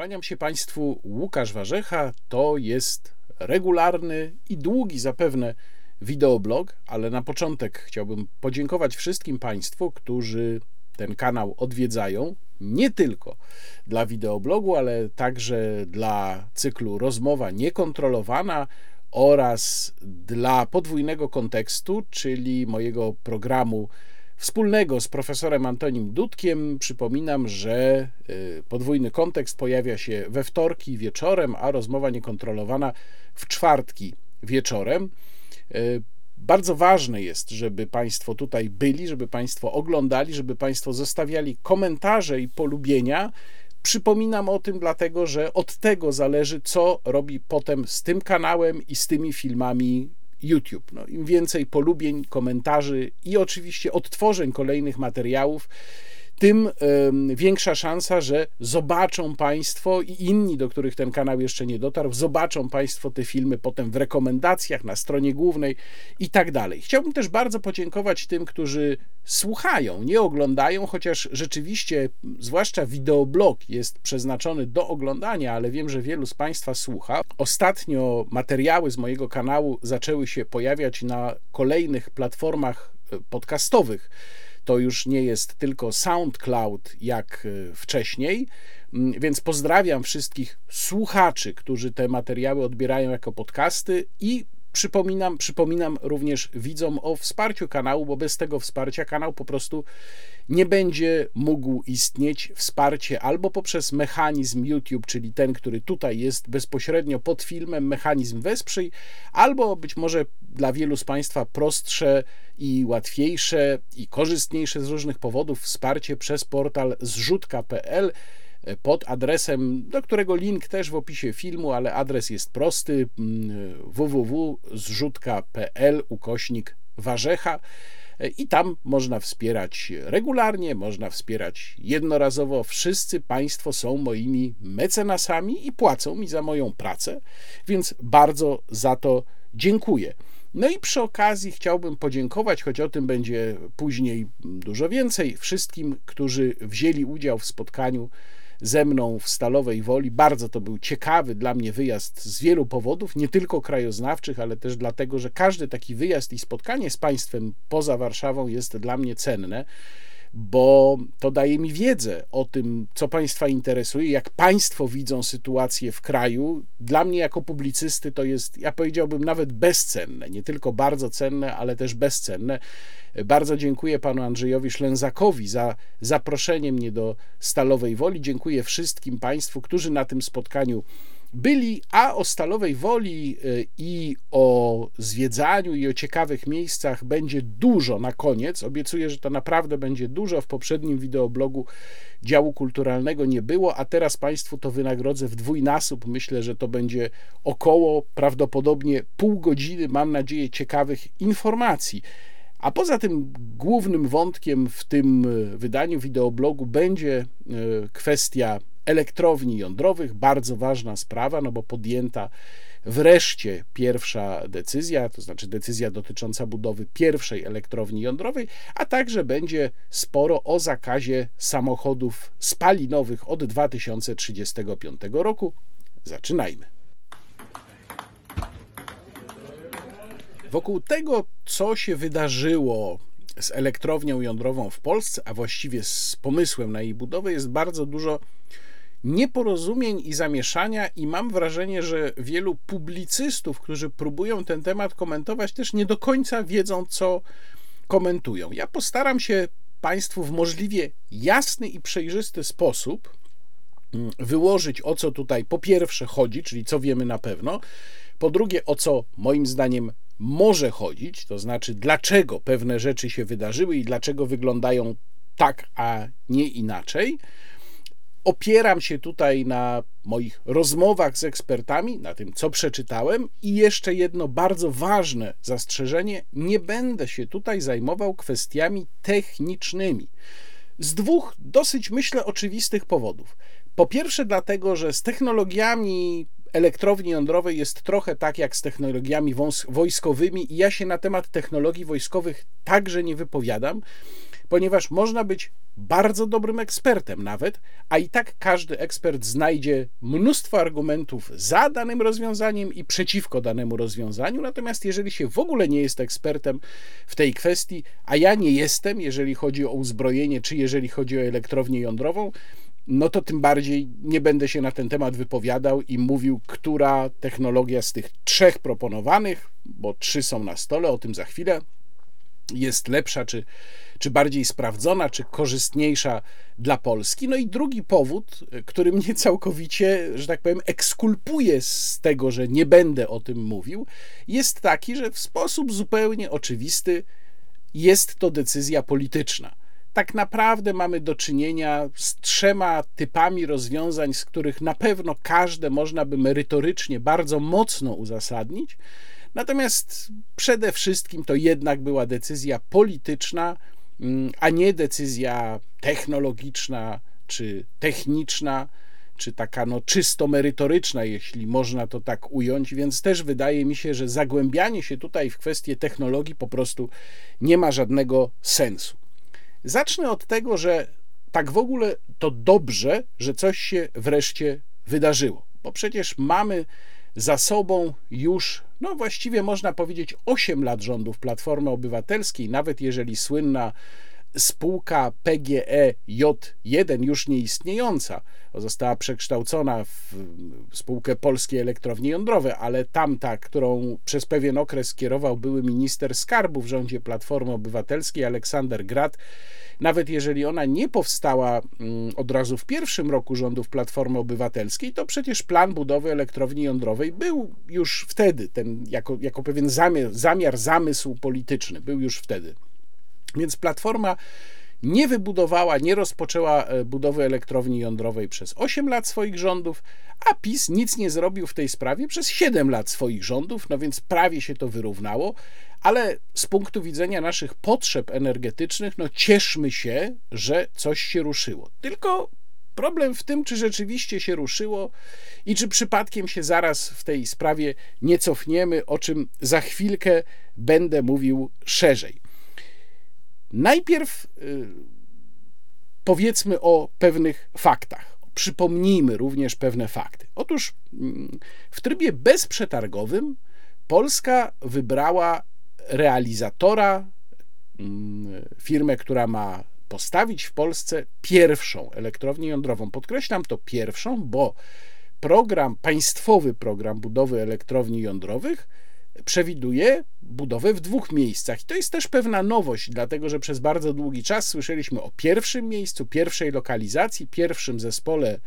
Kłaniam się Państwu, Łukasz Warzecha. To jest regularny i długi zapewne wideoblog, ale na początek chciałbym podziękować wszystkim Państwu, którzy ten kanał odwiedzają. Nie tylko dla wideoblogu, ale także dla cyklu Rozmowa Niekontrolowana oraz dla podwójnego kontekstu, czyli mojego programu wspólnego z profesorem Antonim Dudkiem. Przypominam, że y, podwójny kontekst pojawia się we wtorki wieczorem, a rozmowa niekontrolowana w czwartki wieczorem. Y, bardzo ważne jest, żeby Państwo tutaj byli, żeby Państwo oglądali, żeby Państwo zostawiali komentarze i polubienia. Przypominam o tym, dlatego że od tego zależy, co robi potem z tym kanałem i z tymi filmami YouTube. No, Im więcej polubień, komentarzy i oczywiście odtworzeń kolejnych materiałów, tym większa szansa, że zobaczą Państwo i inni, do których ten kanał jeszcze nie dotarł, zobaczą Państwo te filmy potem w rekomendacjach na stronie głównej i tak dalej. Chciałbym też bardzo podziękować tym, którzy słuchają, nie oglądają, chociaż rzeczywiście, zwłaszcza wideoblog jest przeznaczony do oglądania, ale wiem, że wielu z Państwa słucha. Ostatnio materiały z mojego kanału zaczęły się pojawiać na kolejnych platformach e, podcastowych to już nie jest tylko SoundCloud jak e, wcześniej. Mm, więc pozdrawiam wszystkich słuchaczy, którzy te materiały odbierają jako podcasty i Przypominam, przypominam również widzom o wsparciu kanału, bo bez tego wsparcia kanał po prostu nie będzie mógł istnieć. Wsparcie albo poprzez mechanizm YouTube, czyli ten, który tutaj jest bezpośrednio pod filmem, mechanizm wesprzyj, albo być może dla wielu z Państwa prostsze i łatwiejsze i korzystniejsze z różnych powodów wsparcie przez portal zrzutka.pl pod adresem, do którego link też w opisie filmu, ale adres jest prosty mm, www.zrzutka.pl ukośnik warzecha i tam można wspierać regularnie, można wspierać jednorazowo. Wszyscy Państwo są moimi mecenasami i płacą mi za moją pracę, więc bardzo za to dziękuję. No i przy okazji chciałbym podziękować, choć o tym będzie później dużo więcej, wszystkim, którzy wzięli udział w spotkaniu ze mną w Stalowej Woli. Bardzo to był ciekawy dla mnie wyjazd z wielu powodów, nie tylko krajoznawczych, ale też dlatego, że każdy taki wyjazd i spotkanie z państwem poza Warszawą jest dla mnie cenne bo to daje mi wiedzę o tym, co Państwa interesuje, jak Państwo widzą sytuację w kraju. Dla mnie, jako publicysty, to jest, ja powiedziałbym, nawet bezcenne. Nie tylko bardzo cenne, ale też bezcenne. Bardzo dziękuję panu Andrzejowi Szlęzakowi za zaproszenie mnie do Stalowej Woli. Dziękuję wszystkim Państwu, którzy na tym spotkaniu byli, a o Stalowej Woli y, i o zwiedzaniu i o ciekawych miejscach będzie dużo na koniec. Obiecuję, że to naprawdę będzie dużo. W poprzednim wideoblogu działu kulturalnego nie było, a teraz Państwu to wynagrodzę w dwójnasób. Myślę, że to będzie około prawdopodobnie pół godziny, mam nadzieję, ciekawych informacji. A poza tym głównym wątkiem w tym y, wydaniu wideoblogu będzie y, kwestia elektrowni jądrowych. Bardzo ważna sprawa, no bo podjęta wreszcie pierwsza decyzja, to znaczy decyzja dotycząca budowy pierwszej elektrowni jądrowej, a także będzie sporo o zakazie samochodów spalinowych od 2035 roku. Zaczynajmy. Wokół tego, co się wydarzyło z elektrownią jądrową w Polsce, a właściwie z pomysłem na jej budowę, jest bardzo dużo nieporozumień i zamieszania, i mam wrażenie, że wielu publicystów, którzy próbują ten temat komentować, też nie do końca wiedzą, co komentują. Ja postaram się Państwu w możliwie jasny i przejrzysty sposób mm, wyłożyć, o co tutaj po pierwsze chodzi, czyli co wiemy na pewno, po drugie, o co moim zdaniem może chodzić, to znaczy dlaczego pewne rzeczy się wydarzyły i dlaczego wyglądają tak, a nie inaczej. Opieram się tutaj na moich rozmowach z ekspertami, na tym, co przeczytałem, i jeszcze jedno bardzo ważne zastrzeżenie: nie będę się tutaj zajmował kwestiami technicznymi. Z dwóch dosyć, myślę, oczywistych powodów. Po pierwsze, dlatego, że z technologiami elektrowni jądrowej jest trochę tak jak z technologiami wojskowymi, i ja się na temat technologii wojskowych także nie wypowiadam ponieważ można być bardzo dobrym ekspertem nawet, a i tak każdy ekspert znajdzie mnóstwo argumentów za danym rozwiązaniem i przeciwko danemu rozwiązaniu. Natomiast jeżeli się w ogóle nie jest ekspertem w tej kwestii, a ja nie jestem, jeżeli chodzi o uzbrojenie, czy jeżeli chodzi o elektrownię jądrową, no to tym bardziej nie będę się na ten temat wypowiadał i mówił, która technologia z tych trzech proponowanych, bo trzy są na stole, o tym za chwilę, jest lepsza, czy, czy bardziej sprawdzona, czy korzystniejsza dla Polski. No i drugi powód, który mnie całkowicie, że tak powiem, ekskulpuje z tego, że nie będę o tym mówił, jest taki, że w sposób zupełnie oczywisty jest to decyzja polityczna tak naprawdę mamy do czynienia z trzema typami rozwiązań, z których na pewno każde można by merytorycznie bardzo mocno uzasadnić. Natomiast przede wszystkim to jednak była decyzja polityczna, a nie decyzja technologiczna czy techniczna, czy taka no czysto merytoryczna, jeśli można to tak ująć, więc też wydaje mi się, że zagłębianie się tutaj w kwestie technologii po prostu nie ma żadnego sensu. Zacznę od tego, że tak w ogóle to dobrze, że coś się wreszcie wydarzyło, bo przecież mamy za sobą już, no właściwie można powiedzieć, 8 lat rządów Platformy Obywatelskiej, nawet jeżeli słynna spółka PGE J1 już nieistniejąca została przekształcona w spółkę Polskie Elektrownie Jądrowe, ale tamta, którą przez pewien okres kierował były minister skarbu w rządzie Platformy Obywatelskiej Aleksander Grat, nawet jeżeli ona nie powstała mm, od razu w pierwszym roku rządów Platformy Obywatelskiej, to przecież plan budowy elektrowni jądrowej był już wtedy, ten jako, jako pewien zamiar, zamiar, zamysł polityczny, był już wtedy. Więc Platforma nie wybudowała, nie rozpoczęła e, budowy elektrowni jądrowej przez 8 lat swoich rządów, a PiS nic nie zrobił w tej sprawie przez 7 lat swoich rządów, no więc prawie się to wyrównało, ale z punktu widzenia naszych potrzeb energetycznych, no cieszmy się, że coś się ruszyło. Tylko problem w tym, czy rzeczywiście się ruszyło i czy przypadkiem się zaraz w tej sprawie nie cofniemy, o czym za chwilkę będę mówił szerzej. Najpierw y, powiedzmy o pewnych faktach. Przypomnijmy również pewne fakty. Otóż mm, w trybie bezprzetargowym Polska wybrała realizatora, mm, firmę, która ma postawić w Polsce pierwszą elektrownię jądrową. Podkreślam to pierwszą, bo program, państwowy program budowy elektrowni jądrowych przewiduje budowę w dwóch miejscach. I to jest też pewna nowość, dlatego że przez bardzo długi czas słyszeliśmy o pierwszym miejscu, pierwszej lokalizacji, pierwszym zespole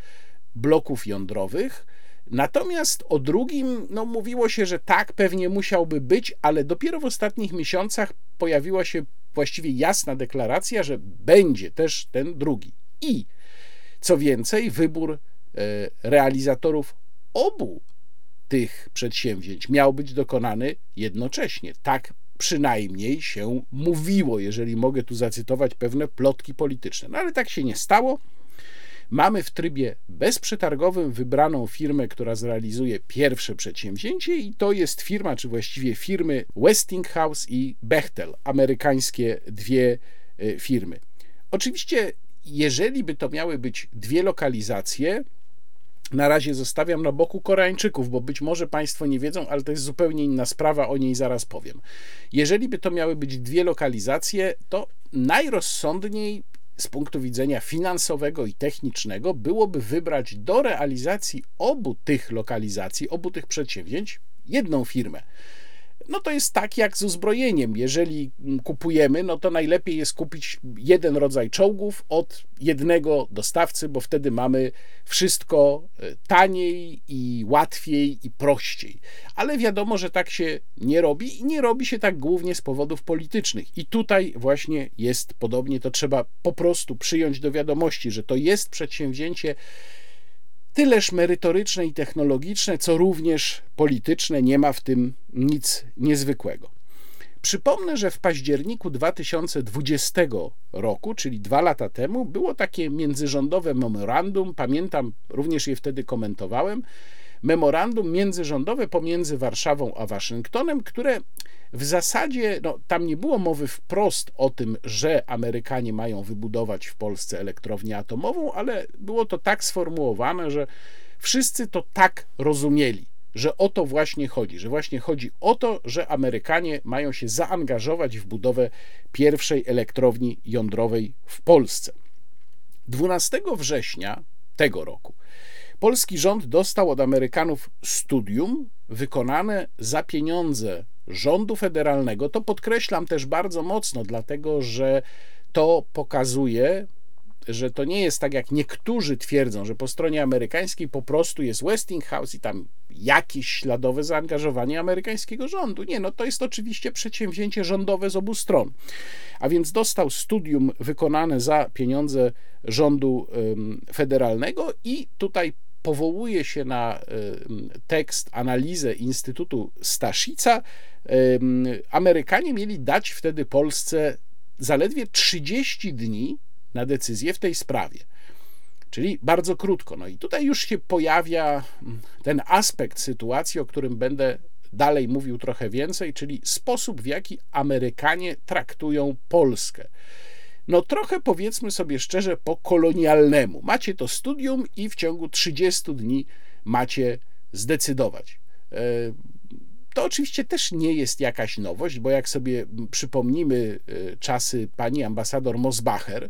bloków jądrowych. Natomiast o drugim no, mówiło się, że tak pewnie musiałby być, ale dopiero w ostatnich miesiącach pojawiła się właściwie jasna deklaracja, że będzie też ten drugi. I co więcej, wybór e, realizatorów obu tych przedsięwzięć miał być dokonany jednocześnie. Tak przynajmniej się mówiło, jeżeli mogę tu zacytować pewne plotki polityczne. No ale tak się nie stało. Mamy w trybie bezprzetargowym wybraną firmę, która zrealizuje pierwsze przedsięwzięcie, i to jest firma, czy właściwie firmy Westinghouse i Bechtel, amerykańskie dwie e, firmy. Oczywiście, jeżeli by to miały być dwie lokalizacje, na razie zostawiam na boku Koreańczyków, bo być może Państwo nie wiedzą, ale to jest zupełnie inna sprawa, o niej zaraz powiem. Jeżeli by to miały być dwie lokalizacje, to najrozsądniej z punktu widzenia finansowego i technicznego byłoby wybrać do realizacji obu tych lokalizacji, obu tych przedsięwzięć jedną firmę no to jest tak jak z uzbrojeniem. Jeżeli kupujemy, no to najlepiej jest kupić jeden rodzaj czołgów od jednego dostawcy, bo wtedy mamy wszystko e, taniej i łatwiej i prościej. Ale wiadomo, że tak się nie robi i nie robi się tak głównie z powodów politycznych. I tutaj właśnie jest podobnie, to trzeba po prostu przyjąć do wiadomości, że to jest przedsięwzięcie tyleż merytoryczne i technologiczne, co również polityczne, nie ma w tym nic niezwykłego. Przypomnę, że w październiku 2020 roku, czyli dwa lata temu, było takie międzyrządowe memorandum, pamiętam, również je wtedy komentowałem, memorandum międzyrządowe pomiędzy Warszawą a Waszyngtonem, które w zasadzie no, tam nie było mowy wprost o tym, że Amerykanie mają wybudować w Polsce elektrownię atomową, ale było to tak sformułowane, że wszyscy to tak rozumieli że o to właśnie chodzi, że właśnie chodzi o to, że Amerykanie mają się zaangażować w budowę pierwszej elektrowni jądrowej w Polsce. 12 września tego roku polski rząd dostał od Amerykanów studium wykonane za pieniądze rządu federalnego. To podkreślam też bardzo mocno, dlatego że to pokazuje, że to nie jest tak, jak niektórzy twierdzą, że po stronie amerykańskiej po prostu jest Westinghouse i tam jakieś śladowe zaangażowanie amerykańskiego rządu. Nie, no to jest oczywiście przedsięwzięcie rządowe z obu stron. A więc dostał studium wykonane za pieniądze rządu federalnego i tutaj powołuje się na tekst, analizę Instytutu Staszica. Amerykanie mieli dać wtedy Polsce zaledwie 30 dni na decyzję w tej sprawie. Czyli bardzo krótko. No i tutaj już się pojawia ten aspekt sytuacji, o którym będę dalej mówił trochę więcej, czyli sposób, w jaki Amerykanie traktują Polskę. No trochę powiedzmy sobie szczerze po kolonialnemu. Macie to studium i w ciągu 30 dni macie zdecydować. E, to oczywiście też nie jest jakaś nowość, bo jak sobie przypomnimy e, czasy pani ambasador Mosbacher,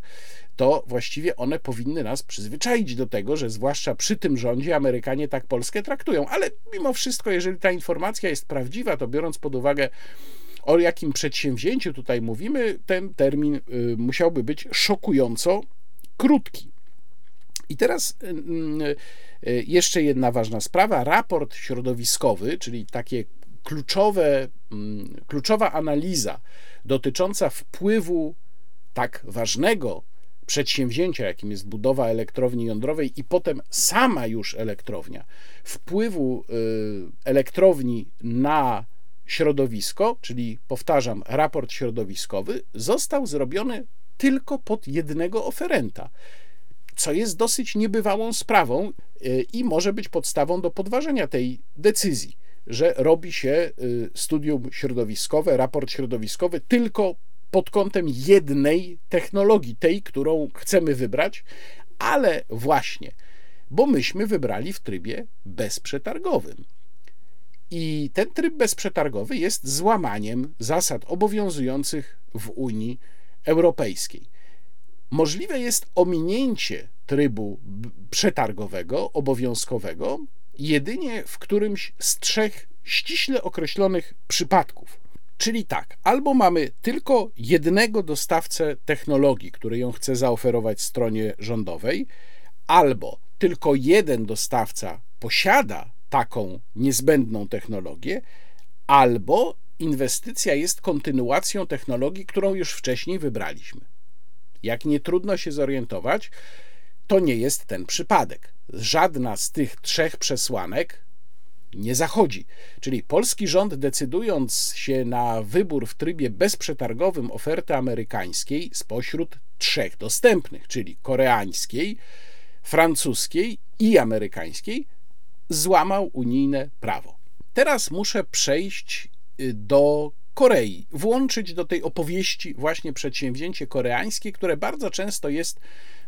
to właściwie one powinny nas przyzwyczaić do tego, że zwłaszcza przy tym rządzie Amerykanie tak Polskę traktują. Ale mimo wszystko, jeżeli ta informacja jest prawdziwa, to biorąc pod uwagę o jakim przedsięwzięciu tutaj mówimy, ten termin y, musiałby być szokująco krótki. I teraz y, y, jeszcze jedna ważna sprawa. Raport środowiskowy, czyli takie kluczowe, mm, kluczowa analiza dotycząca wpływu tak ważnego przedsięwzięcia, jakim jest budowa elektrowni jądrowej i potem sama już elektrownia, wpływu elektrowni na środowisko, czyli powtarzam, raport środowiskowy, został zrobiony tylko pod jednego oferenta, co jest dosyć niebywałą sprawą y, i może być podstawą do podważenia tej decyzji, że robi się y, studium środowiskowe, raport środowiskowy tylko pod kątem jednej technologii, tej, którą chcemy wybrać, ale właśnie, bo myśmy wybrali w trybie bezprzetargowym. I ten tryb bezprzetargowy jest złamaniem zasad obowiązujących w Unii Europejskiej. Możliwe jest ominięcie trybu przetargowego, obowiązkowego, jedynie w którymś z trzech ściśle określonych przypadków. Czyli tak, albo mamy tylko jednego dostawcę technologii, który ją chce zaoferować stronie rządowej, albo tylko jeden dostawca posiada taką niezbędną technologię, albo inwestycja jest kontynuacją technologii, którą już wcześniej wybraliśmy. Jak nie trudno się zorientować, to nie jest ten przypadek. Żadna z tych trzech przesłanek nie zachodzi. Czyli polski rząd, decydując się na wybór w trybie bezprzetargowym oferty amerykańskiej spośród trzech dostępnych, czyli koreańskiej, francuskiej i amerykańskiej, złamał unijne prawo. Teraz muszę przejść y, do Korei, włączyć do tej opowieści właśnie przedsięwzięcie koreańskie, które bardzo często jest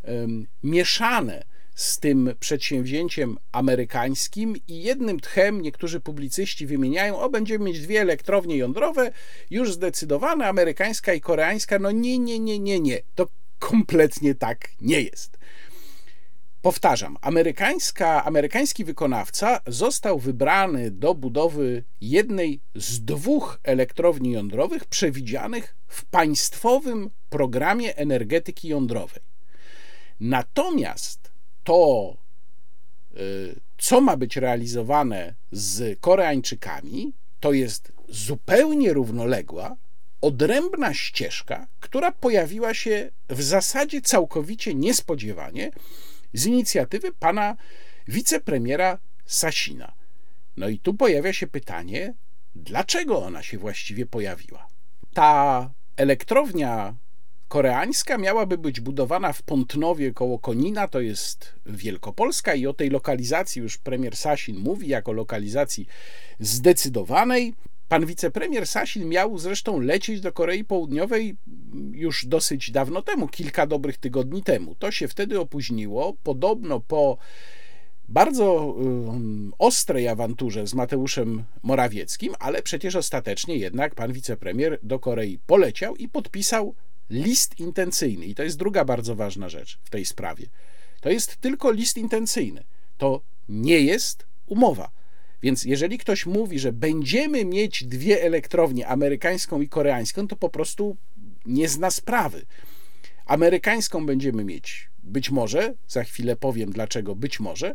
um, mieszane z tym przedsięwzięciem amerykańskim i jednym tchem niektórzy publicyści wymieniają, o będziemy mieć dwie elektrownie jądrowe, już zdecydowane, amerykańska i koreańska. No nie, nie, nie, nie, nie. To kompletnie tak nie jest. Powtarzam, amerykańska, amerykański wykonawca został wybrany do budowy jednej z dwóch elektrowni jądrowych przewidzianych w państwowym programie energetyki jądrowej. Natomiast to, y, co ma być realizowane z Koreańczykami, to jest zupełnie równoległa, odrębna ścieżka, która pojawiła się w zasadzie całkowicie niespodziewanie z inicjatywy pana wicepremiera Sasina. No i tu pojawia się pytanie, dlaczego ona się właściwie pojawiła? Ta elektrownia koreańska miałaby być budowana w Pątnowie koło Konina, to jest Wielkopolska i o tej lokalizacji już premier Sasin mówi jako lokalizacji zdecydowanej. Pan wicepremier Sasin miał zresztą lecieć do Korei Południowej już dosyć dawno temu, kilka dobrych tygodni temu. To się wtedy opóźniło. Podobno po bardzo ostrej awanturze z Mateuszem Morawieckim, ale przecież ostatecznie jednak pan wicepremier do Korei poleciał i podpisał list intencyjny. I to jest druga bardzo ważna rzecz w tej sprawie. To jest tylko list intencyjny. To nie jest umowa. Więc jeżeli ktoś mówi, że będziemy mieć dwie elektrownie, amerykańską i koreańską, to po prostu nie zna sprawy. Amerykańską będziemy mieć być może, za chwilę powiem dlaczego być może,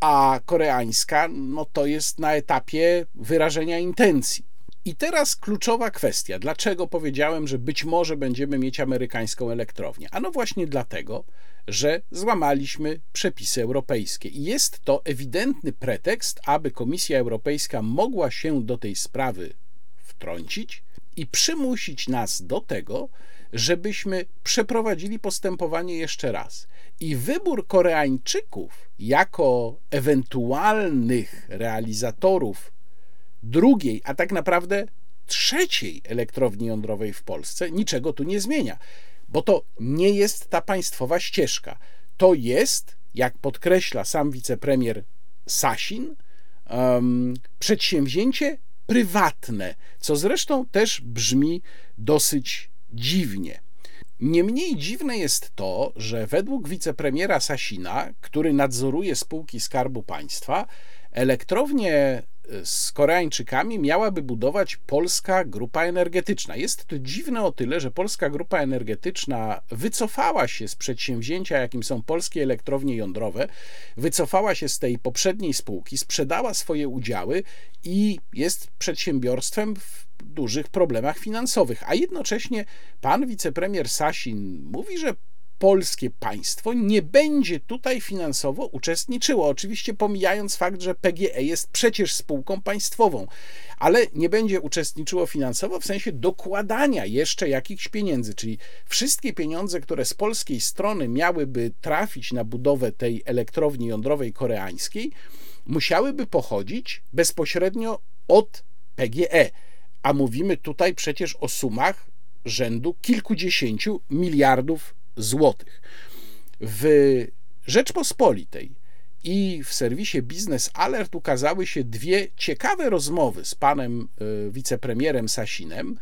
a koreańska no to jest na etapie wyrażenia intencji. I teraz kluczowa kwestia. Dlaczego powiedziałem, że być może będziemy mieć amerykańską elektrownię? Ano właśnie dlatego, że złamaliśmy przepisy europejskie. I jest to ewidentny pretekst, aby Komisja Europejska mogła się do tej sprawy wtrącić i przymusić nas do tego, żebyśmy przeprowadzili postępowanie jeszcze raz. I wybór Koreańczyków jako ewentualnych realizatorów drugiej, a tak naprawdę trzeciej elektrowni jądrowej w Polsce niczego tu nie zmienia, bo to nie jest ta państwowa ścieżka. To jest, jak podkreśla sam wicepremier Sasin, um, przedsięwzięcie prywatne, co zresztą też brzmi dosyć dziwnie. Niemniej dziwne jest to, że według wicepremiera Sasina, który nadzoruje spółki Skarbu Państwa, elektrownie z Koreańczykami miałaby budować polska grupa energetyczna. Jest to dziwne o tyle, że polska grupa energetyczna wycofała się z przedsięwzięcia, jakim są polskie elektrownie jądrowe, wycofała się z tej poprzedniej spółki, sprzedała swoje udziały i jest przedsiębiorstwem w dużych problemach finansowych. A jednocześnie pan wicepremier Sasin mówi, że polskie państwo nie będzie tutaj finansowo uczestniczyło. Oczywiście pomijając fakt, że PGE jest przecież spółką państwową, ale nie będzie uczestniczyło finansowo w sensie dokładania jeszcze jakichś pieniędzy, czyli wszystkie pieniądze, które z polskiej strony miałyby trafić na budowę tej elektrowni jądrowej koreańskiej, musiałyby pochodzić bezpośrednio od PGE. A mówimy tutaj przecież o sumach rzędu kilkudziesięciu miliardów złotych. W Rzeczpospolitej i w serwisie Business Alert ukazały się dwie ciekawe rozmowy z panem e, wicepremierem Sasinem.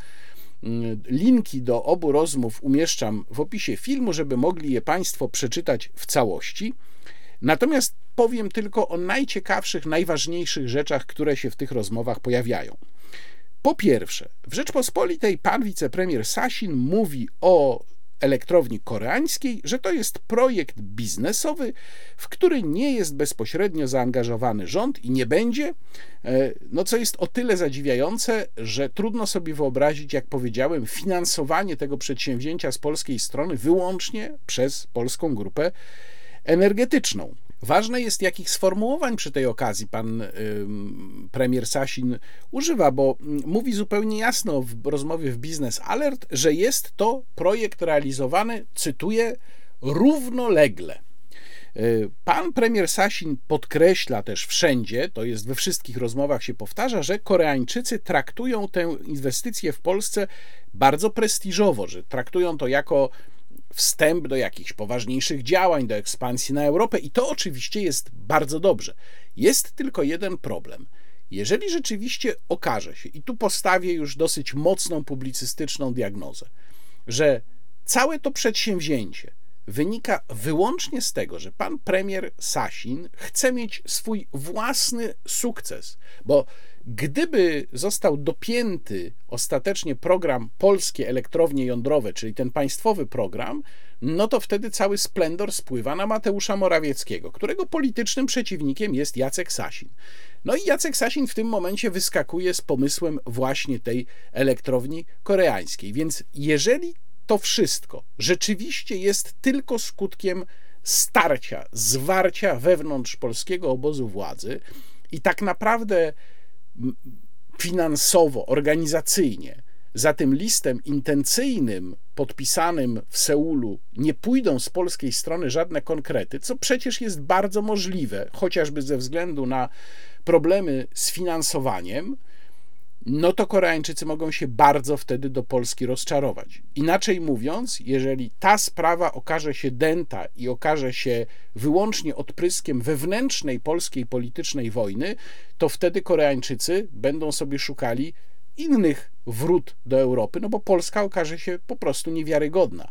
Mm, linki do obu rozmów umieszczam w opisie filmu, żeby mogli je Państwo przeczytać w całości. Natomiast powiem tylko o najciekawszych, najważniejszych rzeczach, które się w tych rozmowach pojawiają. Po pierwsze, w Rzeczpospolitej pan wicepremier Sasin mówi o elektrowni koreańskiej, że to jest projekt biznesowy, w który nie jest bezpośrednio zaangażowany rząd i nie będzie, e, no co jest o tyle zadziwiające, że trudno sobie wyobrazić, jak powiedziałem, finansowanie tego przedsięwzięcia z polskiej strony wyłącznie przez polską grupę energetyczną. Ważne jest, jakich sformułowań przy tej okazji pan premier Sasin używa, bo mówi zupełnie jasno w rozmowie w Business Alert, że jest to projekt realizowany, cytuję, równolegle. Y, pan premier Sasin podkreśla też wszędzie, to jest we wszystkich rozmowach się powtarza, że Koreańczycy traktują tę inwestycję w Polsce bardzo prestiżowo, że traktują to jako wstęp do jakichś poważniejszych działań, do ekspansji na Europę i to oczywiście jest bardzo dobrze. Jest tylko jeden problem. Jeżeli rzeczywiście okaże się, i tu postawię już dosyć mocną publicystyczną diagnozę, że całe to przedsięwzięcie wynika wyłącznie z tego, że pan premier Sasin chce mieć swój własny sukces, bo Gdyby został dopięty ostatecznie program Polskie Elektrownie Jądrowe, czyli ten państwowy program, no to wtedy cały splendor spływa na Mateusza Morawieckiego, którego politycznym przeciwnikiem jest Jacek Sasin. No i Jacek Sasin w tym momencie wyskakuje z pomysłem właśnie tej elektrowni koreańskiej. Więc jeżeli to wszystko rzeczywiście jest tylko skutkiem starcia, zwarcia wewnątrz polskiego obozu władzy i tak naprawdę finansowo, organizacyjnie za tym listem intencyjnym podpisanym w Seulu nie pójdą z polskiej strony żadne konkrety, co przecież jest bardzo możliwe, chociażby ze względu na problemy z finansowaniem, no to Koreańczycy mogą się bardzo wtedy do Polski rozczarować. Inaczej mówiąc, jeżeli ta sprawa okaże się dęta i okaże się wyłącznie odpryskiem wewnętrznej polskiej politycznej wojny, to wtedy Koreańczycy będą sobie szukali innych wrót do Europy, no bo Polska okaże się po prostu niewiarygodna.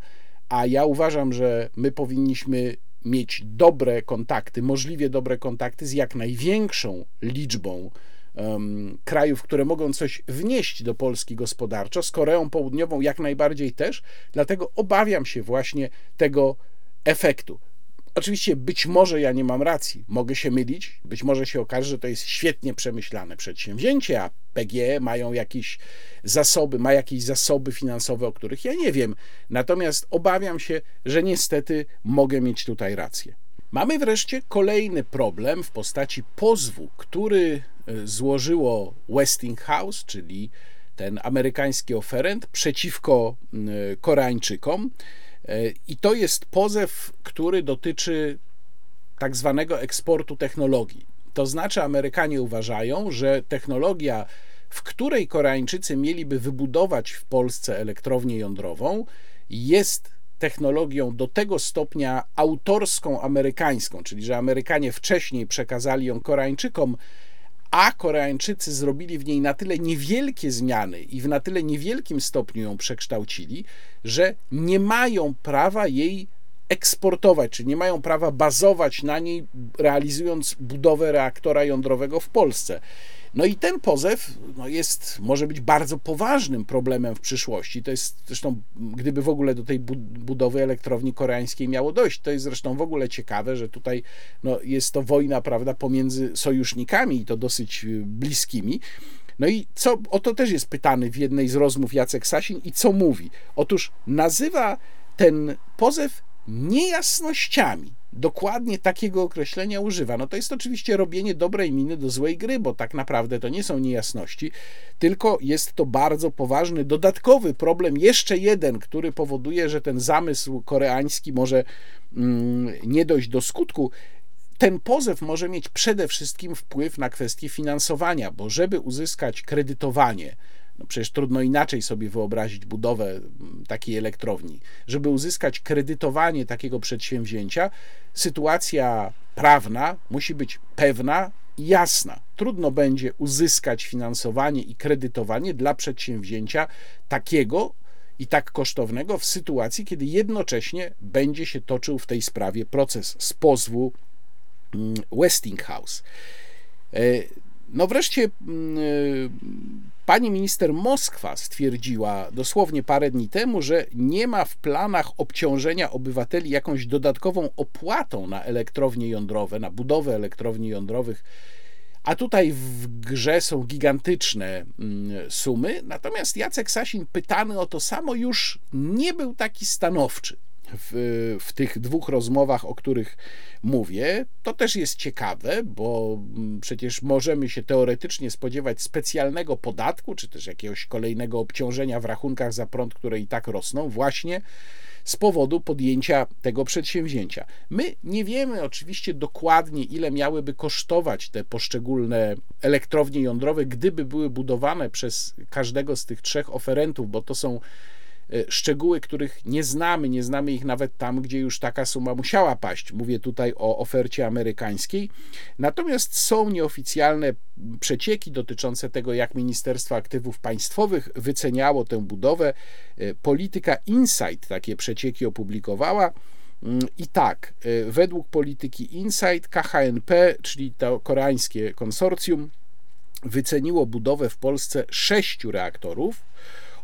A ja uważam, że my powinniśmy mieć dobre kontakty, możliwie dobre kontakty z jak największą liczbą krajów, które mogą coś wnieść do Polski gospodarczo, z Koreą Południową jak najbardziej też, dlatego obawiam się właśnie tego efektu. Oczywiście być może ja nie mam racji, mogę się mylić, być może się okaże, że to jest świetnie przemyślane przedsięwzięcie, a PGE mają jakieś zasoby, ma jakieś zasoby finansowe, o których ja nie wiem. Natomiast obawiam się, że niestety mogę mieć tutaj rację. Mamy wreszcie kolejny problem w postaci pozwu, który e, złożyło Westinghouse, czyli ten amerykański oferent, przeciwko Koreańczykom. E, I to jest pozew, który dotyczy tak zwanego eksportu technologii. To znaczy, Amerykanie uważają, że technologia, w której Koreańczycy mieliby wybudować w Polsce elektrownię jądrową, jest technologią do tego stopnia autorską amerykańską, czyli że Amerykanie wcześniej przekazali ją Koreańczykom, a Koreańczycy zrobili w niej na tyle niewielkie zmiany i w na tyle niewielkim stopniu ją przekształcili, że nie mają prawa jej eksportować, czy nie mają prawa bazować na niej, realizując budowę reaktora jądrowego w Polsce. No i ten pozew no jest, może być bardzo poważnym problemem w przyszłości. To jest zresztą, gdyby w ogóle do tej budowy elektrowni koreańskiej miało dojść, to jest zresztą w ogóle ciekawe, że tutaj no, jest to wojna, prawda, pomiędzy sojusznikami i to dosyć y, bliskimi. No i co, o to też jest pytany w jednej z rozmów Jacek Sasin i co mówi? Otóż nazywa ten pozew niejasnościami. Dokładnie takiego określenia używa. No to jest oczywiście robienie dobrej miny do złej gry, bo tak naprawdę to nie są niejasności, tylko jest to bardzo poważny, dodatkowy problem, jeszcze jeden, który powoduje, że ten zamysł koreański może mm, nie dojść do skutku ten pozew może mieć przede wszystkim wpływ na kwestię finansowania, bo żeby uzyskać kredytowanie, no przecież trudno inaczej sobie wyobrazić budowę takiej elektrowni. Żeby uzyskać kredytowanie takiego przedsięwzięcia, sytuacja prawna musi być pewna i jasna. Trudno będzie uzyskać finansowanie i kredytowanie dla przedsięwzięcia takiego i tak kosztownego w sytuacji, kiedy jednocześnie będzie się toczył w tej sprawie proces z pozwu Westinghouse. No wreszcie mm, y, pani minister Moskwa stwierdziła dosłownie parę dni temu, że nie ma w planach obciążenia obywateli jakąś dodatkową opłatą na elektrownie jądrowe, na budowę elektrowni jądrowych. A tutaj w grze są gigantyczne mm, sumy. Natomiast Jacek Sasin, pytany o to samo, już nie był taki stanowczy w, w tych dwóch rozmowach, o których mówię. To też jest ciekawe, bo mm, przecież możemy się teoretycznie spodziewać specjalnego podatku, czy też jakiegoś kolejnego obciążenia w rachunkach za prąd, które i tak rosną, właśnie z powodu podjęcia tego przedsięwzięcia. My nie wiemy oczywiście dokładnie, ile miałyby kosztować te poszczególne elektrownie jądrowe, gdyby były budowane przez każdego z tych trzech oferentów, bo to są szczegóły, których nie znamy, nie znamy ich nawet tam, gdzie już taka suma musiała paść. Mówię tutaj o ofercie amerykańskiej. Natomiast są nieoficjalne przecieki dotyczące tego, jak Ministerstwo Aktywów Państwowych wyceniało tę budowę. E, Polityka Insight takie przecieki opublikowała. Mm, I tak, e, według polityki Insight KHNP, czyli to koreańskie konsorcjum, wyceniło budowę w Polsce sześciu reaktorów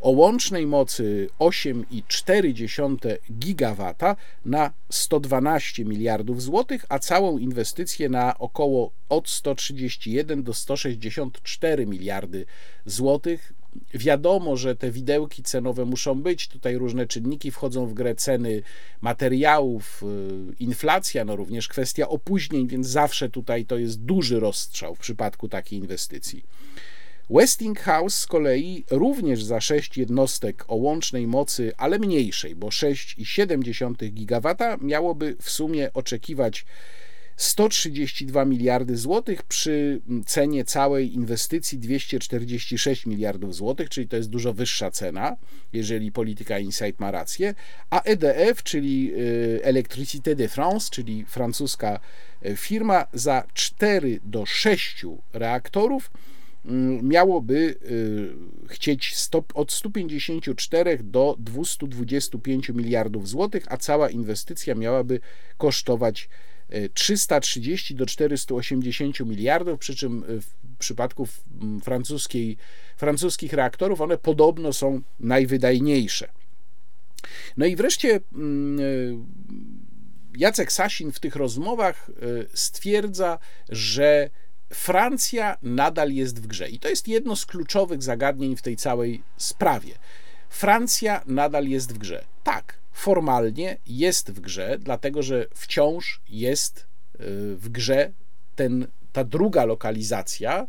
o łącznej mocy 8,4 gigawata na 112 miliardów złotych, a całą inwestycję na około od 131 do 164 miliardy złotych. Wiadomo, że te widełki cenowe muszą być. Tutaj różne czynniki wchodzą w grę ceny materiałów, y, inflacja, no również kwestia opóźnień, więc zawsze tutaj to jest duży rozstrzał w przypadku takiej inwestycji. Westinghouse z kolei również za 6 jednostek o łącznej mocy, ale mniejszej, bo 6,7 GW miałoby w sumie oczekiwać 132 miliardy złotych przy cenie całej inwestycji 246 miliardów złotych, czyli to jest dużo wyższa cena, jeżeli polityka Insight ma rację, a EDF, czyli y, Electricité de France, czyli francuska y, firma, za 4 do 6 reaktorów miałoby y, chcieć stop, od 154 do 225 miliardów złotych, a cała inwestycja miałaby kosztować 330 do 480 miliardów, przy czym w przypadku francuskiej, francuskich reaktorów one podobno są najwydajniejsze. No i wreszcie Jacek Sasin w tych rozmowach stwierdza, że Francja nadal jest w grze. I to jest jedno z kluczowych zagadnień w tej całej sprawie. Francja nadal jest w grze. Tak, formalnie jest w grze, dlatego że wciąż jest y, w grze ten, ta druga lokalizacja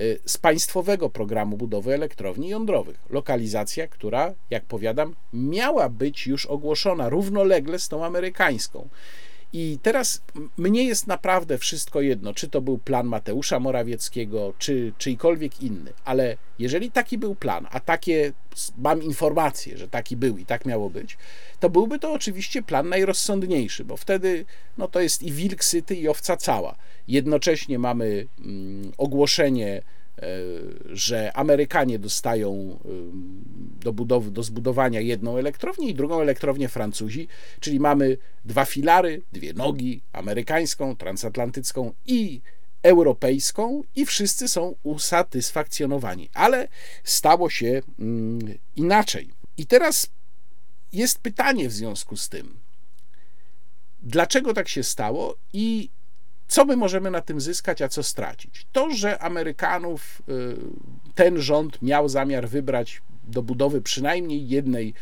y, z państwowego programu budowy elektrowni jądrowych. Lokalizacja, która, jak powiadam, miała być już ogłoszona równolegle z tą amerykańską. I teraz mnie jest naprawdę wszystko jedno, czy to był plan Mateusza Morawieckiego, czy czyjkolwiek inny, ale jeżeli taki był plan, a takie mam informacje, że taki był i tak miało być, to byłby to oczywiście plan najrozsądniejszy, bo wtedy no to jest i wilk syty, i owca cała. Jednocześnie mamy mm, ogłoszenie że Amerykanie dostają do, budowy, do zbudowania jedną elektrownię i drugą elektrownię Francuzi, czyli mamy dwa filary, dwie nogi, amerykańską, transatlantycką i europejską i wszyscy są usatysfakcjonowani. Ale stało się inaczej. I teraz jest pytanie w związku z tym, dlaczego tak się stało i co my możemy na tym zyskać, a co stracić? To, że Amerykanów y, ten rząd miał zamiar wybrać do budowy przynajmniej jednej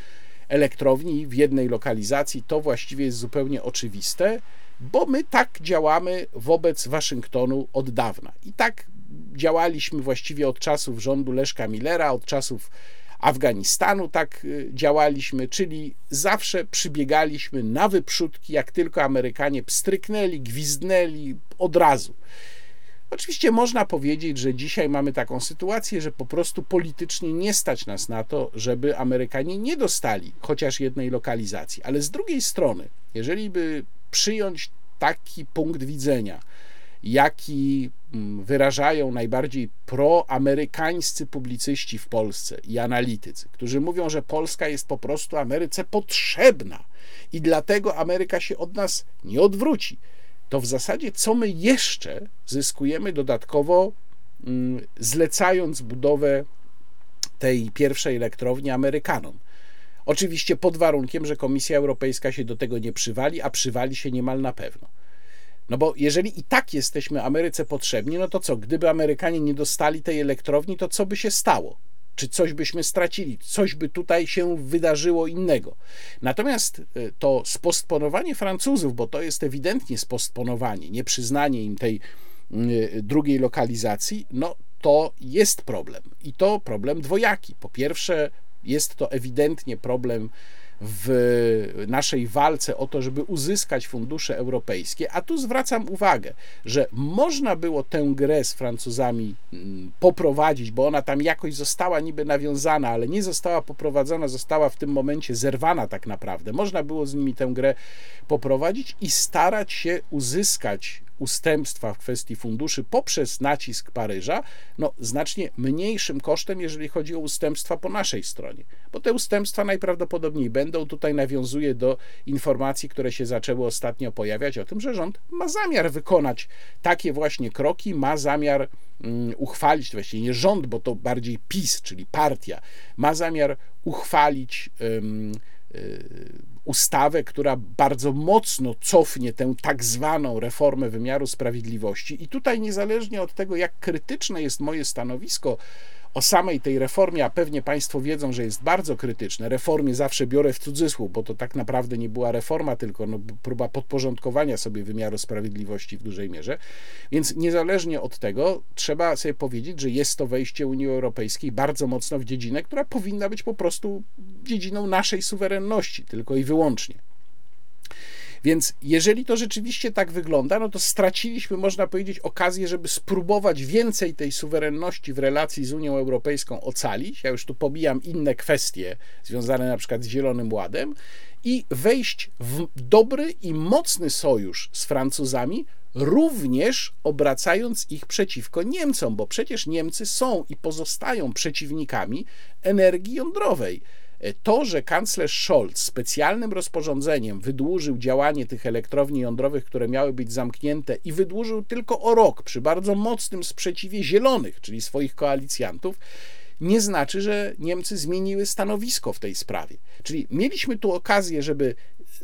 elektrowni w jednej lokalizacji, to właściwie jest zupełnie oczywiste, bo my tak działamy wobec Waszyngtonu od dawna. I tak działaliśmy właściwie od czasów rządu Leszka Millera, od czasów Afganistanu tak y, działaliśmy, czyli zawsze przybiegaliśmy na wyprzódki, jak tylko Amerykanie pstryknęli, gwizdnęli od razu. Oczywiście można powiedzieć, że dzisiaj mamy taką sytuację, że po prostu politycznie nie stać nas na to, żeby Amerykanie nie dostali chociaż jednej lokalizacji. Ale z drugiej strony, jeżeli by przyjąć taki punkt widzenia, jaki mm, wyrażają najbardziej proamerykańscy publicyści w Polsce i analitycy, którzy mówią, że Polska jest po prostu Ameryce potrzebna i dlatego Ameryka się od nas nie odwróci. To w zasadzie co my jeszcze zyskujemy dodatkowo, mm, zlecając budowę tej pierwszej elektrowni Amerykanom? Oczywiście pod warunkiem, że Komisja Europejska się do tego nie przywali, a przywali się niemal na pewno. No bo jeżeli i tak jesteśmy Ameryce potrzebni, no to co, gdyby Amerykanie nie dostali tej elektrowni, to co by się stało? Czy coś byśmy stracili, coś by tutaj się wydarzyło innego. Natomiast e, to spostponowanie Francuzów, bo to jest ewidentnie spostponowanie, nieprzyznanie im tej drugiej lokalizacji, no to jest problem. I to problem dwojaki. Po pierwsze, jest to ewidentnie problem w naszej walce o to, żeby uzyskać fundusze europejskie, a tu zwracam uwagę, że można było tę grę z Francuzami mm, poprowadzić, bo ona tam jakoś została niby nawiązana, ale nie została poprowadzona, została w tym momencie zerwana tak naprawdę. Można było z nimi tę grę poprowadzić i starać się uzyskać ustępstwa w kwestii funduszy poprzez nacisk Paryża, no znacznie mniejszym kosztem, jeżeli chodzi o ustępstwa po naszej stronie. Bo te ustępstwa najprawdopodobniej będą. Tutaj nawiązuje do informacji, które się zaczęły ostatnio pojawiać o tym, że rząd ma zamiar wykonać takie właśnie kroki, ma zamiar um, uchwalić, właściwie nie rząd, bo to bardziej PiS, czyli partia, ma zamiar uchwalić um, ustawę, która bardzo mocno cofnie tę tak zwaną reformę wymiaru sprawiedliwości. I tutaj, niezależnie od tego, jak krytyczne jest moje stanowisko o samej tej reformie, a pewnie Państwo wiedzą, że jest bardzo krytyczne. Reformie zawsze biorę w cudzysłów, bo to tak naprawdę nie była reforma, tylko no, próba podporządkowania sobie wymiaru sprawiedliwości w dużej mierze. Więc niezależnie od tego, trzeba sobie powiedzieć, że jest to wejście Unii Europejskiej bardzo mocno w dziedzinę, która powinna być po prostu dziedziną naszej suwerenności, tylko i wyłącznie. Więc jeżeli to rzeczywiście tak wygląda, no to straciliśmy, można powiedzieć, okazję, żeby spróbować więcej tej suwerenności w relacji z Unią Europejską ocalić. Ja już tu pobijam inne kwestie związane na przykład z Zielonym Ładem i wejść w dobry i mocny sojusz z Francuzami, również obracając ich przeciwko Niemcom, bo przecież Niemcy są i pozostają przeciwnikami energii jądrowej. To, że kanclerz Scholz specjalnym rozporządzeniem wydłużył działanie tych elektrowni jądrowych, które miały być zamknięte i wydłużył tylko o rok przy bardzo mocnym sprzeciwie zielonych, czyli swoich koalicjantów, nie znaczy, że Niemcy zmieniły stanowisko w tej sprawie. Czyli mieliśmy tu okazję, żeby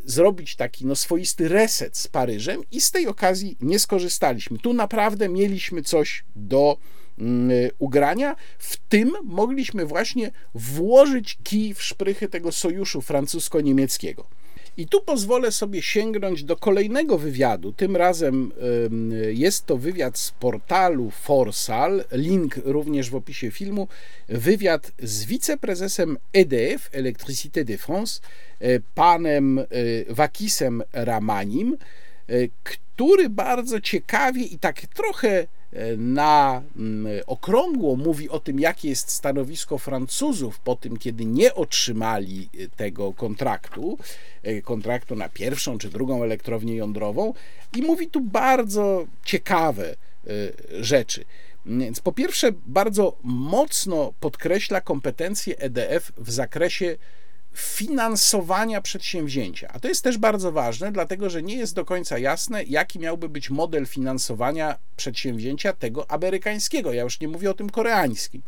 zrobić taki no, swoisty reset z Paryżem i z tej okazji nie skorzystaliśmy. Tu naprawdę mieliśmy coś do ugrania. W tym mogliśmy właśnie włożyć kij w szprychy tego sojuszu francusko-niemieckiego. I tu pozwolę sobie sięgnąć do kolejnego wywiadu. Tym razem jest to wywiad z portalu Forsal, link również w opisie filmu. Wywiad z wiceprezesem EDF, Electricité de France, e, panem e, Wakisem Ramanim, który bardzo ciekawie i tak trochę na mm, okrągło mówi o tym, jakie jest stanowisko Francuzów po tym, kiedy nie otrzymali y, tego kontraktu, y, kontraktu na pierwszą czy drugą elektrownię jądrową, i mówi tu bardzo ciekawe y, rzeczy. Więc po pierwsze, bardzo mocno podkreśla kompetencje EDF w zakresie finansowania przedsięwzięcia. A to jest też bardzo ważne, dlatego że nie jest do końca jasne, jaki miałby być model finansowania przedsięwzięcia tego amerykańskiego. Ja już nie mówię o tym koreańskim,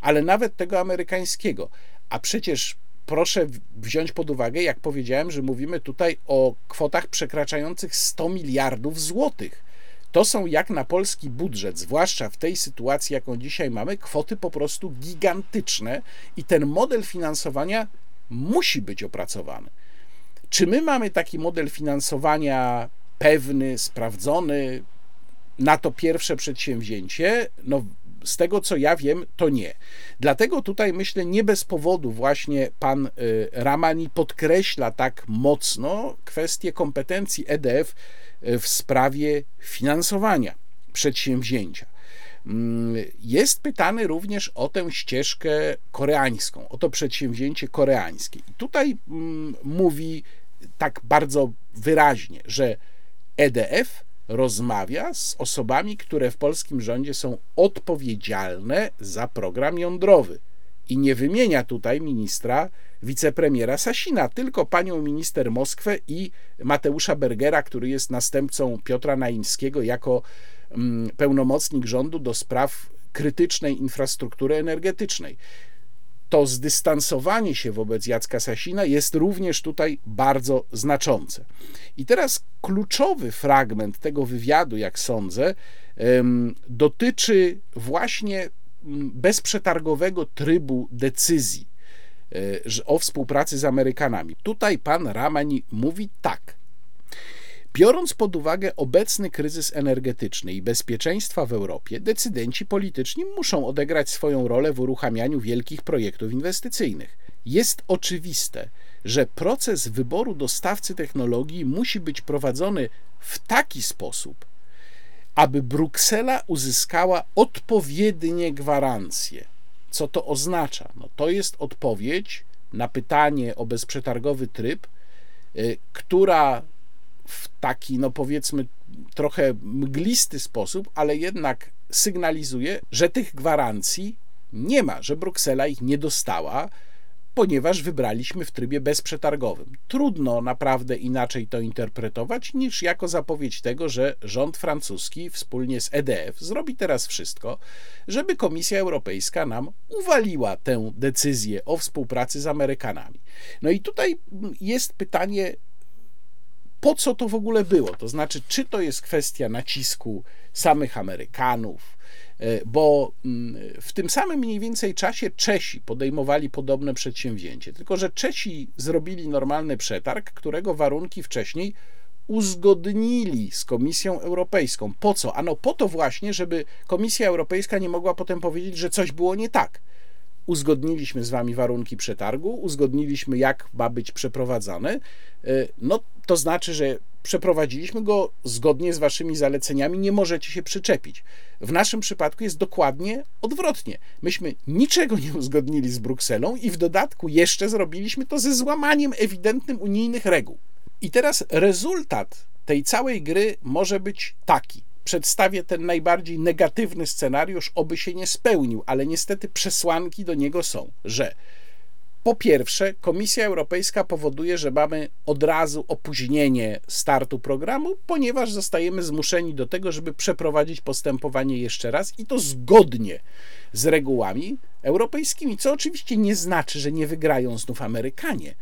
ale nawet tego amerykańskiego. A przecież proszę wziąć pod uwagę, jak powiedziałem, że mówimy tutaj o kwotach przekraczających 100 miliardów złotych. To są jak na polski budżet, zwłaszcza w tej sytuacji, jaką dzisiaj mamy, kwoty po prostu gigantyczne i ten model finansowania musi być opracowany. Czy my mamy taki model finansowania pewny, sprawdzony na to pierwsze przedsięwzięcie? No, z tego co ja wiem, to nie. Dlatego tutaj myślę, nie bez powodu właśnie pan y, Ramani podkreśla tak mocno kwestię kompetencji EDF y, w sprawie finansowania przedsięwzięcia. Mm, jest pytany również o tę ścieżkę koreańską, o to przedsięwzięcie koreańskie. I tutaj mm, mówi tak bardzo wyraźnie, że EDF rozmawia z osobami, które w polskim rządzie są odpowiedzialne za program jądrowy. I nie wymienia tutaj ministra, wicepremiera Sasina, tylko panią minister Moskwę i Mateusza Bergera, który jest następcą Piotra Naimskiego jako pełnomocnik rządu do spraw krytycznej infrastruktury energetycznej. To zdystansowanie się wobec Jacka Sasina jest również tutaj bardzo znaczące. I teraz kluczowy fragment tego wywiadu, jak sądzę, dotyczy właśnie mm, bezprzetargowego trybu decyzji e, o współpracy z Amerykanami. Tutaj pan Ramani mówi tak. Biorąc pod uwagę obecny kryzys energetyczny i bezpieczeństwa w Europie, decydenci polityczni muszą odegrać swoją rolę w uruchamianiu wielkich projektów inwestycyjnych. Jest oczywiste, że proces wyboru dostawcy technologii musi być prowadzony w taki sposób, aby Bruksela uzyskała odpowiednie gwarancje. Co to oznacza? No, to jest odpowiedź na pytanie o bezprzetargowy tryb, y, która w taki, no powiedzmy, trochę mglisty sposób, ale jednak sygnalizuje, że tych gwarancji nie ma, że Bruksela ich nie dostała, ponieważ wybraliśmy w trybie bezprzetargowym. Trudno naprawdę inaczej to interpretować niż jako zapowiedź tego, że rząd francuski wspólnie z EDF zrobi teraz wszystko, żeby Komisja Europejska nam uwaliła tę decyzję o współpracy z Amerykanami. No i tutaj jest pytanie, po co to w ogóle było. To znaczy, czy to jest kwestia nacisku samych Amerykanów, E, bo mm, w tym samym mniej więcej czasie Czesi podejmowali podobne przedsięwzięcie. Tylko, że Czesi zrobili normalny przetarg, którego warunki wcześniej uzgodnili z Komisją Europejską. Po co? Ano po to właśnie, żeby Komisja Europejska nie mogła potem powiedzieć, że coś było nie tak. Uzgodniliśmy z wami warunki przetargu, uzgodniliśmy, jak ma być przeprowadzany. E, no to znaczy, że przeprowadziliśmy go zgodnie z waszymi zaleceniami, nie możecie się przyczepić. W naszym przypadku jest dokładnie odwrotnie. Myśmy niczego nie uzgodnili z Brukselą i w dodatku jeszcze zrobiliśmy to ze złamaniem ewidentnym unijnych reguł. I teraz rezultat tej całej gry może być taki. Przedstawię ten najbardziej negatywny scenariusz, oby się nie spełnił, ale niestety przesłanki do niego są, że po pierwsze, Komisja Europejska powoduje, że mamy od razu opóźnienie startu programu, ponieważ zostajemy zmuszeni do tego, żeby przeprowadzić postępowanie jeszcze raz i to zgodnie z regułami europejskimi, co oczywiście nie znaczy, że nie wygrają znów Amerykanie,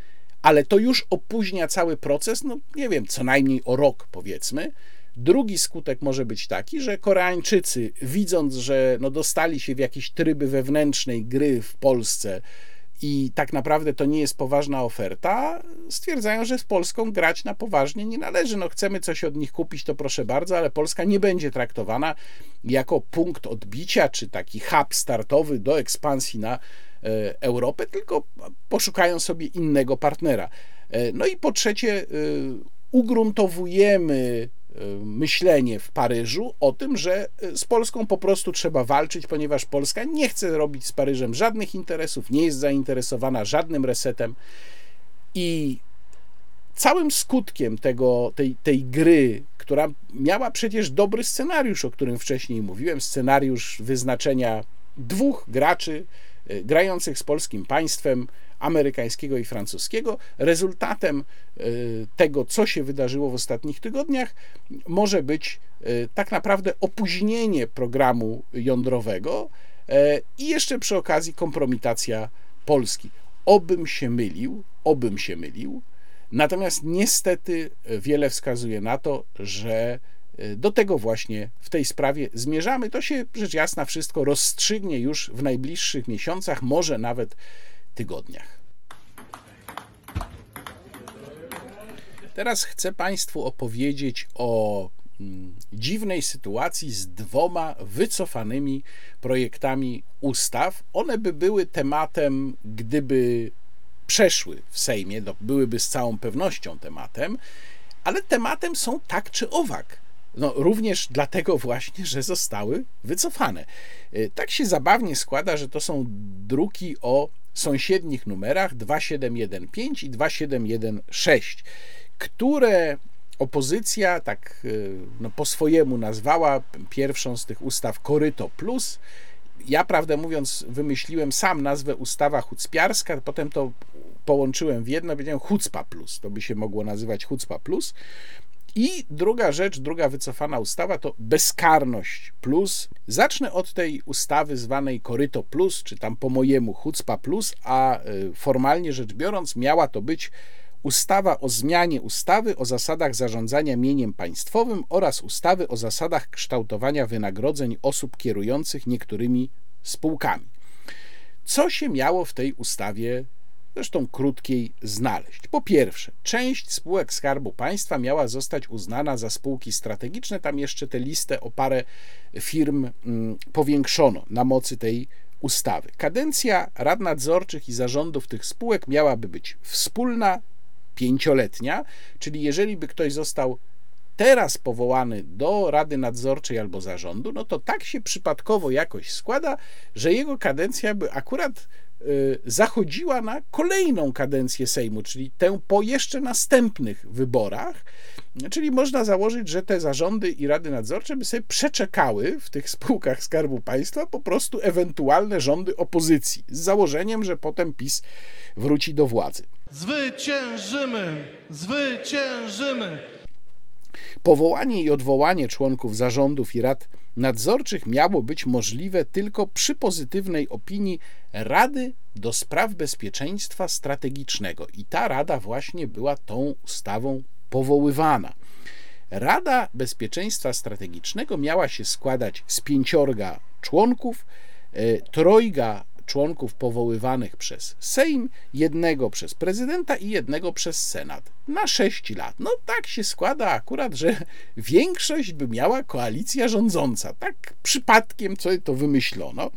ale to już opóźnia cały proces, no nie wiem, co najmniej o rok powiedzmy. Drugi skutek może być taki, że Koreańczycy, widząc, że no dostali się w jakieś tryby wewnętrznej gry w Polsce, i tak naprawdę to nie jest poważna oferta, stwierdzają, że z Polską grać na poważnie nie należy. No chcemy coś od nich kupić, to proszę bardzo, ale Polska nie będzie traktowana jako punkt odbicia czy taki hub startowy do ekspansji na e, Europę, tylko poszukają sobie innego partnera. E, no i po trzecie, e, ugruntowujemy myślenie w Paryżu o tym, że z Polską po prostu trzeba walczyć, ponieważ Polska nie chce robić z Paryżem żadnych interesów, nie jest zainteresowana żadnym resetem. I całym skutkiem tego, tej, tej gry, która miała przecież dobry scenariusz, o którym wcześniej mówiłem, scenariusz wyznaczenia dwóch graczy e, grających z polskim państwem, amerykańskiego i francuskiego. Rezultatem e, tego, co się wydarzyło w ostatnich tygodniach, może być e, tak naprawdę opóźnienie programu jądrowego e, i jeszcze przy okazji kompromitacja Polski. Obym się mylił, obym się mylił. Natomiast niestety wiele wskazuje na to, że do tego właśnie w tej sprawie zmierzamy. To się rzecz jasna wszystko rozstrzygnie już w najbliższych miesiącach, może nawet tygodniach. Teraz chcę Państwu opowiedzieć o mm, dziwnej sytuacji z dwoma wycofanymi projektami ustaw. One by były tematem, gdyby przeszły w Sejmie, byłyby z całą pewnością tematem, ale tematem są tak czy owak. No, również dlatego właśnie, że zostały wycofane. Y, tak się zabawnie składa, że to są druki o sąsiednich numerach 2715 i 2716, które opozycja tak y, no, po swojemu nazwała pierwszą z tych ustaw Koryto Plus. Ja, prawdę mówiąc, wymyśliłem sam nazwę ustawa hucpiarska, potem to połączyłem w jedno, powiedziałem Hucpa Plus. To by się mogło nazywać Hucpa Plus. I druga rzecz, druga wycofana ustawa to bezkarność plus. Zacznę od tej ustawy zwanej Koryto Plus, czy tam po mojemu Hucpa Plus, a y, formalnie rzecz biorąc miała to być ustawa o zmianie ustawy o zasadach zarządzania mieniem państwowym oraz ustawy o zasadach kształtowania wynagrodzeń osób kierujących niektórymi spółkami. Co się miało w tej ustawie zresztą krótkiej, znaleźć. Po pierwsze, część spółek Skarbu Państwa miała zostać uznana za spółki strategiczne. Tam jeszcze tę listę o parę firm mm, powiększono na mocy tej ustawy. Kadencja rad nadzorczych i zarządów tych spółek miałaby być wspólna, pięcioletnia, czyli jeżeli by ktoś został teraz powołany do Rady Nadzorczej albo zarządu, no to tak się przypadkowo jakoś składa, że jego kadencja by akurat zachodziła na kolejną kadencję Sejmu, czyli tę po jeszcze następnych wyborach. Czyli można założyć, że te zarządy i rady nadzorcze by sobie przeczekały w tych spółkach Skarbu Państwa po prostu ewentualne rządy opozycji, z założeniem, że potem PiS wróci do władzy. Zwyciężymy! Zwyciężymy! Powołanie i odwołanie członków zarządów i rad nadzorczych miało być możliwe tylko przy pozytywnej opinii Rady do Spraw Bezpieczeństwa Strategicznego. I ta rada właśnie była tą ustawą powoływana. Rada Bezpieczeństwa Strategicznego miała się składać z pięciorga członków, e, trojga członków powoływanych przez Sejm, jednego przez prezydenta i jednego przez Senat na 6 lat. No tak się składa akurat, że większość by miała koalicja rządząca. Tak przypadkiem co to wymyślono.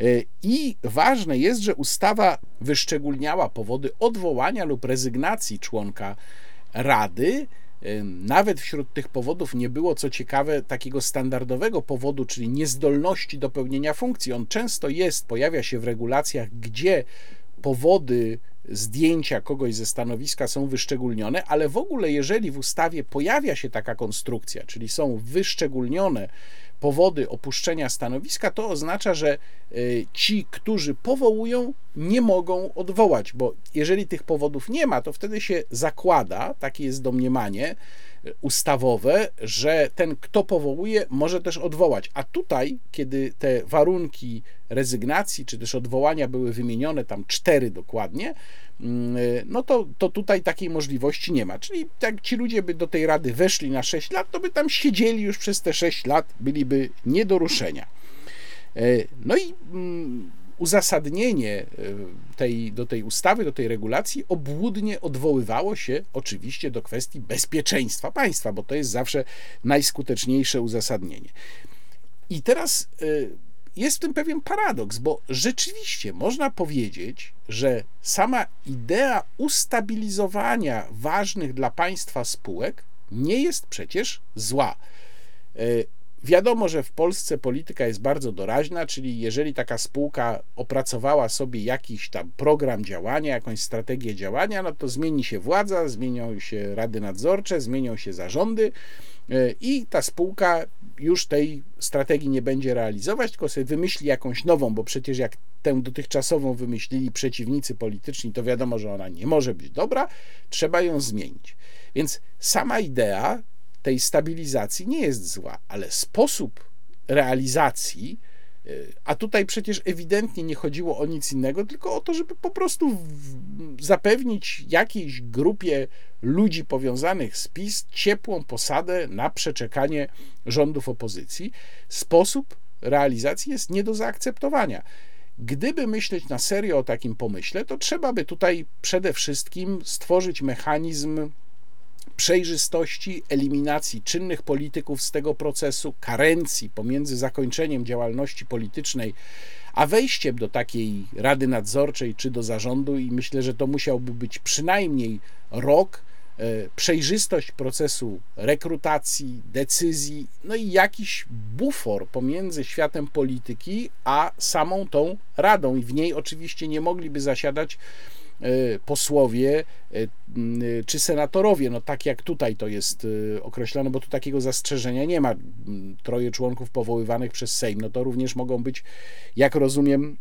E, I ważne jest, że ustawa wyszczególniała powody odwołania lub rezygnacji członka Rady nawet wśród tych powodów nie było, co ciekawe, takiego standardowego powodu, czyli niezdolności do pełnienia funkcji. On często jest, pojawia się w regulacjach, gdzie powody zdjęcia kogoś ze stanowiska są wyszczególnione, ale w ogóle, jeżeli w ustawie pojawia się taka konstrukcja, czyli są wyszczególnione powody opuszczenia stanowiska, to oznacza, że y, ci, którzy powołują, nie mogą odwołać, bo jeżeli tych powodów nie ma, to wtedy się zakłada, takie jest domniemanie ustawowe, że ten, kto powołuje, może też odwołać. A tutaj, kiedy te warunki rezygnacji czy też odwołania były wymienione, tam cztery dokładnie, mm, no to, to tutaj takiej możliwości nie ma. Czyli jak ci ludzie by do tej rady weszli na 6 lat, to by tam siedzieli już przez te 6 lat, byliby nie do ruszenia. E, no i mm, uzasadnienie e, tej, do tej ustawy, do tej regulacji obłudnie odwoływało się oczywiście do kwestii bezpieczeństwa państwa, bo to jest zawsze najskuteczniejsze uzasadnienie. I teraz e, jest w tym pewien paradoks, bo rzeczywiście można powiedzieć, że sama idea ustabilizowania ważnych dla państwa spółek nie jest przecież zła. Wiadomo, że w Polsce polityka jest bardzo doraźna, czyli jeżeli taka spółka opracowała sobie jakiś tam program działania, jakąś strategię działania, no to zmieni się władza, zmienią się rady nadzorcze, zmienią się zarządy e, i ta spółka już tej strategii nie będzie realizować, tylko sobie wymyśli jakąś nową, bo przecież jak tę dotychczasową wymyślili przeciwnicy polityczni, to wiadomo, że ona nie może być dobra, trzeba ją zmienić. Więc sama idea tej stabilizacji nie jest zła, ale sposób realizacji, y, a tutaj przecież ewidentnie nie chodziło o nic innego, tylko o to, żeby po prostu zapewnić jakiejś grupie ludzi powiązanych z PiS ciepłą posadę na przeczekanie rządów opozycji. Sposób realizacji jest nie do zaakceptowania. Gdyby myśleć na serio o takim pomyśle, to trzeba by tutaj przede wszystkim stworzyć mechanizm przejrzystości, eliminacji czynnych polityków z tego procesu, karencji pomiędzy zakończeniem działalności politycznej a wejściem do takiej rady nadzorczej czy do zarządu, i myślę, że to musiałby być przynajmniej rok. E, przejrzystość procesu rekrutacji, decyzji, no i jakiś bufor pomiędzy światem polityki a samą tą radą, i w niej oczywiście nie mogliby zasiadać posłowie e, czy senatorowie, no tak jak tutaj to jest określone, bo tu takiego zastrzeżenia nie ma. Troje członków powoływanych przez Sejm, no to również mogą być, jak rozumiem,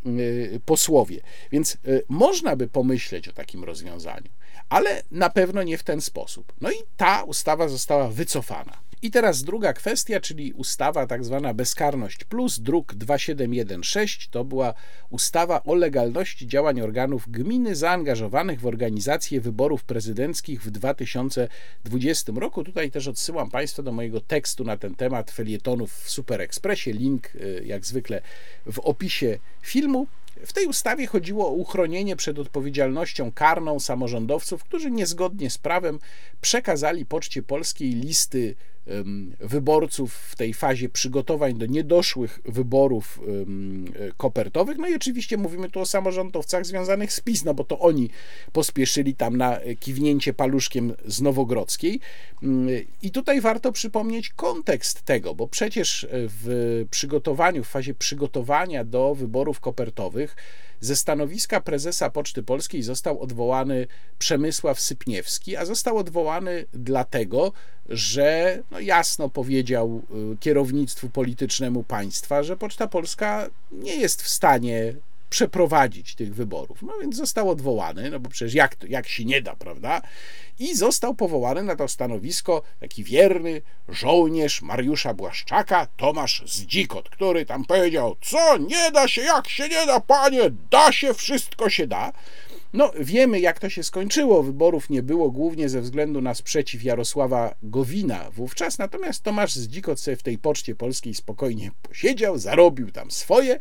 posłowie. Więc można by pomyśleć o takim rozwiązaniu, ale na pewno nie w ten sposób. No i ta ustawa została wycofana. I teraz druga kwestia, czyli ustawa tak zwana Bezkarność Plus, druk 2716, to była ustawa o legalności działań organów gminy zaangażowanych w organizację wyborów prezydenckich w 2020 roku. Tutaj też odsyłam Państwa do mojego tekstu na ten temat felietonów w Super Expressie. Link y, jak zwykle w opisie filmu. W tej ustawie chodziło o uchronienie przed odpowiedzialnością karną samorządowców, którzy niezgodnie z prawem przekazali Poczcie Polskiej listy wyborców w tej fazie przygotowań do niedoszłych wyborów kopertowych. No i oczywiście mówimy tu o samorządowcach związanych z PiS, no bo to oni pospieszyli tam na kiwnięcie paluszkiem z Nowogrodzkiej. I tutaj warto przypomnieć kontekst tego, bo przecież w przygotowaniu, w fazie przygotowania do wyborów kopertowych, ze stanowiska prezesa Poczty Polskiej został odwołany Przemysław Sypniewski, a został odwołany dlatego, że no jasno powiedział y, kierownictwu politycznemu państwa, że Poczta Polska nie jest w stanie przeprowadzić tych wyborów. No więc został odwołany, no bo przecież jak, to, jak się nie da, prawda? I został powołany na to stanowisko taki wierny żołnierz Mariusza Błaszczaka, Tomasz Zdzikot, który tam powiedział, co nie da się, jak się nie da, panie, da się, wszystko się da. No, wiemy, jak to się skończyło. Wyborów nie było głównie ze względu na sprzeciw Jarosława Gowina wówczas, natomiast Tomasz Zdzikot sobie w tej poczcie polskiej spokojnie posiedział, zarobił tam swoje.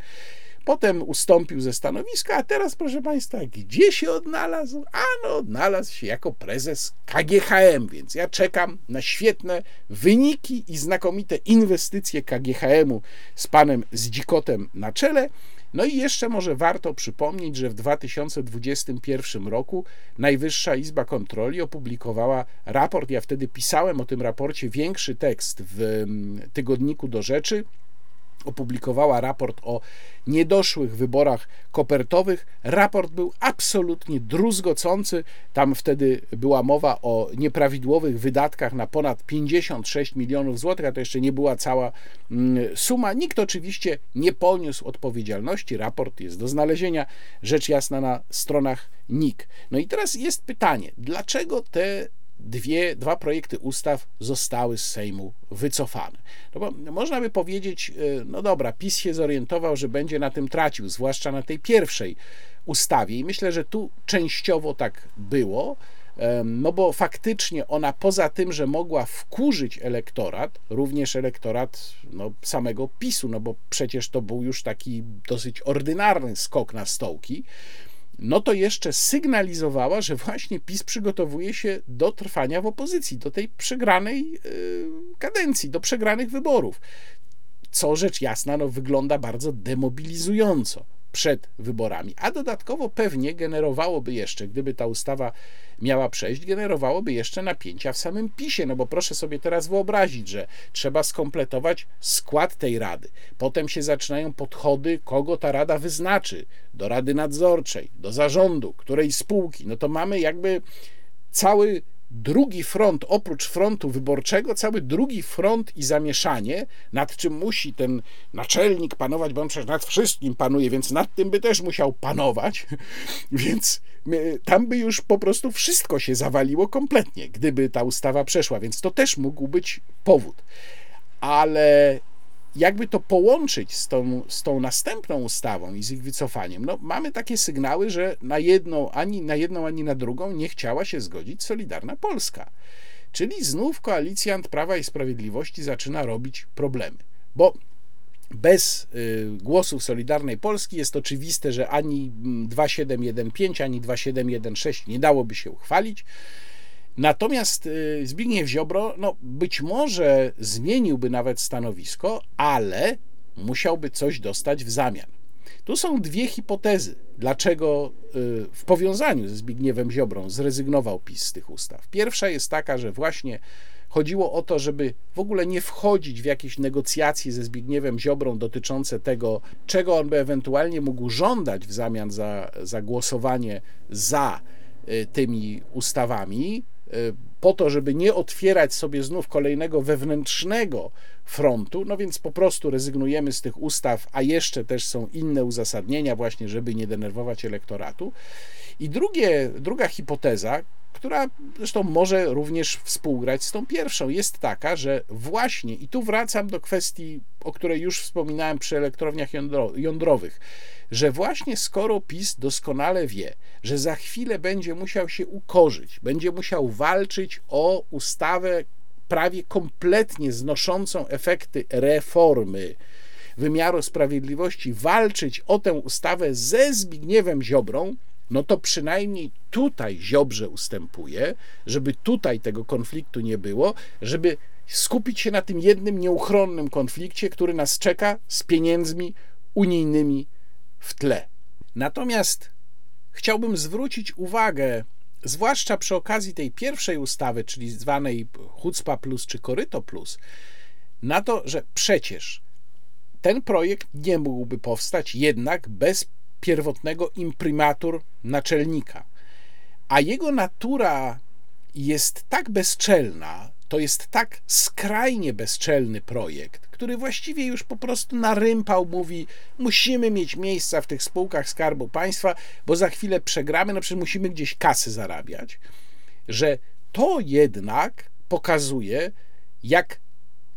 Potem ustąpił ze stanowiska, a teraz, proszę Państwa, gdzie się odnalazł? A no, odnalazł się jako prezes KGHM, więc ja czekam na świetne wyniki i znakomite inwestycje KGHM-u z panem Zdzikotem na czele. No i jeszcze może warto przypomnieć, że w 2021 roku Najwyższa Izba Kontroli opublikowała raport. Ja wtedy pisałem o tym raporcie większy tekst w mm, tygodniku do rzeczy opublikowała raport o niedoszłych wyborach kopertowych. Raport był absolutnie druzgocący. Tam wtedy była mowa o nieprawidłowych wydatkach na ponad 56 milionów złotych, a to jeszcze nie była cała mm, suma. Nikt oczywiście nie poniósł odpowiedzialności. Raport jest do znalezienia, rzecz jasna, na stronach NIK. No i teraz jest pytanie, dlaczego te dwie, dwa projekty ustaw zostały z Sejmu wycofane. No bo można by powiedzieć, e, no dobra, PiS się zorientował, że będzie na tym tracił, zwłaszcza na tej pierwszej ustawie i myślę, że tu częściowo tak było, no bo faktycznie ona poza tym, że mogła wkurzyć elektorat, również elektorat no, samego PiSu, no bo przecież to był już taki dosyć ordynarny skok na stołki, no to jeszcze sygnalizowała, że właśnie PiS przygotowuje się do trwania w opozycji, do tej przegranej y, kadencji, do przegranych wyborów. Co rzecz jasna no, wygląda bardzo demobilizująco przed wyborami, a dodatkowo pewnie generowałoby jeszcze, gdyby ta ustawa miała przejść, generowałoby jeszcze napięcia w samym PiSie, no bo proszę sobie teraz wyobrazić, że trzeba skompletować skład tej rady. Potem się zaczynają podchody, kogo ta rada wyznaczy, do rady nadzorczej, do zarządu, której spółki. No to mamy jakby cały drugi front, oprócz frontu wyborczego, cały drugi front i zamieszanie, nad czym musi ten naczelnik panować, bo on przecież nad wszystkim panuje, więc nad tym by też musiał panować, więc tam by już po prostu wszystko się zawaliło kompletnie, gdyby ta ustawa przeszła, więc to też mógł być powód. Ale jakby to połączyć z tą, z tą następną ustawą i z ich wycofaniem, no mamy takie sygnały, że na jedną, ani na jedną, ani na drugą nie chciała się zgodzić Solidarna Polska. Czyli znów koalicjant Prawa i Sprawiedliwości zaczyna robić problemy. Bo bez y, głosów Solidarnej Polski jest oczywiste, że ani 2715, ani 2716 nie dałoby się uchwalić. Natomiast y, Zbigniew Ziobro, no być może zmieniłby nawet stanowisko, ale musiałby coś dostać w zamian. Tu są dwie hipotezy, dlaczego y, w powiązaniu ze Zbigniewem Ziobrą zrezygnował PiS z tych ustaw. Pierwsza jest taka, że właśnie chodziło o to, żeby w ogóle nie wchodzić w jakieś negocjacje ze Zbigniewem Ziobrą dotyczące tego, czego on by ewentualnie mógł żądać w zamian za, za głosowanie za y, tymi ustawami, po to, żeby nie otwierać sobie znów kolejnego wewnętrznego frontu, no więc po prostu rezygnujemy z tych ustaw, a jeszcze też są inne uzasadnienia, właśnie, żeby nie denerwować elektoratu. I drugie, druga hipoteza, która zresztą może również współgrać z tą pierwszą, jest taka, że właśnie, i tu wracam do kwestii, o której już wspominałem przy elektrowniach jądrowych, że właśnie skoro PiS doskonale wie, że za chwilę będzie musiał się ukorzyć, będzie musiał walczyć o ustawę prawie kompletnie znoszącą efekty reformy wymiaru sprawiedliwości, walczyć o tę ustawę ze Zbigniewem Ziobrą, no to przynajmniej tutaj Ziobrze ustępuje, żeby tutaj tego konfliktu nie było, żeby skupić się na tym jednym nieuchronnym konflikcie, który nas czeka z pieniędzmi unijnymi w tle. Natomiast chciałbym zwrócić uwagę, zwłaszcza przy okazji tej pierwszej ustawy, czyli zwanej Hucpa Plus czy Koryto Plus, na to, że przecież ten projekt nie mógłby powstać jednak bez pierwotnego imprimatur naczelnika. A jego natura jest tak bezczelna, to jest tak skrajnie bezczelny projekt, który właściwie już po prostu narympał, mówi: Musimy mieć miejsca w tych spółkach Skarbu Państwa, bo za chwilę przegramy, no przecież musimy gdzieś kasy zarabiać. Że to jednak pokazuje, jak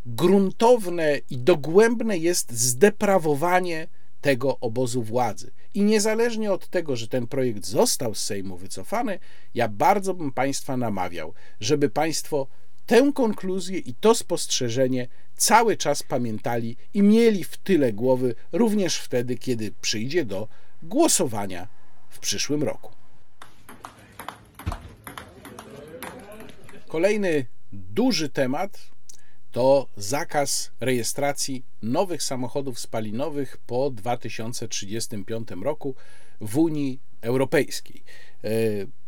gruntowne i dogłębne jest zdeprawowanie tego obozu władzy. I niezależnie od tego, że ten projekt został z Sejmu wycofany, ja bardzo bym Państwa namawiał, żeby Państwo tę konkluzję i to spostrzeżenie cały czas pamiętali i mieli w tyle głowy również wtedy, kiedy przyjdzie do głosowania w przyszłym roku. Kolejny duży temat to zakaz rejestracji nowych samochodów spalinowych po 2035 roku w Unii Europejskiej.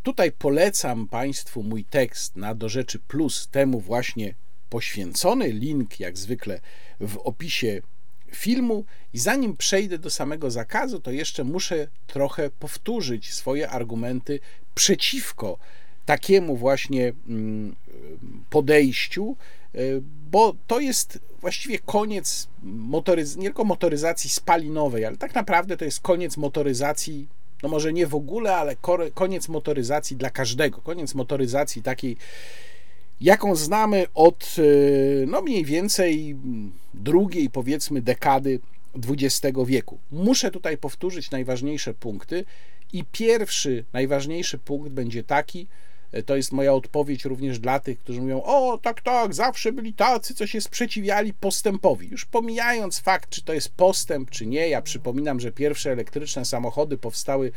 Tutaj polecam Państwu mój tekst na Do Rzeczy Plus, temu właśnie poświęcony. Link, jak zwykle, w opisie filmu. I zanim przejdę do samego zakazu, to jeszcze muszę trochę powtórzyć swoje argumenty przeciwko takiemu właśnie mm, podejściu, e, bo to jest właściwie koniec motoryz- nie tylko motoryzacji spalinowej, ale tak naprawdę to jest koniec motoryzacji, no może nie w ogóle, ale koniec motoryzacji dla każdego, koniec motoryzacji takiej, jaką znamy od e, no mniej więcej drugiej powiedzmy dekady XX wieku. Muszę tutaj powtórzyć najważniejsze punkty i pierwszy najważniejszy punkt będzie taki, to jest moja odpowiedź również dla tych, którzy mówią: O, tak, tak, zawsze byli tacy, co się sprzeciwiali postępowi. Już pomijając fakt, czy to jest postęp, czy nie, ja przypominam, że pierwsze elektryczne samochody powstały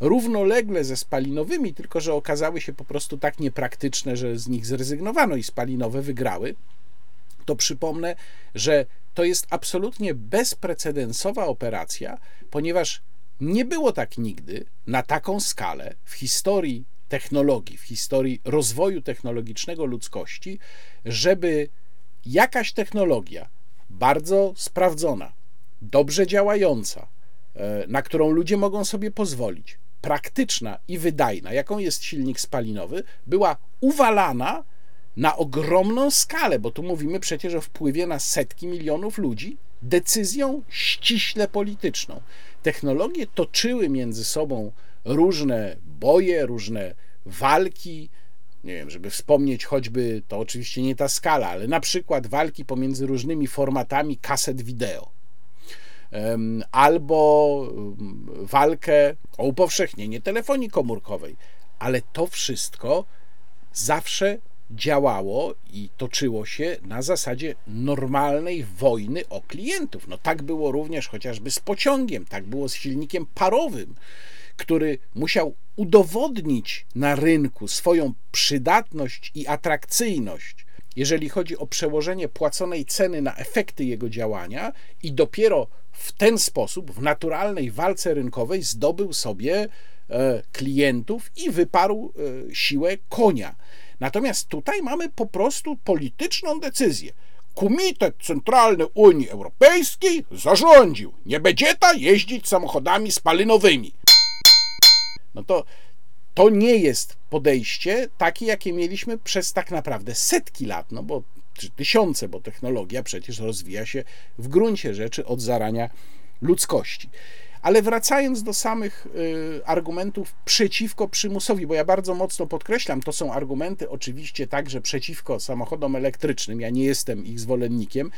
równolegle ze spalinowymi, tylko że okazały się po prostu tak niepraktyczne, że z nich zrezygnowano i spalinowe wygrały. To przypomnę, że to jest absolutnie bezprecedensowa operacja, ponieważ nie było tak nigdy na taką skalę w historii technologii, w historii rozwoju technologicznego ludzkości, żeby jakaś technologia bardzo sprawdzona, dobrze działająca, e, na którą ludzie mogą sobie pozwolić, praktyczna i wydajna, jaką jest silnik spalinowy, była uwalana na ogromną skalę, bo tu mówimy przecież o wpływie na setki milionów ludzi, decyzją ściśle polityczną. Technologie toczyły między sobą różne boje, różne walki, nie wiem, żeby wspomnieć choćby, to oczywiście nie ta skala, ale na przykład walki pomiędzy różnymi formatami kaset wideo. Albo walkę o upowszechnienie telefonii komórkowej. Ale to wszystko zawsze działało i toczyło się na zasadzie normalnej wojny o klientów. No tak było również chociażby z pociągiem, tak było z silnikiem parowym który musiał udowodnić na rynku swoją przydatność i atrakcyjność, jeżeli chodzi o przełożenie płaconej ceny na efekty jego działania, i dopiero w ten sposób, w naturalnej walce rynkowej, zdobył sobie e, klientów i wyparł e, siłę konia. Natomiast tutaj mamy po prostu polityczną decyzję. Komitet Centralny Unii Europejskiej zarządził, nie będzie ta jeździć samochodami spalinowymi no to to nie jest podejście takie, jakie mieliśmy przez tak naprawdę setki lat, no bo czy tysiące, bo technologia przecież rozwija się w gruncie rzeczy od zarania ludzkości. Ale wracając do samych y, argumentów przeciwko przymusowi, bo ja bardzo mocno podkreślam, to są argumenty oczywiście także przeciwko samochodom elektrycznym. Ja nie jestem ich zwolennikiem.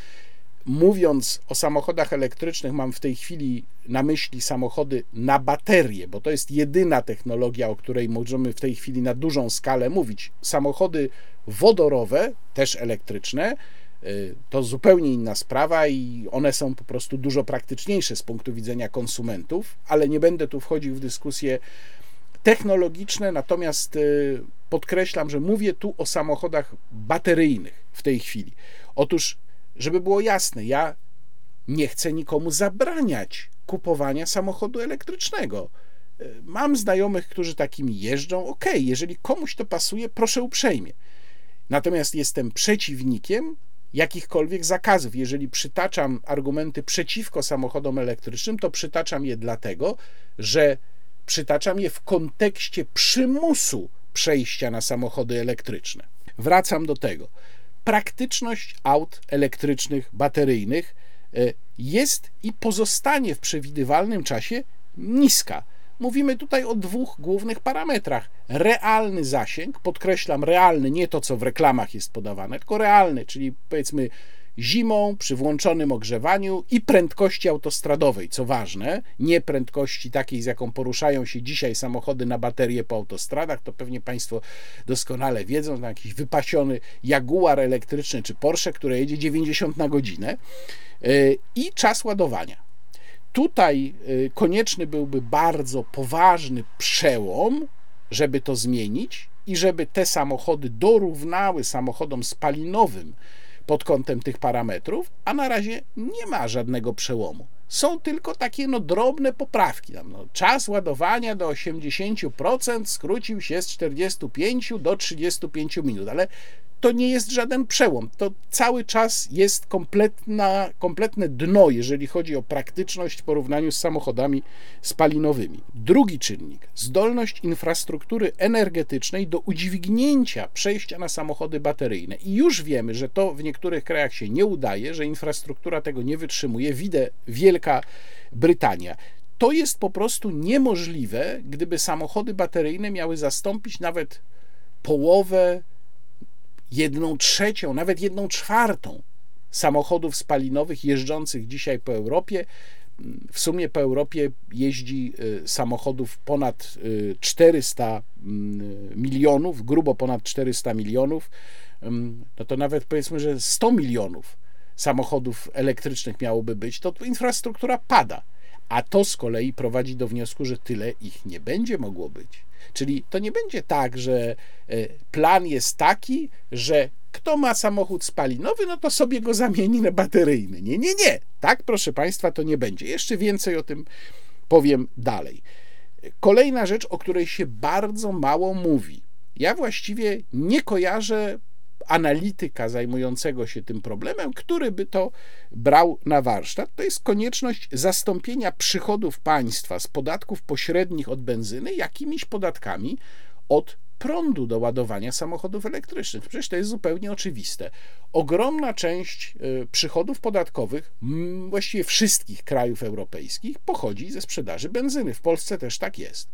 Mówiąc o samochodach elektrycznych, mam w tej chwili na myśli samochody na baterie, bo to jest jedyna technologia, o której możemy w tej chwili na dużą skalę mówić. Samochody wodorowe, też elektryczne, y, to zupełnie inna sprawa i one są po prostu dużo praktyczniejsze z punktu widzenia konsumentów, ale nie będę tu wchodził w dyskusje technologiczne, natomiast y, podkreślam, że mówię tu o samochodach bateryjnych w tej chwili. Otóż żeby było jasne, ja nie chcę nikomu zabraniać kupowania samochodu elektrycznego. E, mam znajomych, którzy takimi jeżdżą. Ok, jeżeli komuś to pasuje, proszę uprzejmie. Natomiast jestem przeciwnikiem jakichkolwiek zakazów. Jeżeli przytaczam argumenty przeciwko samochodom elektrycznym, to przytaczam je dlatego, że przytaczam je w kontekście przymusu przejścia na samochody elektryczne. Wracam do tego praktyczność aut elektrycznych, bateryjnych e, jest i pozostanie w przewidywalnym czasie niska. Mówimy tutaj o dwóch głównych parametrach. Realny zasięg, podkreślam realny, nie to co w reklamach jest podawane, tylko realny, czyli powiedzmy zimą, przy włączonym ogrzewaniu i prędkości autostradowej, co ważne, nie prędkości takiej, z jaką poruszają się dzisiaj samochody na baterie po autostradach, to pewnie Państwo doskonale wiedzą, na jakiś wypasiony Jaguar elektryczny czy Porsche, które jedzie 90 na godzinę y, i czas ładowania. Tutaj y, konieczny byłby bardzo poważny przełom, żeby to zmienić i żeby te samochody dorównały samochodom spalinowym pod kątem tych parametrów, a na razie nie ma żadnego przełomu. Są tylko takie no, drobne poprawki. No, czas ładowania do 80% skrócił się z 45 do 35 minut, ale to nie jest żaden przełom. To cały czas jest kompletna, kompletne dno, jeżeli chodzi o praktyczność w porównaniu z samochodami spalinowymi. Drugi czynnik zdolność infrastruktury energetycznej do udźwignięcia przejścia na samochody bateryjne. I już wiemy, że to w niektórych krajach się nie udaje, że infrastruktura tego nie wytrzymuje. Widzę Wielka Brytania. To jest po prostu niemożliwe, gdyby samochody bateryjne miały zastąpić nawet połowę jedną trzecią, nawet jedną czwartą samochodów spalinowych jeżdżących dzisiaj po Europie. W sumie po Europie jeździ y, samochodów ponad 400 y, mm, milionów, grubo ponad 400 milionów. No to nawet powiedzmy, że 100 milionów samochodów elektrycznych miałoby być, to infrastruktura pada. A to z kolei prowadzi do wniosku, że tyle ich nie będzie mogło być. Czyli to nie będzie tak, że e, plan jest taki, że kto ma samochód spalinowy, no to sobie go zamieni na bateryjny. Nie, nie, nie. Tak, proszę Państwa, to nie będzie. Jeszcze więcej o tym powiem dalej. Kolejna rzecz, o której się bardzo mało mówi. Ja właściwie nie kojarzę analityka zajmującego się tym problemem, który by to brał na warsztat, to jest konieczność zastąpienia przychodów państwa z podatków pośrednich od benzyny jakimiś podatkami od prądu do ładowania samochodów elektrycznych. Przecież to jest zupełnie oczywiste. Ogromna część y, przychodów podatkowych właściwie wszystkich krajów europejskich pochodzi ze sprzedaży benzyny. W Polsce też tak jest.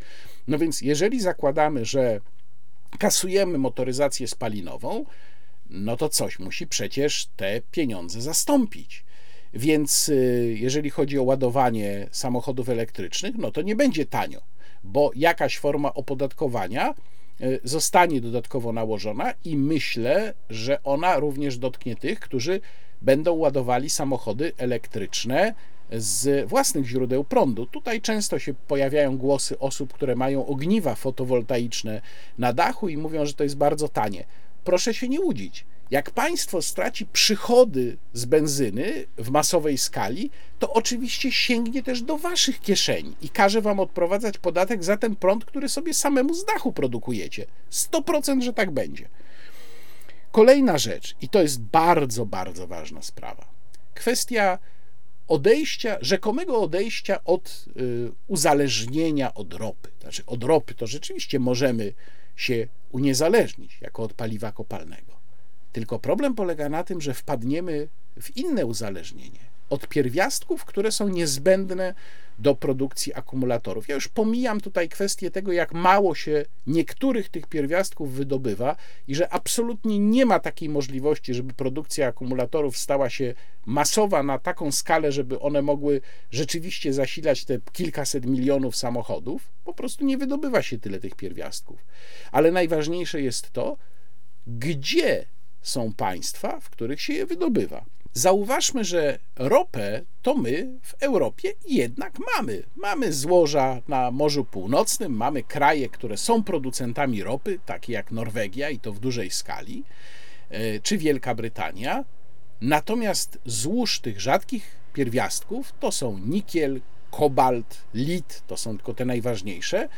No więc jeżeli zakładamy, że kasujemy motoryzację spalinową, no to coś musi przecież te pieniądze zastąpić. Więc y, jeżeli chodzi o ładowanie samochodów elektrycznych, no to nie będzie tanio, bo jakaś forma opodatkowania y, zostanie dodatkowo nałożona i myślę, że ona również dotknie tych, którzy będą ładowali samochody elektryczne z własnych źródeł prądu. Tutaj często się pojawiają głosy osób, które mają ogniwa fotowoltaiczne na dachu i mówią, że to jest bardzo tanie proszę się nie łudzić. Jak państwo straci przychody z benzyny w masowej skali, to oczywiście sięgnie też do waszych kieszeni i każe wam odprowadzać podatek za ten prąd, który sobie samemu z dachu produkujecie. 100% że tak będzie. Kolejna rzecz, i to jest bardzo, bardzo ważna sprawa. Kwestia odejścia, rzekomego odejścia od y, uzależnienia od ropy. Znaczy, od ropy to rzeczywiście możemy się uniezależnić jako od paliwa kopalnego. Tylko problem polega na tym, że wpadniemy w inne uzależnienie od pierwiastków, które są niezbędne do produkcji akumulatorów. Ja już pomijam tutaj kwestię tego, jak mało się niektórych tych pierwiastków wydobywa i że absolutnie nie ma takiej możliwości, żeby produkcja akumulatorów stała się masowa na taką skalę, żeby one mogły rzeczywiście zasilać te kilkaset milionów samochodów. Po prostu nie wydobywa się tyle tych pierwiastków. Ale najważniejsze jest to, gdzie są państwa, w których się je wydobywa. Zauważmy, że ropę to my w Europie jednak mamy. Mamy złoża na Morzu Północnym, mamy kraje, które są producentami ropy, takie jak Norwegia i to w dużej skali, e, czy Wielka Brytania. Natomiast złóż tych rzadkich pierwiastków to są nikiel, kobalt, lit, to są tylko te najważniejsze.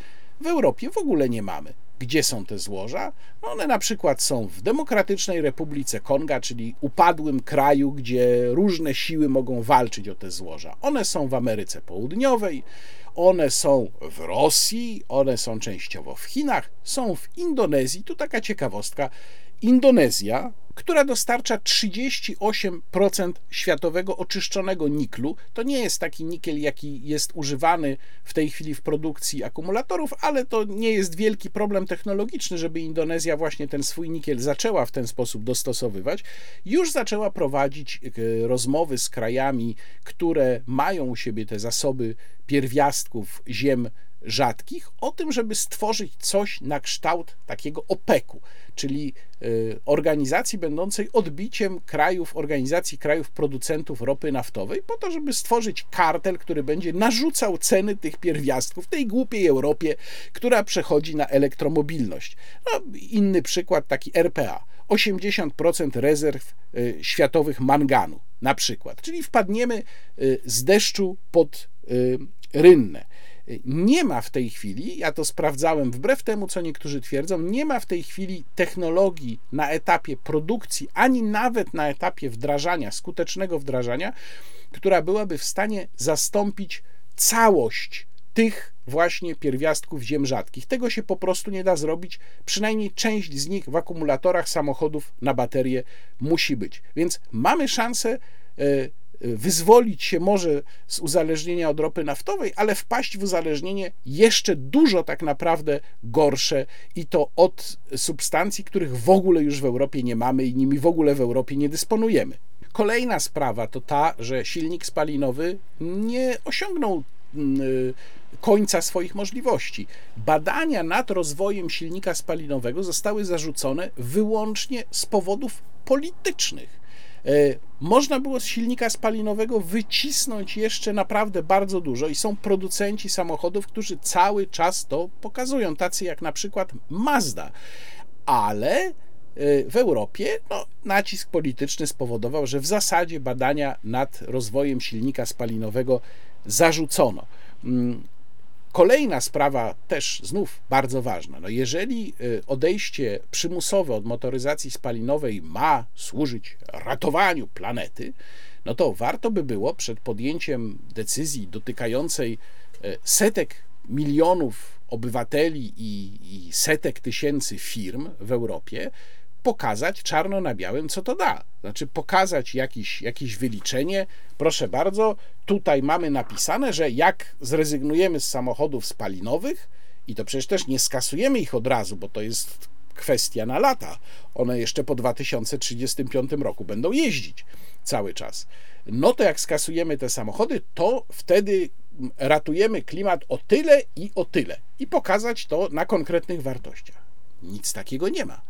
W Europie w ogóle nie mamy. Gdzie są te złoża? No one na przykład są w Demokratycznej Republice Konga, czyli upadłym kraju, gdzie różne siły mogą walczyć o te złoża. One są w Ameryce Południowej, one są w Rosji, one są częściowo w Chinach, są w Indonezji. Tu taka ciekawostka. Indonezja, która dostarcza 38% światowego oczyszczonego niklu. To nie jest taki nikiel, jaki jest używany w tej chwili w produkcji akumulatorów, ale to nie jest wielki problem technologiczny, żeby Indonezja właśnie ten swój nikiel zaczęła w ten sposób dostosowywać. Już zaczęła prowadzić e, rozmowy z krajami, które mają u siebie te zasoby pierwiastków ziem rzadkich, o tym, żeby stworzyć coś na kształt takiego OPEC-u, czyli y, organizacji będącej odbiciem krajów, organizacji krajów producentów ropy naftowej, po to, żeby stworzyć kartel, który będzie narzucał ceny tych pierwiastków tej głupiej Europie, która przechodzi na elektromobilność. No, inny przykład, taki RPA. 80% rezerw y, światowych manganu, na przykład. Czyli wpadniemy y, z deszczu pod rynnę. Nie ma w tej chwili, ja to sprawdzałem wbrew temu, co niektórzy twierdzą, nie ma w tej chwili technologii na etapie produkcji, ani nawet na etapie wdrażania, skutecznego wdrażania, która byłaby w stanie zastąpić całość tych właśnie pierwiastków ziem rzadkich. Tego się po prostu nie da zrobić. Przynajmniej część z nich w akumulatorach samochodów na baterie musi być. Więc mamy szansę e, wyzwolić się może z uzależnienia od ropy naftowej, ale wpaść w uzależnienie jeszcze dużo tak naprawdę gorsze i to od substancji, których w ogóle już w Europie nie mamy i nimi w ogóle w Europie nie dysponujemy. Kolejna sprawa to ta, że silnik spalinowy nie osiągnął mm, y, końca swoich możliwości. Badania nad rozwojem silnika spalinowego zostały zarzucone wyłącznie z powodów politycznych można było z silnika spalinowego wycisnąć jeszcze naprawdę bardzo dużo i są producenci samochodów, którzy cały czas to pokazują, tacy jak na przykład Mazda. Ale e, w Europie no, nacisk polityczny spowodował, że w zasadzie badania nad rozwojem silnika spalinowego zarzucono. Kolejna sprawa, też znów bardzo ważna. No jeżeli y, odejście przymusowe od motoryzacji spalinowej ma służyć ratowaniu planety, no to warto by było przed podjęciem decyzji dotykającej y, setek milionów obywateli i, i setek tysięcy firm w Europie pokazać czarno na białym, co to da. Znaczy pokazać jakiś, jakieś wyliczenie. Proszę bardzo, tutaj mamy napisane, że jak zrezygnujemy z samochodów spalinowych, i to przecież też nie skasujemy ich od razu, bo to jest kwestia na lata. One jeszcze po 2035 roku będą jeździć cały czas. No to jak skasujemy te samochody, to wtedy ratujemy klimat o tyle i o tyle. I pokazać to na konkretnych wartościach. Nic takiego nie ma.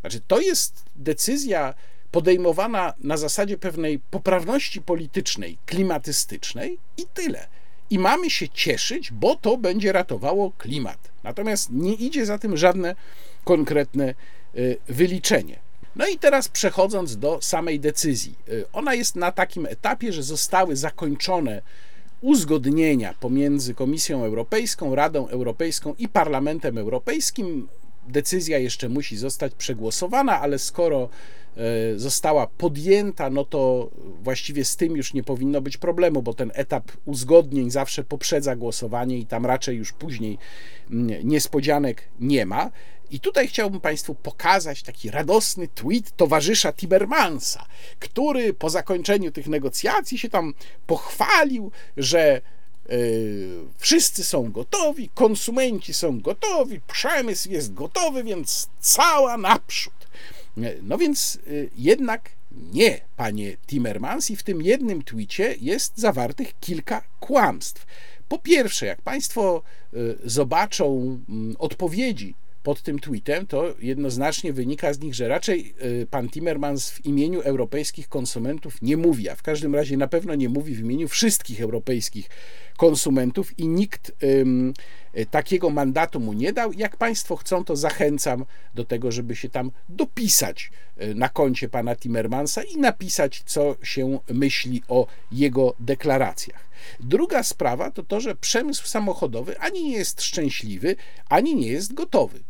Znaczy, to jest decyzja podejmowana na zasadzie pewnej poprawności politycznej, klimatystycznej i tyle. I mamy się cieszyć, bo to będzie ratowało klimat. Natomiast nie idzie za tym żadne konkretne y, wyliczenie. No i teraz przechodząc do samej decyzji. Y, ona jest na takim etapie, że zostały zakończone uzgodnienia pomiędzy Komisją Europejską, Radą Europejską i Parlamentem Europejskim decyzja jeszcze musi zostać przegłosowana, ale skoro e, została podjęta, no to właściwie z tym już nie powinno być problemu, bo ten etap uzgodnień zawsze poprzedza głosowanie i tam raczej już później mm, niespodzianek nie ma. I tutaj chciałbym Państwu pokazać taki radosny tweet towarzysza Timmermansa, który po zakończeniu tych negocjacji się tam pochwalił, że wszyscy są gotowi, konsumenci są gotowi, przemysł jest gotowy, więc cała naprzód. No więc e, jednak nie, panie Timmermans, i w tym jednym twicie jest zawartych kilka kłamstw. Po pierwsze, jak państwo zobaczą mm, odpowiedzi pod tym tweetem, to jednoznacznie wynika z nich, że raczej y, pan Timmermans w imieniu europejskich konsumentów nie mówi, a w każdym razie na pewno nie mówi w imieniu wszystkich europejskich konsumentów i nikt takiego mandatu mu nie dał. Jak Państwo chcą, to zachęcam do tego, żeby się tam dopisać y, na koncie pana Timmermansa i napisać, co się myśli o jego deklaracjach. Druga sprawa to to, że przemysł samochodowy ani nie jest szczęśliwy, ani nie jest gotowy.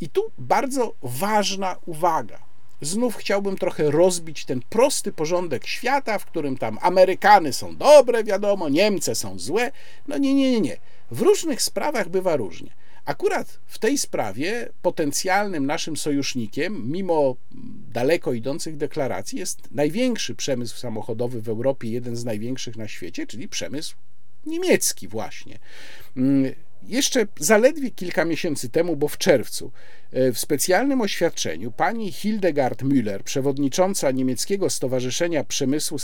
I tu bardzo ważna uwaga. Znów chciałbym trochę rozbić ten prosty porządek świata, w którym tam Amerykany są dobre, wiadomo, Niemcy są złe. No nie, nie, nie, nie. W różnych sprawach bywa różnie. Akurat w tej sprawie potencjalnym naszym sojusznikiem, mimo daleko idących deklaracji, jest największy przemysł samochodowy w Europie, jeden z największych na świecie, czyli przemysł niemiecki, właśnie. Mm, jeszcze zaledwie kilka miesięcy temu, bo w czerwcu, e, w specjalnym oświadczeniu pani Hildegard Müller, przewodnicząca niemieckiego Stowarzyszenia Przemysłu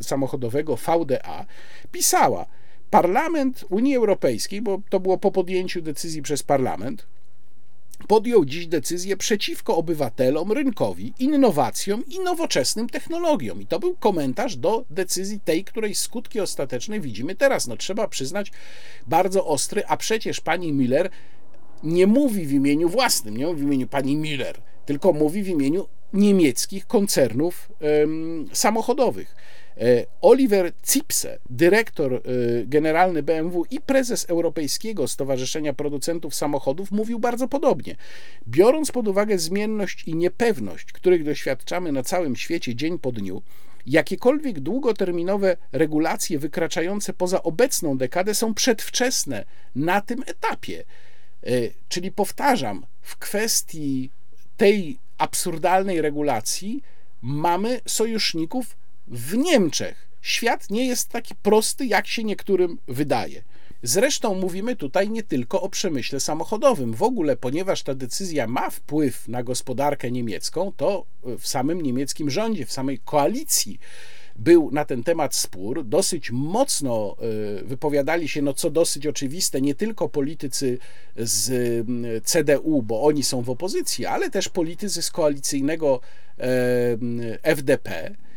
Samochodowego VDA, pisała: Parlament Unii Europejskiej, bo to było po podjęciu decyzji przez parlament, podjął dziś decyzję przeciwko obywatelom, rynkowi, innowacjom i nowoczesnym technologiom. I to był komentarz do decyzji tej, której skutki ostateczne widzimy teraz. No trzeba przyznać, bardzo ostry, a przecież pani Miller nie mówi w imieniu własnym, nie mówi w imieniu pani Miller, tylko mówi w imieniu niemieckich koncernów ym, samochodowych. E, Oliver Zipse, dyrektor e, generalny BMW i prezes Europejskiego Stowarzyszenia Producentów Samochodów, mówił bardzo podobnie. Biorąc pod uwagę zmienność i niepewność, których doświadczamy na całym świecie dzień po dniu, jakiekolwiek długoterminowe regulacje wykraczające poza obecną dekadę są przedwczesne na tym etapie. E, czyli powtarzam, w kwestii tej absurdalnej regulacji mamy sojuszników w Niemczech świat nie jest taki prosty, jak się niektórym wydaje. Zresztą mówimy tutaj nie tylko o przemyśle samochodowym. W ogóle, ponieważ ta decyzja ma wpływ na gospodarkę niemiecką, to w samym niemieckim rządzie, w samej koalicji był na ten temat spór. Dosyć mocno e, wypowiadali się, no co dosyć oczywiste, nie tylko politycy z CDU, bo oni są w opozycji, ale też politycy z koalicyjnego FDP E,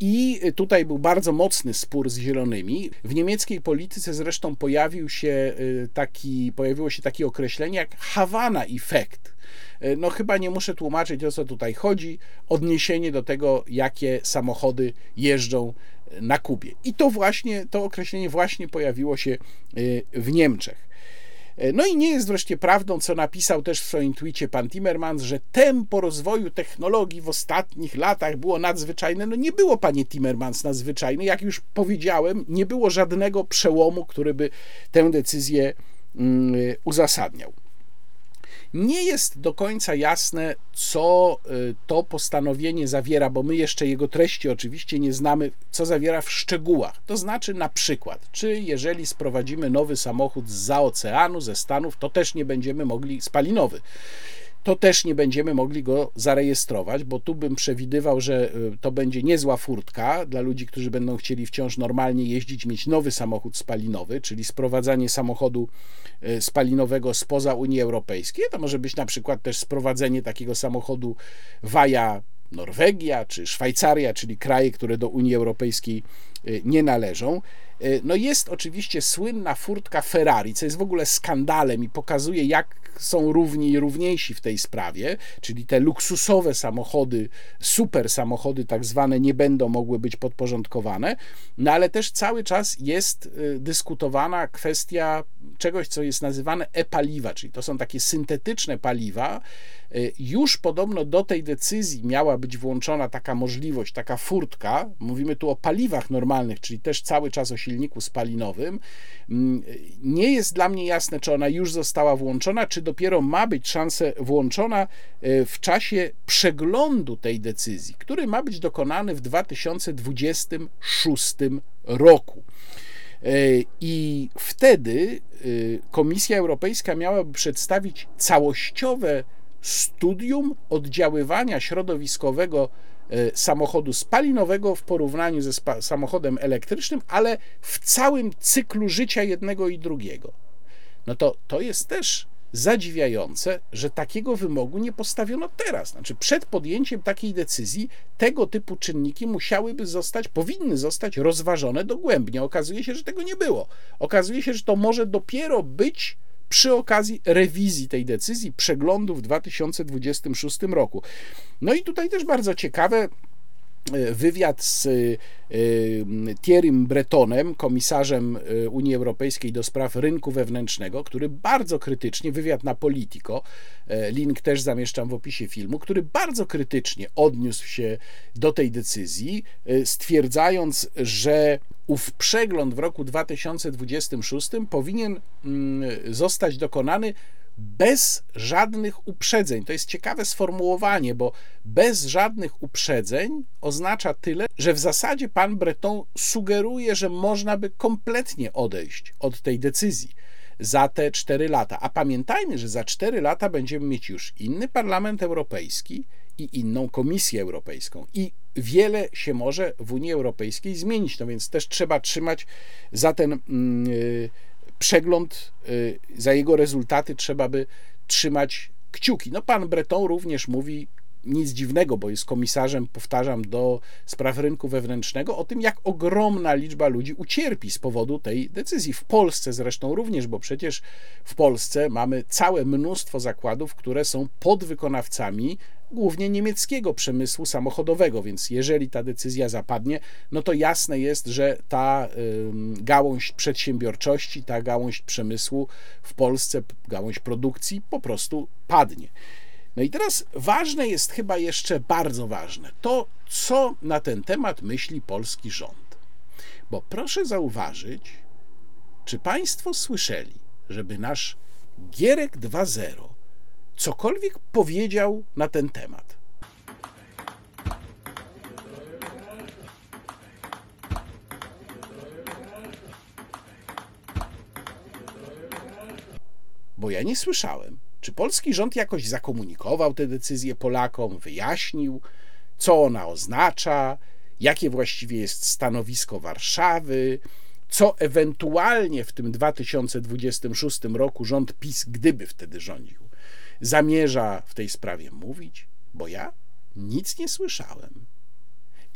I tutaj był bardzo mocny spór z zielonymi. W niemieckiej polityce zresztą pojawił się e, taki, pojawiło się takie określenie jak Havana Effect. E, no chyba nie muszę tłumaczyć o co tutaj chodzi. Odniesienie do tego, jakie samochody jeżdżą na Kubie. I to właśnie, to określenie właśnie pojawiło się w Niemczech. E, no i nie jest wreszcie prawdą, co napisał też w swoim tweetie pan Timmermans, że tempo rozwoju technologii w ostatnich latach było nadzwyczajne. No nie było, panie Timmermans, nadzwyczajne. Jak już powiedziałem, nie było żadnego przełomu, który by tę decyzję mm, uzasadniał. Nie jest do końca jasne, co y, to postanowienie zawiera, bo my jeszcze jego treści oczywiście nie znamy, co zawiera w szczegółach. To znaczy, na przykład, czy jeżeli sprowadzimy nowy samochód z oceanu, ze Stanów, to też nie będziemy mogli, spalinowy, to też nie będziemy mogli go zarejestrować, bo tu bym przewidywał, że y, to będzie niezła furtka dla ludzi, którzy będą chcieli wciąż normalnie jeździć, mieć nowy samochód spalinowy, czyli sprowadzanie samochodu y, spalinowego spoza Unii Europejskiej. To może być na przykład też sprowadzenie takiego samochodu via Norwegia czy Szwajcaria, czyli kraje, które do Unii Europejskiej y, nie należą. No jest oczywiście słynna furtka Ferrari, co jest w ogóle skandalem i pokazuje, jak są równi i równiejsi w tej sprawie, czyli te luksusowe samochody, super samochody tak zwane nie będą mogły być podporządkowane, no ale też cały czas jest y, dyskutowana kwestia czegoś, co jest nazywane e-paliwa, czyli to są takie syntetyczne paliwa. Y, już podobno do tej decyzji miała być włączona taka możliwość, taka furtka. Mówimy tu o paliwach normalnych, czyli też cały czas o silniku spalinowym. Mm, nie jest dla mnie jasne, czy ona już została włączona, czy dopiero ma być szansa włączona y, w czasie przeglądu tej decyzji, który ma być dokonany w 2026 roku. Y, I wtedy Komisja Europejska miałaby przedstawić całościowe studium oddziaływania środowiskowego e, samochodu spalinowego w porównaniu ze samochodem elektrycznym, ale w całym cyklu życia jednego i drugiego. No to to jest też zadziwiające, że takiego wymogu nie postawiono teraz. Znaczy, przed podjęciem takiej decyzji tego typu czynniki musiałyby zostać, powinny zostać rozważone dogłębnie. Okazuje się, że tego nie było. Okazuje się, że to może dopiero być przy okazji rewizji tej decyzji, przeglądu w 2026 roku. No i tutaj też bardzo ciekawe, wywiad z Thierrym Bretonem, komisarzem Unii Europejskiej do spraw rynku wewnętrznego, który bardzo krytycznie, wywiad na Politico, link też zamieszczam w opisie filmu, który bardzo krytycznie odniósł się do tej decyzji, stwierdzając, że ów przegląd w roku 2026 powinien mm, zostać dokonany bez żadnych uprzedzeń. To jest ciekawe sformułowanie, bo bez żadnych uprzedzeń oznacza tyle, że w zasadzie pan Breton sugeruje, że można by kompletnie odejść od tej decyzji za te cztery lata. A pamiętajmy, że za cztery lata będziemy mieć już inny Parlament Europejski i inną Komisję Europejską. I wiele się może w Unii Europejskiej zmienić. No więc też trzeba trzymać za ten. Yy, przegląd, y, za jego rezultaty trzeba by trzymać kciuki. No pan Breton również mówi nic dziwnego, bo jest komisarzem, powtarzam, do spraw rynku wewnętrznego, o tym, jak ogromna liczba ludzi ucierpi z powodu tej decyzji. W Polsce zresztą również, bo przecież w Polsce mamy całe mnóstwo zakładów, które są podwykonawcami głównie niemieckiego przemysłu samochodowego, więc jeżeli ta decyzja zapadnie, no to jasne jest, że ta gałąź przedsiębiorczości, ta gałąź przemysłu w Polsce, gałąź produkcji po prostu padnie. No i teraz ważne jest chyba jeszcze bardzo ważne to, co na ten temat myśli polski rząd. Bo proszę zauważyć, czy Państwo słyszeli, żeby nasz Gierek 2.0 cokolwiek powiedział na ten temat? Bo ja nie słyszałem. Czy polski rząd jakoś zakomunikował tę decyzję Polakom, wyjaśnił, co ona oznacza, jakie właściwie jest stanowisko Warszawy, co ewentualnie w tym 2026 roku rząd PiS, gdyby wtedy rządził, zamierza w tej sprawie mówić? Bo ja nic nie słyszałem.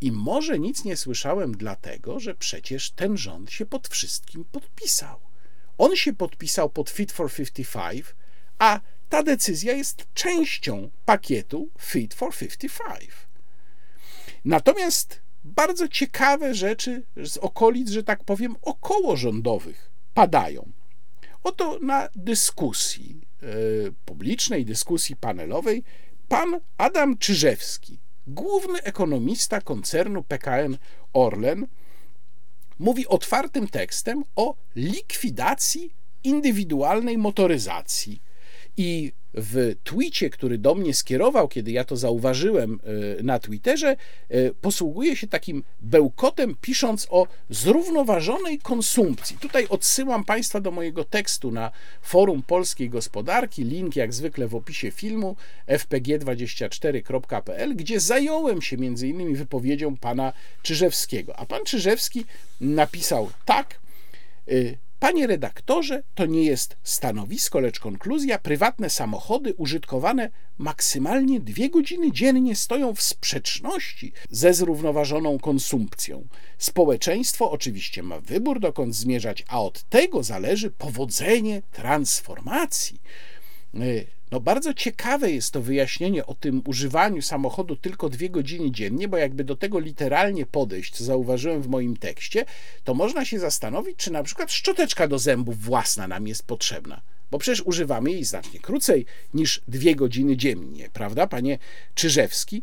I może nic nie słyszałem dlatego, że przecież ten rząd się pod wszystkim podpisał. On się podpisał pod Fit for 55, a ta decyzja jest częścią pakietu Fit for 55. Natomiast bardzo ciekawe rzeczy z okolic, że tak powiem, okołorządowych padają. Oto na dyskusji publicznej, dyskusji panelowej, pan Adam Czyżewski, główny ekonomista koncernu PKN Orlen, mówi otwartym tekstem o likwidacji indywidualnej motoryzacji i w twicie, który do mnie skierował, kiedy ja to zauważyłem e, na Twitterze, e, posługuje się takim bełkotem, pisząc o zrównoważonej konsumpcji. Tutaj odsyłam Państwa do mojego tekstu na forum polskiej gospodarki, link jak zwykle w opisie filmu fpg24.pl, gdzie zająłem się między innymi wypowiedzią pana Czyżewskiego. A pan Czyżewski napisał tak. E, Panie redaktorze, to nie jest stanowisko, lecz konkluzja. Prywatne samochody użytkowane maksymalnie dwie godziny dziennie stoją w sprzeczności ze zrównoważoną konsumpcją. Społeczeństwo oczywiście ma wybór, dokąd zmierzać, a od tego zależy powodzenie transformacji. No bardzo ciekawe jest to wyjaśnienie o tym używaniu samochodu tylko dwie godziny dziennie, bo jakby do tego literalnie podejść, co zauważyłem w moim tekście, to można się zastanowić, czy na przykład szczoteczka do zębów własna nam jest potrzebna. Bo przecież używamy jej znacznie krócej niż dwie godziny dziennie, prawda, panie Czyżewski?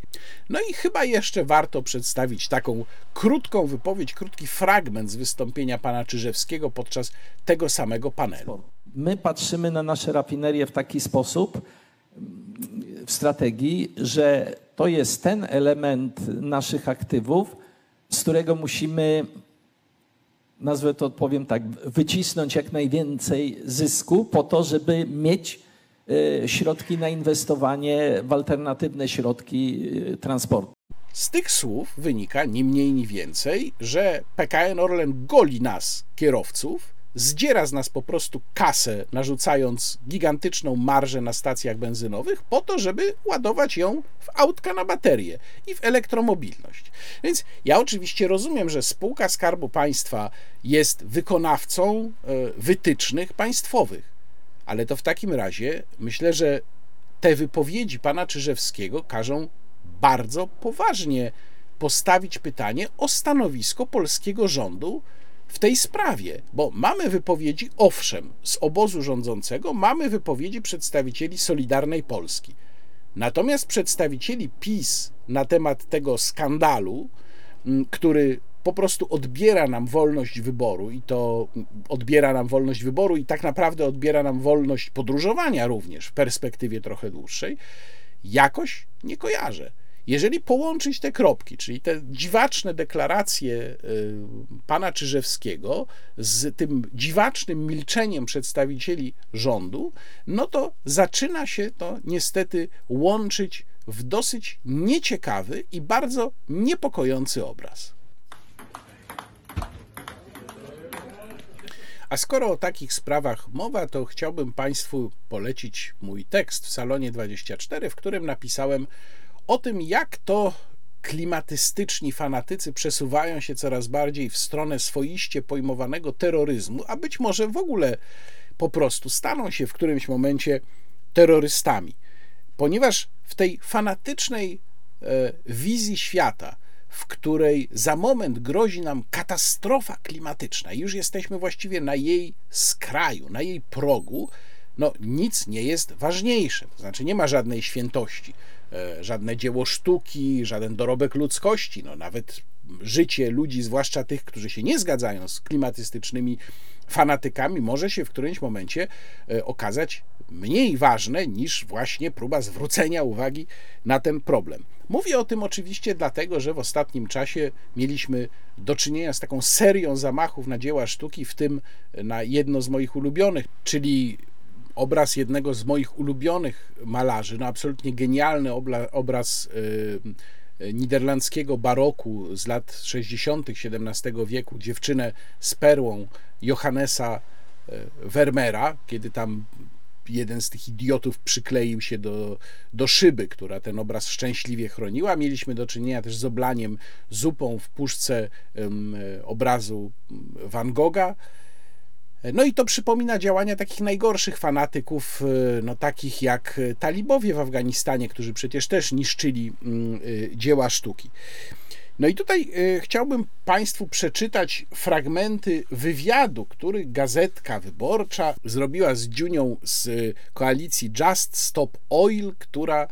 No i chyba jeszcze warto przedstawić taką krótką wypowiedź, krótki fragment z wystąpienia pana Czyżewskiego podczas tego samego panelu. My patrzymy na nasze rafinerie w taki sposób w strategii, że to jest ten element naszych aktywów, z którego musimy, nazwę to powiem tak, wycisnąć jak najwięcej zysku po to, żeby mieć e, środki na inwestowanie w alternatywne środki e, transportu. Z tych słów wynika ni mniej, ni więcej, że PKN Orlen goli nas, kierowców, zdziera z nas po prostu kasę, narzucając gigantyczną marżę na stacjach benzynowych, po to, żeby ładować ją w autka na baterie i w elektromobilność. Więc ja oczywiście rozumiem, że spółka Skarbu Państwa jest wykonawcą e, wytycznych państwowych, ale to w takim razie myślę, że te wypowiedzi pana Czyżewskiego każą bardzo poważnie postawić pytanie o stanowisko polskiego rządu w tej sprawie, bo mamy wypowiedzi, owszem, z obozu rządzącego, mamy wypowiedzi przedstawicieli Solidarnej Polski. Natomiast przedstawicieli PiS na temat tego skandalu, który po prostu odbiera nam wolność wyboru i to odbiera nam wolność wyboru i tak naprawdę odbiera nam wolność podróżowania również w perspektywie trochę dłuższej, jakoś nie kojarzę. Jeżeli połączyć te kropki, czyli te dziwaczne deklaracje y, pana Czyżewskiego z tym dziwacznym milczeniem przedstawicieli rządu, no to zaczyna się to niestety łączyć w dosyć nieciekawy i bardzo niepokojący obraz. A skoro o takich sprawach mowa, to chciałbym Państwu polecić mój tekst w Salonie 24, w którym napisałem o tym, jak to klimatystyczni fanatycy przesuwają się coraz bardziej w stronę swoiście pojmowanego terroryzmu, a być może w ogóle po prostu staną się w którymś momencie terrorystami. Ponieważ w tej fanatycznej e, wizji świata, w której za moment grozi nam katastrofa klimatyczna, już jesteśmy właściwie na jej skraju, na jej progu, no nic nie jest ważniejsze. To znaczy nie ma żadnej świętości, żadne dzieło sztuki, żaden dorobek ludzkości, no nawet życie ludzi, zwłaszcza tych, którzy się nie zgadzają z klimatystycznymi fanatykami, może się w którymś momencie e, okazać mniej ważne niż właśnie próba zwrócenia uwagi na ten problem. Mówię o tym oczywiście dlatego, że w ostatnim czasie mieliśmy do czynienia z taką serią zamachów na dzieła sztuki, w tym na jedno z moich ulubionych, czyli obraz jednego z moich ulubionych malarzy, no absolutnie genialny obraz yy, niderlandzkiego baroku z lat 60. XVII wieku, dziewczynę z perłą Johannesa y, Vermeera, kiedy tam jeden z tych idiotów przykleił się do, do szyby, która ten obraz szczęśliwie chroniła. Mieliśmy do czynienia też z oblaniem zupą w puszce obrazu Van Gogha. No i to przypomina działania takich najgorszych fanatyków, e, no takich jak talibowie w Afganistanie, którzy przecież też niszczyli mm, e, dzieła sztuki. No i tutaj e, chciałbym Państwu przeczytać fragmenty wywiadu, który Gazetka Wyborcza zrobiła z Dziunią z koalicji Just Stop Oil, która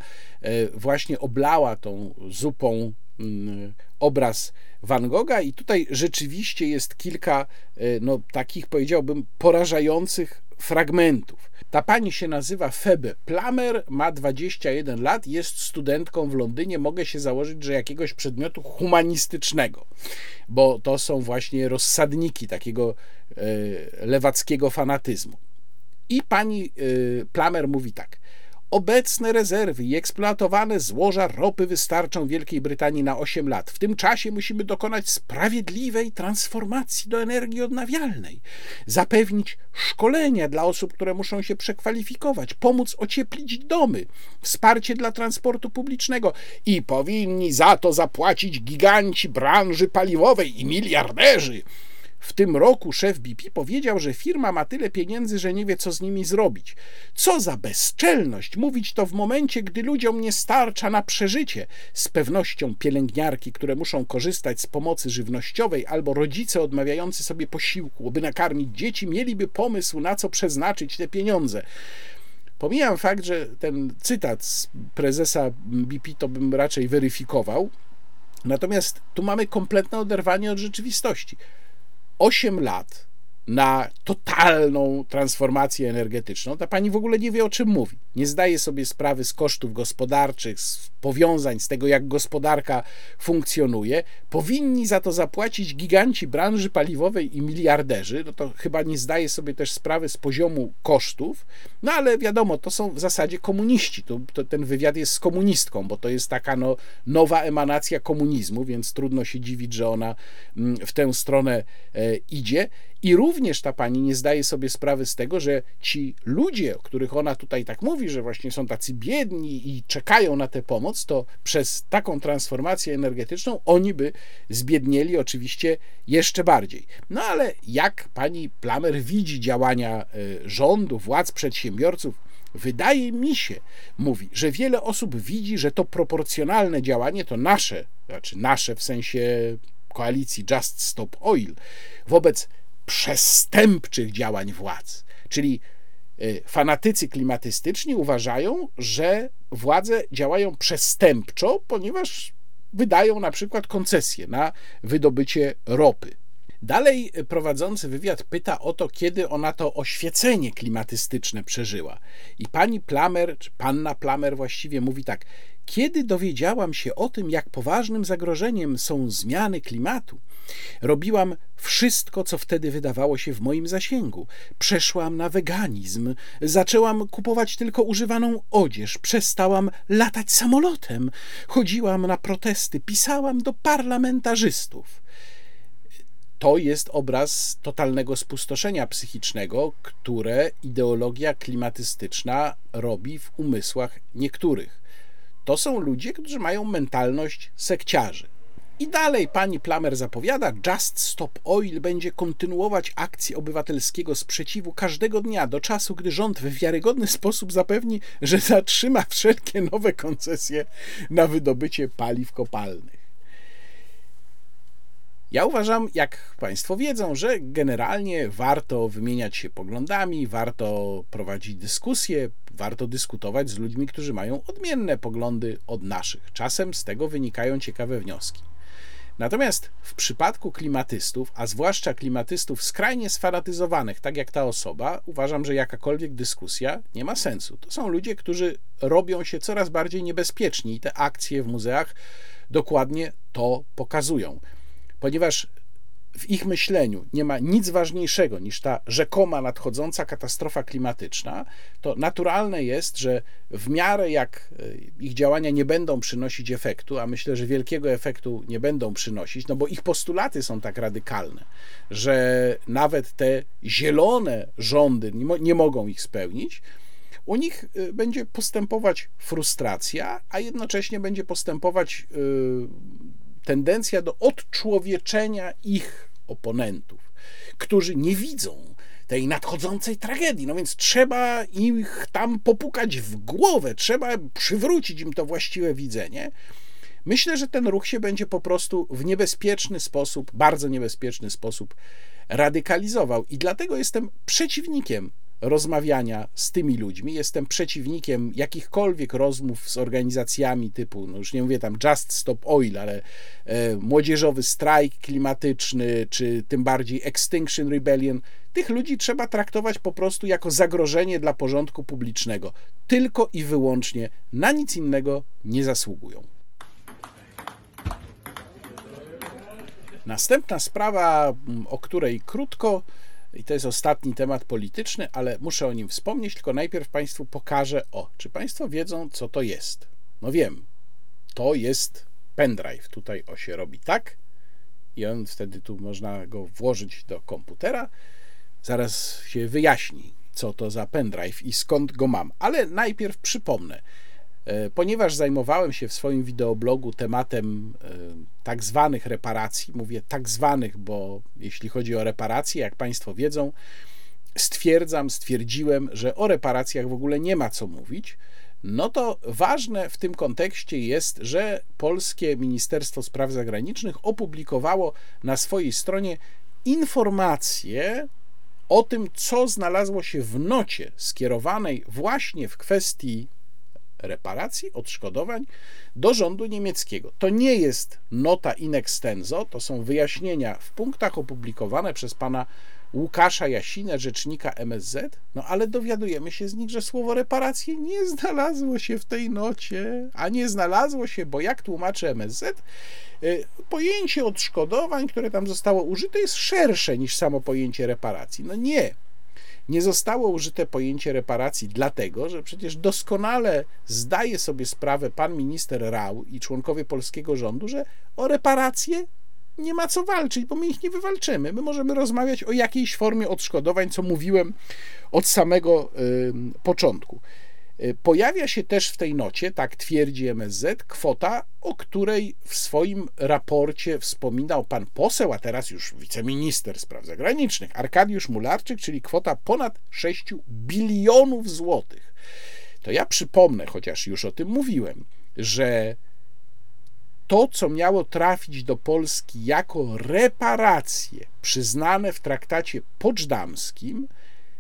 właśnie oblała tą zupą mm, obraz Van Gogha i tutaj rzeczywiście jest kilka e, no, takich powiedziałbym porażających fragmentów. Ta pani się nazywa Febe Plummer, ma 21 lat, jest studentką w Londynie. Mogę się założyć, że jakiegoś przedmiotu humanistycznego, bo to są właśnie rozsadniki takiego e, lewackiego fanatyzmu. I pani e, Plummer mówi tak. Obecne rezerwy i eksploatowane złoża ropy wystarczą Wielkiej Brytanii na 8 lat. W tym czasie musimy dokonać sprawiedliwej transformacji do energii odnawialnej, zapewnić szkolenia dla osób, które muszą się przekwalifikować, pomóc ocieplić domy, wsparcie dla transportu publicznego i powinni za to zapłacić giganci branży paliwowej i miliarderzy. W tym roku szef BP powiedział, że firma ma tyle pieniędzy, że nie wie, co z nimi zrobić. Co za bezczelność mówić to w momencie, gdy ludziom nie starcza na przeżycie. Z pewnością pielęgniarki, które muszą korzystać z pomocy żywnościowej, albo rodzice odmawiający sobie posiłku, by nakarmić dzieci, mieliby pomysł, na co przeznaczyć te pieniądze. Pomijam fakt, że ten cytat z prezesa BP to bym raczej weryfikował. Natomiast tu mamy kompletne oderwanie od rzeczywistości. 8 lat na totalną transformację energetyczną, ta pani w ogóle nie wie o czym mówi. Nie zdaje sobie sprawy z kosztów gospodarczych, z powiązań, z tego jak gospodarka funkcjonuje. Powinni za to zapłacić giganci branży paliwowej i miliarderzy. No to chyba nie zdaje sobie też sprawy z poziomu kosztów. No ale wiadomo, to są w zasadzie komuniści. To, to ten wywiad jest z komunistką, bo to jest taka no, nowa emanacja komunizmu, więc trudno się dziwić, że ona mm, w tę stronę e, idzie. I również ta pani nie zdaje sobie sprawy z tego, że ci ludzie, o których ona tutaj tak mówi, że właśnie są tacy biedni i czekają na tę pomoc, to przez taką transformację energetyczną oni by zbiednieli oczywiście jeszcze bardziej. No ale jak pani Plamer widzi działania e, rządu, władz, przedsiębiorców, Wydaje mi się, mówi, że wiele osób widzi, że to proporcjonalne działanie to nasze, znaczy nasze w sensie koalicji Just Stop Oil, wobec przestępczych działań władz. Czyli y, fanatycy klimatystyczni uważają, że władze działają przestępczo, ponieważ wydają na przykład koncesje na wydobycie ropy. Dalej prowadzący wywiad pyta o to, kiedy ona to oświecenie klimatystyczne przeżyła. I pani Plamer, czy panna Plamer właściwie mówi tak: Kiedy dowiedziałam się o tym, jak poważnym zagrożeniem są zmiany klimatu, robiłam wszystko, co wtedy wydawało się w moim zasięgu. Przeszłam na weganizm, zaczęłam kupować tylko używaną odzież, przestałam latać samolotem, chodziłam na protesty, pisałam do parlamentarzystów to jest obraz totalnego spustoszenia psychicznego, które ideologia klimatystyczna robi w umysłach niektórych. To są ludzie, którzy mają mentalność sekciarzy. I dalej pani Plamer zapowiada, Just Stop Oil będzie kontynuować akcję obywatelskiego sprzeciwu każdego dnia do czasu, gdy rząd w wiarygodny sposób zapewni, że zatrzyma wszelkie nowe koncesje na wydobycie paliw kopalnych. Ja uważam, jak Państwo wiedzą, że generalnie warto wymieniać się poglądami, warto prowadzić dyskusje, warto dyskutować z ludźmi, którzy mają odmienne poglądy od naszych. Czasem z tego wynikają ciekawe wnioski. Natomiast w przypadku klimatystów, a zwłaszcza klimatystów skrajnie sfanatyzowanych, tak jak ta osoba, uważam, że jakakolwiek dyskusja nie ma sensu. To są ludzie, którzy robią się coraz bardziej niebezpieczni i te akcje w muzeach dokładnie to pokazują ponieważ w ich myśleniu nie ma nic ważniejszego niż ta rzekoma nadchodząca katastrofa klimatyczna, to naturalne jest, że w miarę jak e, ich działania nie będą przynosić efektu, a myślę, że wielkiego efektu nie będą przynosić, no bo ich postulaty są tak radykalne, że nawet te zielone rządy nie, mo nie mogą ich spełnić, u nich e, będzie postępować frustracja, a jednocześnie będzie postępować yy, tendencja do odczłowieczenia ich oponentów, którzy nie widzą tej nadchodzącej tragedii. No więc trzeba ich tam popukać w głowę, trzeba przywrócić im to właściwe widzenie. Myślę, że ten ruch się będzie po prostu w niebezpieczny sposób, bardzo niebezpieczny sposób radykalizował. I dlatego jestem przeciwnikiem rozmawiania z tymi ludźmi. Jestem przeciwnikiem jakichkolwiek rozmów z organizacjami typu, no już nie mówię tam Just Stop Oil, ale e, młodzieżowy strajk klimatyczny, czy tym bardziej Extinction Rebellion. Tych ludzi trzeba traktować po prostu jako zagrożenie dla porządku publicznego. Tylko i wyłącznie na nic innego nie zasługują. Następna sprawa, o której krótko, i to jest ostatni temat polityczny, ale muszę o nim wspomnieć, tylko najpierw Państwu pokażę, o, czy Państwo wiedzą, co to jest? No wiem, to jest pendrive. Tutaj o się robi tak i on wtedy tu można go włożyć do komputera. Zaraz się wyjaśni, co to za pendrive i skąd go mam. Ale najpierw przypomnę, ponieważ zajmowałem się w swoim wideoblogu tematem e, tak zwanych reparacji, mówię tak zwanych, bo jeśli chodzi o reparacje, jak Państwo wiedzą, stwierdzam, stwierdziłem, że o reparacjach w ogóle nie ma co mówić. No to ważne w tym kontekście jest, że polskie Ministerstwo Spraw Zagranicznych opublikowało na swojej stronie informacje o tym, co znalazło się w nocie skierowanej właśnie w kwestii reparacji, odszkodowań do rządu niemieckiego. To nie jest nota in extenso, to są wyjaśnienia w punktach opublikowane przez pana Łukasza Jasinę, rzecznika MSZ, no ale dowiadujemy się z nich, że słowo reparacje nie znalazło się w tej nocie, a nie znalazło się, bo jak tłumaczy MSZ, y, pojęcie odszkodowań, które tam zostało użyte, jest szersze niż samo pojęcie reparacji. No nie, nie zostało użyte pojęcie reparacji, dlatego że przecież doskonale zdaje sobie sprawę pan minister Rał i członkowie polskiego rządu, że o reparacje nie ma co walczyć, bo my ich nie wywalczymy. My możemy rozmawiać o jakiejś formie odszkodowań, co mówiłem od samego y, początku. Y, pojawia się też w tej nocie, tak twierdzi MSZ, kwota, o której w swoim raporcie wspominał pan poseł, a teraz już wiceminister spraw zagranicznych, Arkadiusz Mularczyk, czyli kwota ponad 6 bilionów złotych. To ja przypomnę, chociaż już o tym mówiłem, że to, co miało trafić do Polski jako reparacje przyznane w traktacie poczdamskim,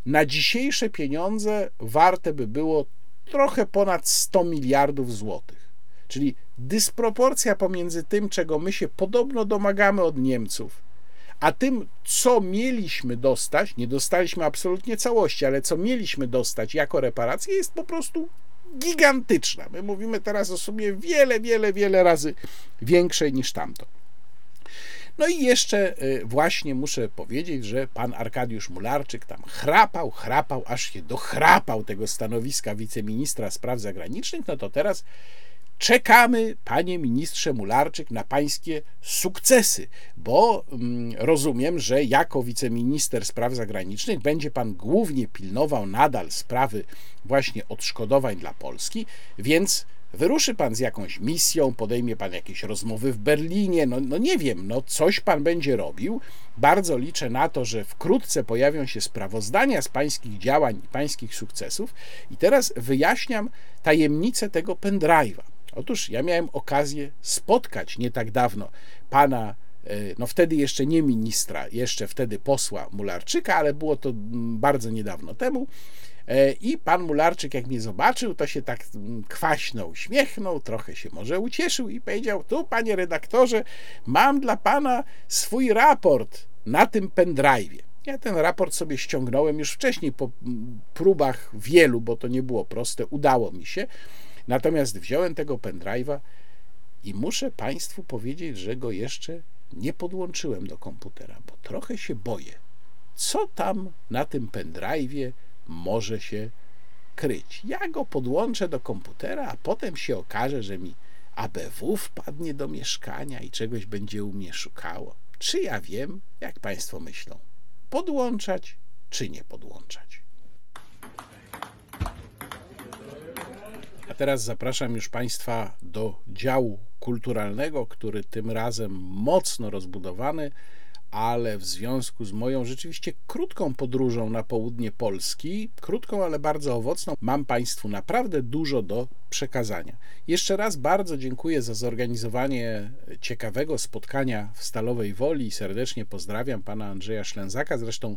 na dzisiejsze pieniądze warte by było trochę ponad 100 miliardów złotych. Czyli dysproporcja pomiędzy tym, czego my się podobno domagamy od Niemców, a tym, co mieliśmy dostać, nie dostaliśmy absolutnie całości, ale co mieliśmy dostać jako reparację, jest po prostu gigantyczna. My mówimy teraz o sumie wiele, wiele, wiele razy większej niż tamto. No i jeszcze y, właśnie muszę powiedzieć, że pan Arkadiusz Mularczyk tam chrapał, chrapał, aż się dochrapał tego stanowiska wiceministra spraw zagranicznych, no to teraz Czekamy, panie ministrze Mularczyk, na pańskie sukcesy, bo mm, rozumiem, że jako wiceminister spraw zagranicznych będzie pan głównie pilnował nadal sprawy właśnie odszkodowań dla Polski, więc wyruszy pan z jakąś misją, podejmie pan jakieś rozmowy w Berlinie, no, no nie wiem, no coś pan będzie robił. Bardzo liczę na to, że wkrótce pojawią się sprawozdania z pańskich działań i pańskich sukcesów. I teraz wyjaśniam tajemnicę tego pendrive'a. Otóż ja miałem okazję spotkać nie tak dawno pana, e, no wtedy jeszcze nie ministra, jeszcze wtedy posła Mularczyka, ale było to mm, bardzo niedawno temu. E, I pan Mularczyk, jak mnie zobaczył, to się tak mm, kwaśno uśmiechnął, trochę się może ucieszył i powiedział: Tu, panie redaktorze, mam dla pana swój raport na tym pendrive'ie. Ja ten raport sobie ściągnąłem już wcześniej po mm, próbach wielu, bo to nie było proste, udało mi się. Natomiast wziąłem tego pendrive'a i muszę Państwu powiedzieć, że go jeszcze nie podłączyłem do komputera, bo trochę się boję, co tam na tym pendrive'ie może się kryć. Ja go podłączę do komputera, a potem się okaże, że mi ABW wpadnie do mieszkania i czegoś będzie u mnie szukało. Czy ja wiem, jak Państwo myślą? Podłączać czy nie podłączać? A teraz zapraszam już Państwa do działu kulturalnego, który tym razem mocno rozbudowany, ale w związku z moją rzeczywiście krótką podróżą na południe Polski, krótką, ale bardzo owocną, mam Państwu naprawdę dużo do przekazania. Jeszcze raz bardzo dziękuję za zorganizowanie ciekawego spotkania w Stalowej Woli serdecznie pozdrawiam pana Andrzeja Szlęzaka, zresztą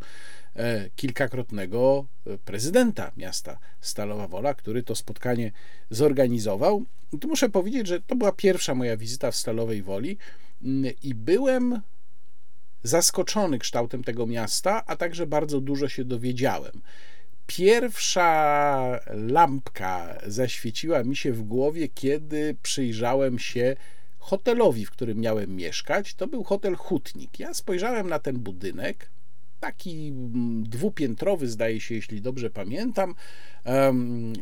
e, kilkakrotnego e, prezydenta miasta Stalowa Wola, który to spotkanie zorganizował. I tu muszę powiedzieć, że to była pierwsza moja wizyta w Stalowej Woli mm, i byłem zaskoczony kształtem tego miasta, a także bardzo dużo się dowiedziałem. Pierwsza lampka zaświeciła mi się w głowie, kiedy przyjrzałem się hotelowi, w którym miałem mieszkać. To był hotel Hutnik. Ja spojrzałem na ten budynek, taki mm, dwupiętrowy, zdaje się, jeśli dobrze pamiętam.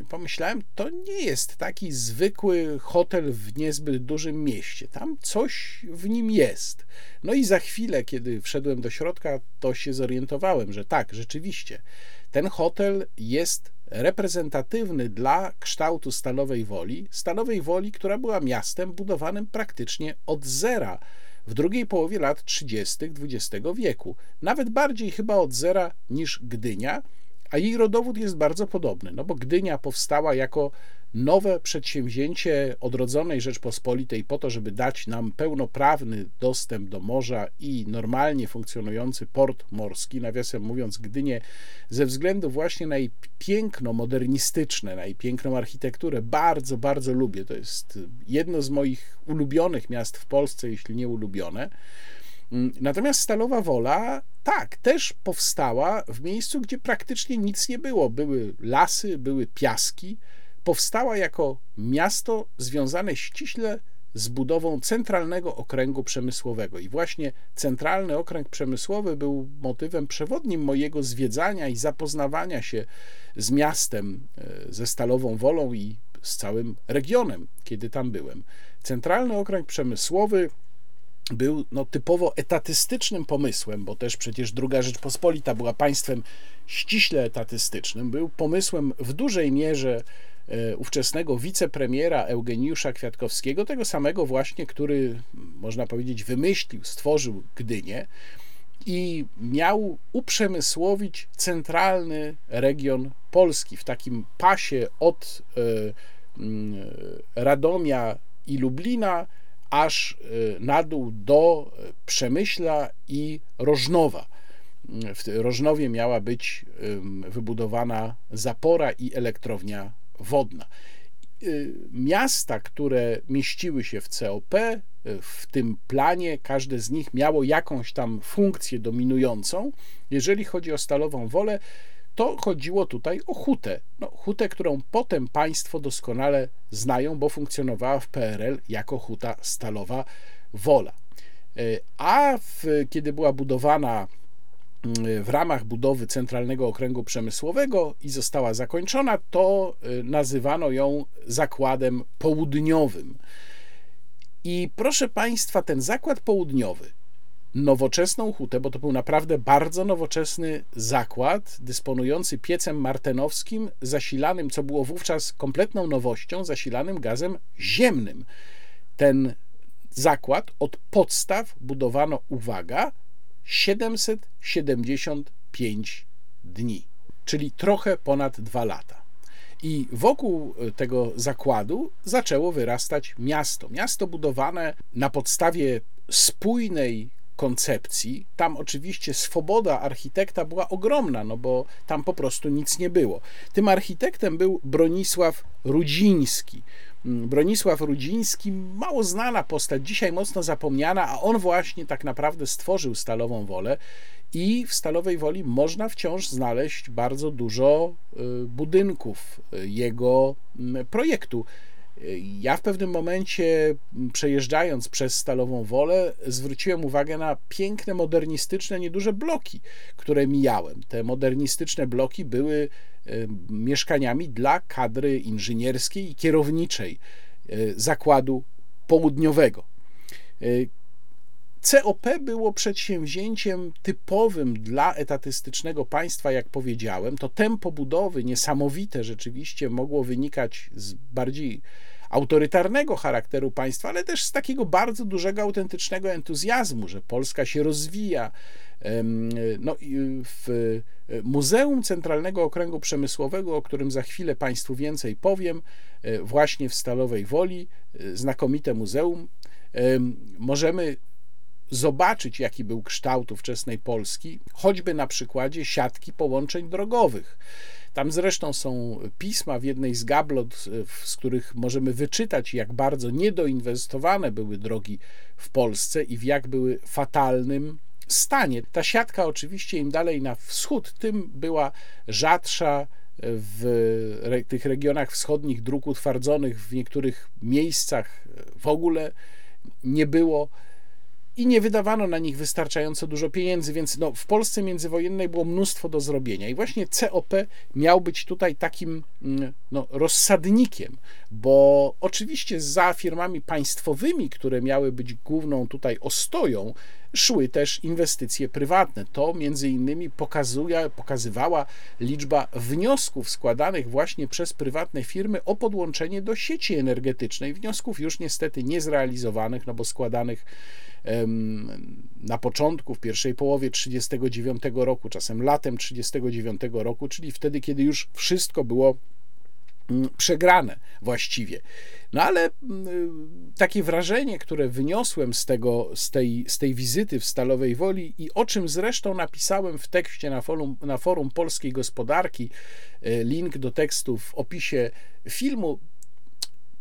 Pomyślałem, to nie jest taki zwykły hotel w niezbyt dużym mieście. Tam coś w nim jest. No i za chwilę, kiedy wszedłem do środka, to się zorientowałem, że tak, rzeczywiście, ten hotel jest reprezentatywny dla kształtu Stalowej Woli, Stalowej Woli, która była miastem budowanym praktycznie od zera w drugiej połowie lat 30. XX wieku, nawet bardziej chyba od zera niż Gdynia, a jej rodowód jest bardzo podobny, no bo Gdynia powstała jako nowe przedsięwzięcie odrodzonej Rzeczpospolitej po to, żeby dać nam pełnoprawny dostęp do morza i normalnie funkcjonujący port morski. Nawiasem mówiąc, Gdynię ze względu właśnie na jej piękno modernistyczne, na jej piękną architekturę bardzo, bardzo lubię. To jest jedno z moich ulubionych miast w Polsce, jeśli nie ulubione. Natomiast Stalowa Wola, tak, też powstała w miejscu, gdzie praktycznie nic nie było. Były lasy, były piaski, powstała jako miasto związane ściśle z budową centralnego okręgu przemysłowego. I właśnie centralny okręg przemysłowy był motywem przewodnim mojego zwiedzania i zapoznawania się z miastem, e, ze Stalową Wolą i z całym regionem, kiedy tam byłem. Centralny okręg przemysłowy był no, typowo etatystycznym pomysłem, bo też przecież II Rzeczpospolita była państwem ściśle etatystycznym, był pomysłem w dużej mierze ówczesnego wicepremiera Eugeniusza Kwiatkowskiego, tego samego właśnie, który, można powiedzieć, wymyślił, stworzył Gdynię. i miał uprzemysłowić centralny region Polski w takim pasie od Radomia i Lublina aż na dół do Przemyśla i Rożnowa. W Rożnowie miała być wybudowana zapora i elektrownia wodna. Y, miasta, które mieściły się w COP, y, w tym planie, każde z nich miało jakąś tam funkcję dominującą. Jeżeli chodzi o stalową wolę, to chodziło tutaj o hutę. No, hutę, którą potem państwo doskonale znają, bo funkcjonowała w PRL jako huta stalowa wola. Y, a w, kiedy była budowana w ramach budowy Centralnego Okręgu Przemysłowego i została zakończona, to y, nazywano ją Zakładem Południowym. I proszę Państwa, ten zakład południowy, nowoczesną hutę, bo to był naprawdę bardzo nowoczesny zakład, dysponujący piecem martenowskim, zasilanym, co było wówczas kompletną nowością, zasilanym gazem ziemnym. Ten zakład od podstaw budowano, uwaga, 775 dni, czyli trochę ponad dwa lata. I wokół e, tego zakładu zaczęło wyrastać miasto. Miasto budowane na podstawie spójnej koncepcji. Tam oczywiście swoboda architekta była ogromna, no bo tam po prostu nic nie było. Tym architektem był Bronisław Rudziński. Mm, Bronisław Rudziński, mało znana postać, dzisiaj mocno zapomniana, a on właśnie tak naprawdę stworzył Stalową Wolę i w Stalowej Woli można wciąż znaleźć bardzo dużo y, budynków y, jego mm, projektu. Ja w pewnym momencie, przejeżdżając przez Stalową Wolę, zwróciłem uwagę na piękne, modernistyczne, nieduże bloki, które mijałem. Te modernistyczne bloki były mieszkaniami dla kadry inżynierskiej i kierowniczej e, zakładu południowego. E, COP było przedsięwzięciem typowym dla etatystycznego państwa, jak powiedziałem. To tempo budowy niesamowite rzeczywiście mogło wynikać z bardziej autorytarnego charakteru państwa, ale też z takiego bardzo dużego, autentycznego entuzjazmu, że Polska się rozwija. No, w Muzeum Centralnego Okręgu Przemysłowego, o którym za chwilę Państwu więcej powiem, e, właśnie w Stalowej Woli, e, znakomite muzeum, możemy zobaczyć, jaki był kształt ówczesnej Polski, choćby na przykładzie siatki połączeń drogowych. Tam zresztą są pisma w jednej z gablot, z których możemy wyczytać, jak bardzo niedoinwestowane były drogi w Polsce i w jak były fatalnym stanie. Ta siatka oczywiście im dalej na wschód, tym była rzadsza w tych regionach wschodnich dróg utwardzonych w niektórych miejscach w ogóle nie było i nie wydawano na nich wystarczająco dużo pieniędzy, więc no, w Polsce międzywojennej było mnóstwo do zrobienia. I właśnie COP miał być tutaj takim mm, no, rozsadnikiem, bo oczywiście za firmami państwowymi, które miały być główną tutaj ostoją, szły też inwestycje prywatne. To między innymi pokazuje, pokazywała liczba wniosków składanych właśnie przez prywatne firmy o podłączenie do sieci energetycznej. Wniosków już niestety niezrealizowanych, no bo składanych na początku, w pierwszej połowie 1939 roku, czasem latem 1939 roku, czyli wtedy, kiedy już wszystko było mm, przegrane właściwie. No ale mm, takie wrażenie, które wyniosłem z, tego, z, tej, z tej wizyty w Stalowej Woli i o czym zresztą napisałem w tekście na forum, na forum Polskiej Gospodarki, e, link do tekstu w opisie filmu,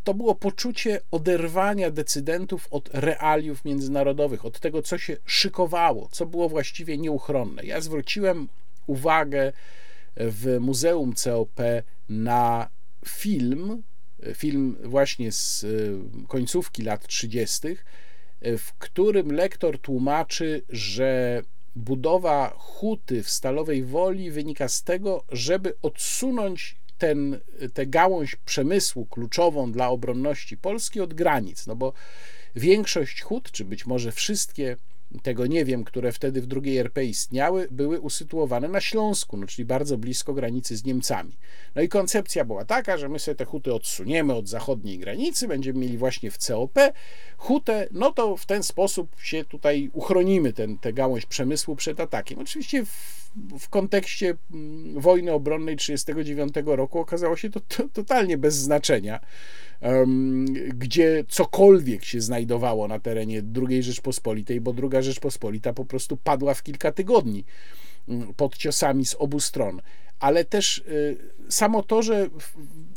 to było poczucie oderwania decydentów od realiów międzynarodowych, od tego, co się szykowało, co było właściwie nieuchronne. Ja zwróciłem uwagę w Muzeum COP na film, film właśnie z e, końcówki lat 30., w którym lektor tłumaczy, że budowa huty w Stalowej Woli wynika z tego, żeby odsunąć ten, tę gałąź przemysłu kluczową dla obronności Polski od granic, no bo większość hut, czy być może wszystkie tego nie wiem, które wtedy w drugiej RP istniały, były usytuowane na Śląsku, no, czyli bardzo blisko granicy z Niemcami. No i koncepcja była taka, że my sobie te huty odsuniemy od zachodniej granicy, będziemy mieli właśnie w COP hutę, no to w ten sposób się tutaj uchronimy ten, tę gałąź przemysłu przed atakiem. Oczywiście w, w kontekście mm, wojny obronnej 1939 roku okazało się to, to totalnie bez znaczenia gdzie cokolwiek się znajdowało na terenie II Rzeczpospolitej, bo II Rzeczpospolita po prostu padła w kilka tygodni mm, pod ciosami z obu stron ale też y, samo to, że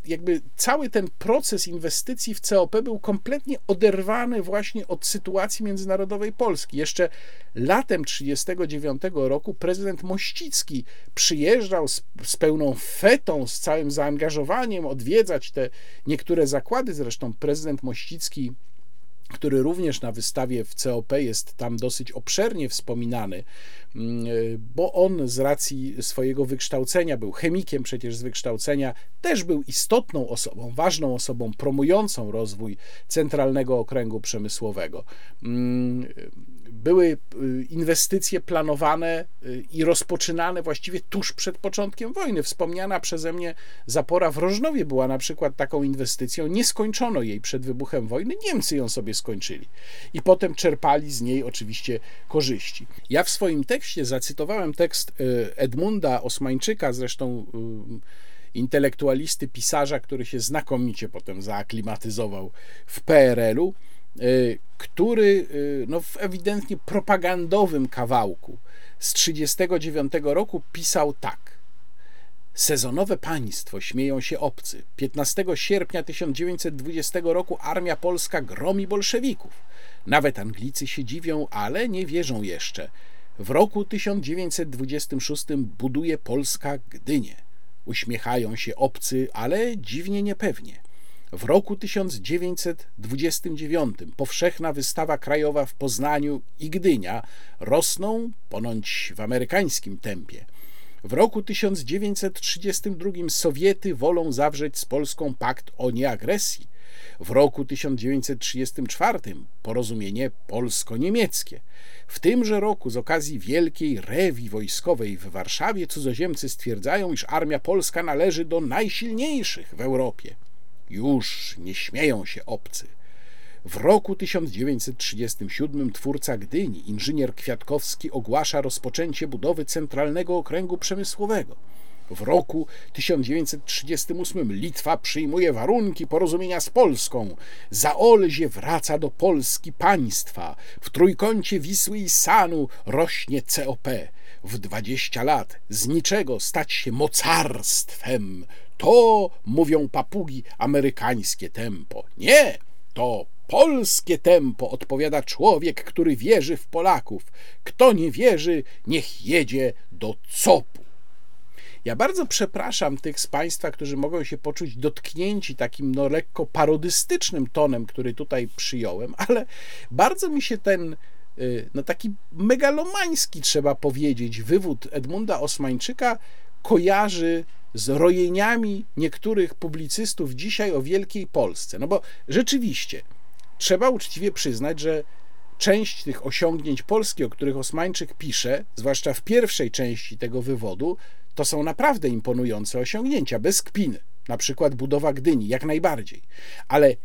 jakby cały ten proces inwestycji w COP był kompletnie oderwany właśnie od sytuacji międzynarodowej Polski. Jeszcze latem 1939 roku prezydent Mościcki przyjeżdżał z, z pełną fetą, z całym zaangażowaniem odwiedzać te niektóre zakłady. Zresztą prezydent Mościcki który również na wystawie w COP jest tam dosyć obszernie wspominany, mm, bo on z racji swojego wykształcenia był chemikiem przecież z wykształcenia, też był istotną osobą, ważną osobą promującą rozwój centralnego okręgu przemysłowego. Były y, inwestycje planowane y, i rozpoczynane właściwie tuż przed początkiem wojny. Wspomniana przeze mnie zapora w Rożnowie była na przykład taką inwestycją. Nie skończono jej przed wybuchem wojny, Niemcy ją sobie skończyli i potem czerpali z niej oczywiście korzyści. Ja w swoim tekście zacytowałem tekst y, Edmunda Osmańczyka, zresztą intelektualisty, pisarza, który się znakomicie potem zaaklimatyzował w PRL-u który y, no, w ewidentnie propagandowym kawałku z 1939 roku pisał tak. Sezonowe państwo, śmieją się obcy. 15 sierpnia 1920 roku armia polska gromi bolszewików. Nawet Anglicy się dziwią, ale nie wierzą jeszcze. W roku 1926 buduje Polska Gdynię. Uśmiechają się obcy, ale dziwnie niepewnie. W roku 1929 powszechna wystawa krajowa w Poznaniu i Gdynia rosną ponoć w amerykańskim tempie. W roku 1932 Sowiety wolą zawrzeć z Polską pakt o nieagresji. W roku 1934 porozumienie polsko-niemieckie. W tymże roku z okazji wielkiej rewi wojskowej w Warszawie cudzoziemcy stwierdzają, iż armia polska należy do najsilniejszych w Europie. Już nie śmieją się obcy. W roku 1937 twórca Gdyni, inżynier Kwiatkowski, ogłasza rozpoczęcie budowy Centralnego Okręgu Przemysłowego. W roku 1938 Litwa przyjmuje warunki porozumienia z Polską. Zaolzie wraca do Polski państwa. W trójkącie Wisły i Sanu rośnie COP. W 20 lat z niczego stać się mocarstwem. To, mówią papugi, amerykańskie tempo. Nie, to polskie tempo, odpowiada człowiek, który wierzy w Polaków. Kto nie wierzy, niech jedzie do copu. Ja bardzo przepraszam tych z Państwa, którzy mogą się poczuć dotknięci takim no, lekko parodystycznym tonem, który tutaj przyjąłem, ale bardzo mi się ten y, no, taki megalomański, trzeba powiedzieć, wywód Edmunda Osmańczyka kojarzy z rojeniami niektórych publicystów dzisiaj o Wielkiej Polsce. No bo rzeczywiście trzeba uczciwie przyznać, że część tych osiągnięć Polski, o których Osmańczyk pisze, zwłaszcza w pierwszej części tego wywodu, to są naprawdę imponujące osiągnięcia, bez kpiny. Na przykład budowa Gdyni, jak najbardziej. Ale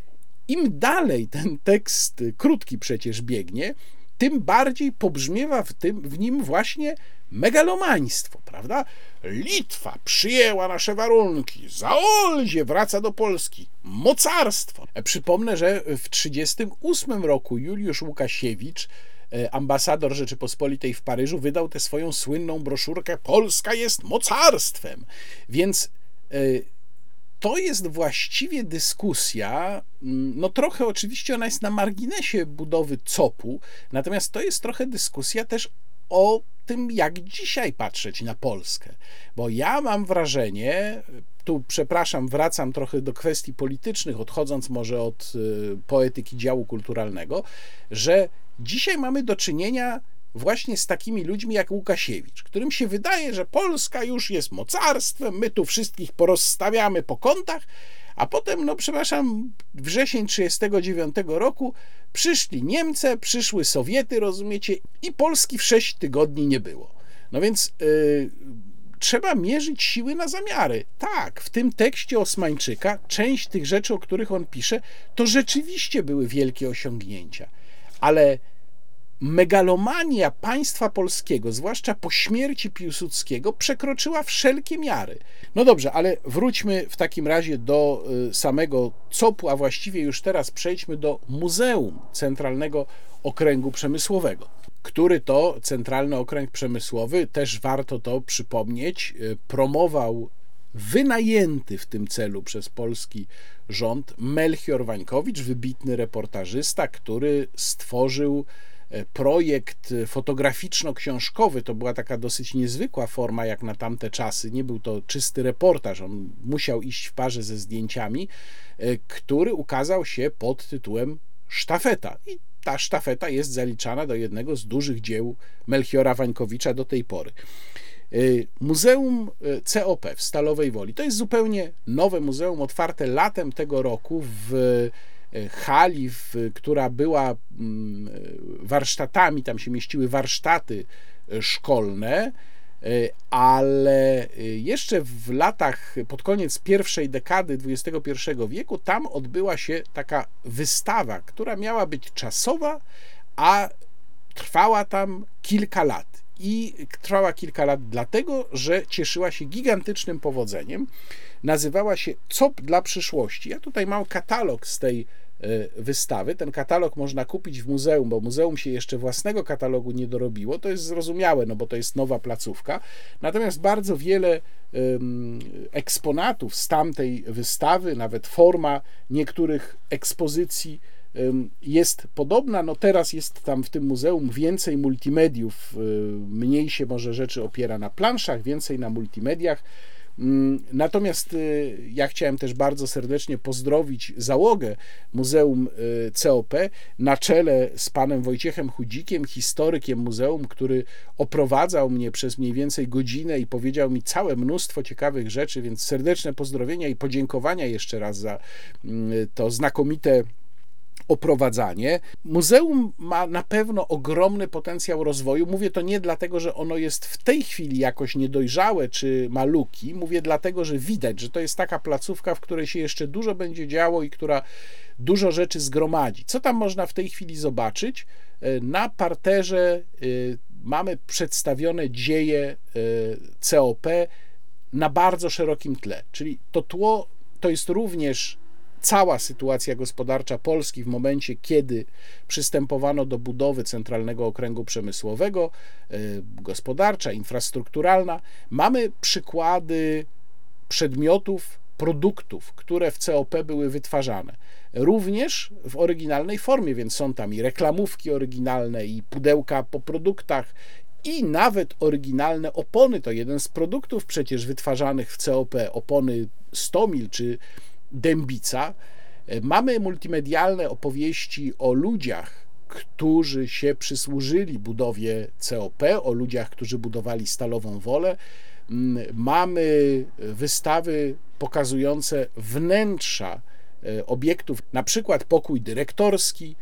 im dalej ten tekst, krótki przecież biegnie, tym bardziej pobrzmiewa w, tym, w nim właśnie megalomaństwo, prawda? Litwa przyjęła nasze warunki, Zaolzie wraca do Polski, mocarstwo. E, przypomnę, że w 1938 roku Juliusz Łukasiewicz, e, ambasador Rzeczypospolitej w Paryżu, wydał tę swoją słynną broszurkę Polska jest mocarstwem. Więc e, to jest właściwie dyskusja, mm, no trochę oczywiście ona jest na marginesie budowy COP-u, natomiast to jest trochę dyskusja też o tym, jak dzisiaj patrzeć na Polskę. Bo ja mam wrażenie, tu przepraszam, wracam trochę do kwestii politycznych, odchodząc może od y, poetyki działu kulturalnego, że dzisiaj mamy do czynienia właśnie z takimi ludźmi jak Łukasiewicz, którym się wydaje, że Polska już jest mocarstwem, my tu wszystkich porozstawiamy po kątach, a potem, no przepraszam, wrzesień 1939 roku przyszli Niemcy, przyszły Sowiety, rozumiecie, i Polski w 6 tygodni nie było. No więc yy, trzeba mierzyć siły na zamiary. Tak, w tym tekście Osmańczyka część tych rzeczy, o których on pisze, to rzeczywiście były wielkie osiągnięcia, ale megalomania państwa polskiego, zwłaszcza po śmierci Piłsudskiego, przekroczyła wszelkie miary. No dobrze, ale wróćmy w takim razie do y, samego COP-u, a właściwie już teraz przejdźmy do Muzeum Centralnego Okręgu Przemysłowego który to Centralny Okręg Przemysłowy, też warto to przypomnieć, y, promował wynajęty w tym celu przez polski rząd Melchior Wańkowicz, wybitny reportażysta, który stworzył projekt fotograficzno-książkowy. To była taka dosyć niezwykła forma jak na tamte czasy. Nie był to czysty reportaż, on musiał iść w parze ze zdjęciami, e, który ukazał się pod tytułem Sztafeta. I ta sztafeta jest zaliczana do jednego z dużych dzieł Melchiora Wańkowicza do tej pory. Y, muzeum COP w Stalowej Woli to jest zupełnie nowe muzeum, otwarte latem tego roku w hali, w, która była mm, warsztatami, tam się mieściły warsztaty szkolne, ale jeszcze w latach, pod koniec pierwszej dekady XXI wieku, tam odbyła się taka wystawa, która miała być czasowa, a trwała tam kilka lat i trwała kilka lat dlatego, że cieszyła się gigantycznym powodzeniem. Nazywała się COP dla przyszłości. Ja tutaj mam katalog z tej e, wystawy. Ten katalog można kupić w muzeum, bo muzeum się jeszcze własnego katalogu nie dorobiło. To jest zrozumiałe, no bo to jest nowa placówka. Natomiast bardzo wiele eksponatów z tamtej wystawy, nawet forma niektórych ekspozycji jest podobna. No teraz jest tam w tym muzeum więcej multimediów, y, mniej się może rzeczy opiera na planszach, więcej na multimediach. Natomiast y, ja chciałem też bardzo serdecznie pozdrowić załogę Muzeum y, COP na czele z panem Wojciechem Chudzikiem, historykiem muzeum, który oprowadzał mnie przez mniej więcej godzinę i powiedział mi całe mnóstwo ciekawych rzeczy, więc serdeczne pozdrowienia i podziękowania jeszcze raz za to znakomite oprowadzanie. Muzeum ma na pewno ogromny potencjał rozwoju. Mówię to nie dlatego, że ono jest w tej chwili jakoś niedojrzałe czy maluki. Mówię dlatego, że widać, że to jest taka placówka, w której się jeszcze dużo będzie działo i która dużo rzeczy zgromadzi. Co tam można w tej chwili zobaczyć? E, na parterze e, mamy przedstawione dzieje e, COP na bardzo szerokim tle, czyli to tło to jest również cała sytuacja gospodarcza Polski w momencie, kiedy przystępowano do budowy centralnego okręgu przemysłowego, e, gospodarcza, infrastrukturalna, mamy przykłady przedmiotów, produktów, które w COP były wytwarzane. Również w oryginalnej formie, więc są tam i reklamówki oryginalne, i pudełka po produktach, i nawet oryginalne opony. To jeden z produktów przecież wytwarzanych w COP, opony 100 mil czy Dębica, e, mamy multimedialne opowieści o ludziach, którzy się przysłużyli budowie COP, o ludziach, którzy budowali stalową wolę. Mm, mamy wystawy pokazujące wnętrza e, obiektów, na przykład pokój dyrektorski,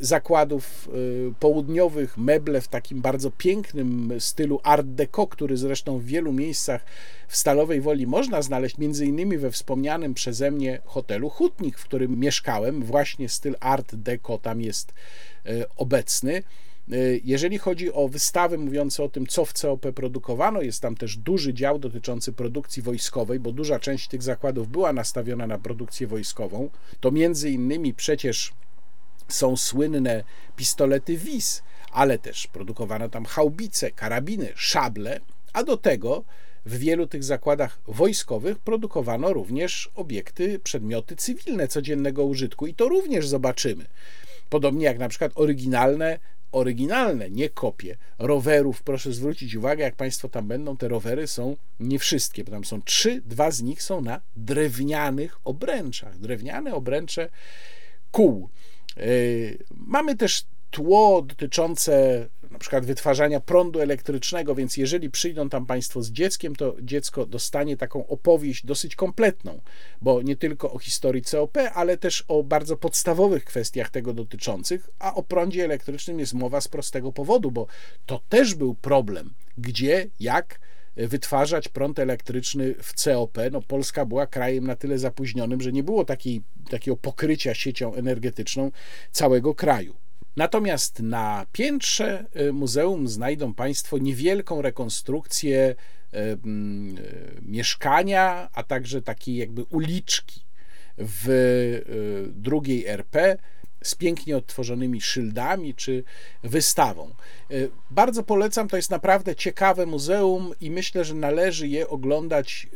zakładów y, południowych, meble w takim bardzo pięknym stylu art deco, który zresztą w wielu miejscach w Stalowej Woli można znaleźć, między innymi we wspomnianym przeze mnie hotelu Hutnik, w którym mieszkałem. Właśnie styl art deco tam jest y, obecny. Jeżeli chodzi o wystawy mówiące o tym, co w COP produkowano, jest tam też duży dział dotyczący produkcji wojskowej, bo duża część tych zakładów była nastawiona na produkcję wojskową. To między innymi przecież są słynne pistolety WIS, ale też produkowano tam haubice, karabiny, szable, a do tego w wielu tych zakładach wojskowych produkowano również obiekty, przedmioty cywilne codziennego użytku i to również zobaczymy. Podobnie jak na przykład oryginalne, oryginalne, nie kopie rowerów. Proszę zwrócić uwagę, jak Państwo tam będą, te rowery są nie wszystkie, bo tam są trzy, dwa z nich są na drewnianych obręczach. Drewniane obręcze kół. Yy, mamy też tło dotyczące na przykład wytwarzania prądu elektrycznego, więc jeżeli przyjdą tam Państwo z dzieckiem, to dziecko dostanie taką opowieść dosyć kompletną, bo nie tylko o historii COP, ale też o bardzo podstawowych kwestiach tego dotyczących, a o prądzie elektrycznym jest mowa z prostego powodu, bo to też był problem, gdzie, jak wytwarzać prąd elektryczny w COP. No, Polska była krajem na tyle zapóźnionym, że nie było takiej, takiego pokrycia siecią energetyczną całego kraju. Natomiast na piętrze y, muzeum znajdą Państwo niewielką rekonstrukcję y, y, mieszkania, a także takiej jakby uliczki w drugiej RP z pięknie odtworzonymi szyldami czy wystawą. Bardzo polecam, to jest naprawdę ciekawe muzeum i myślę, że należy je oglądać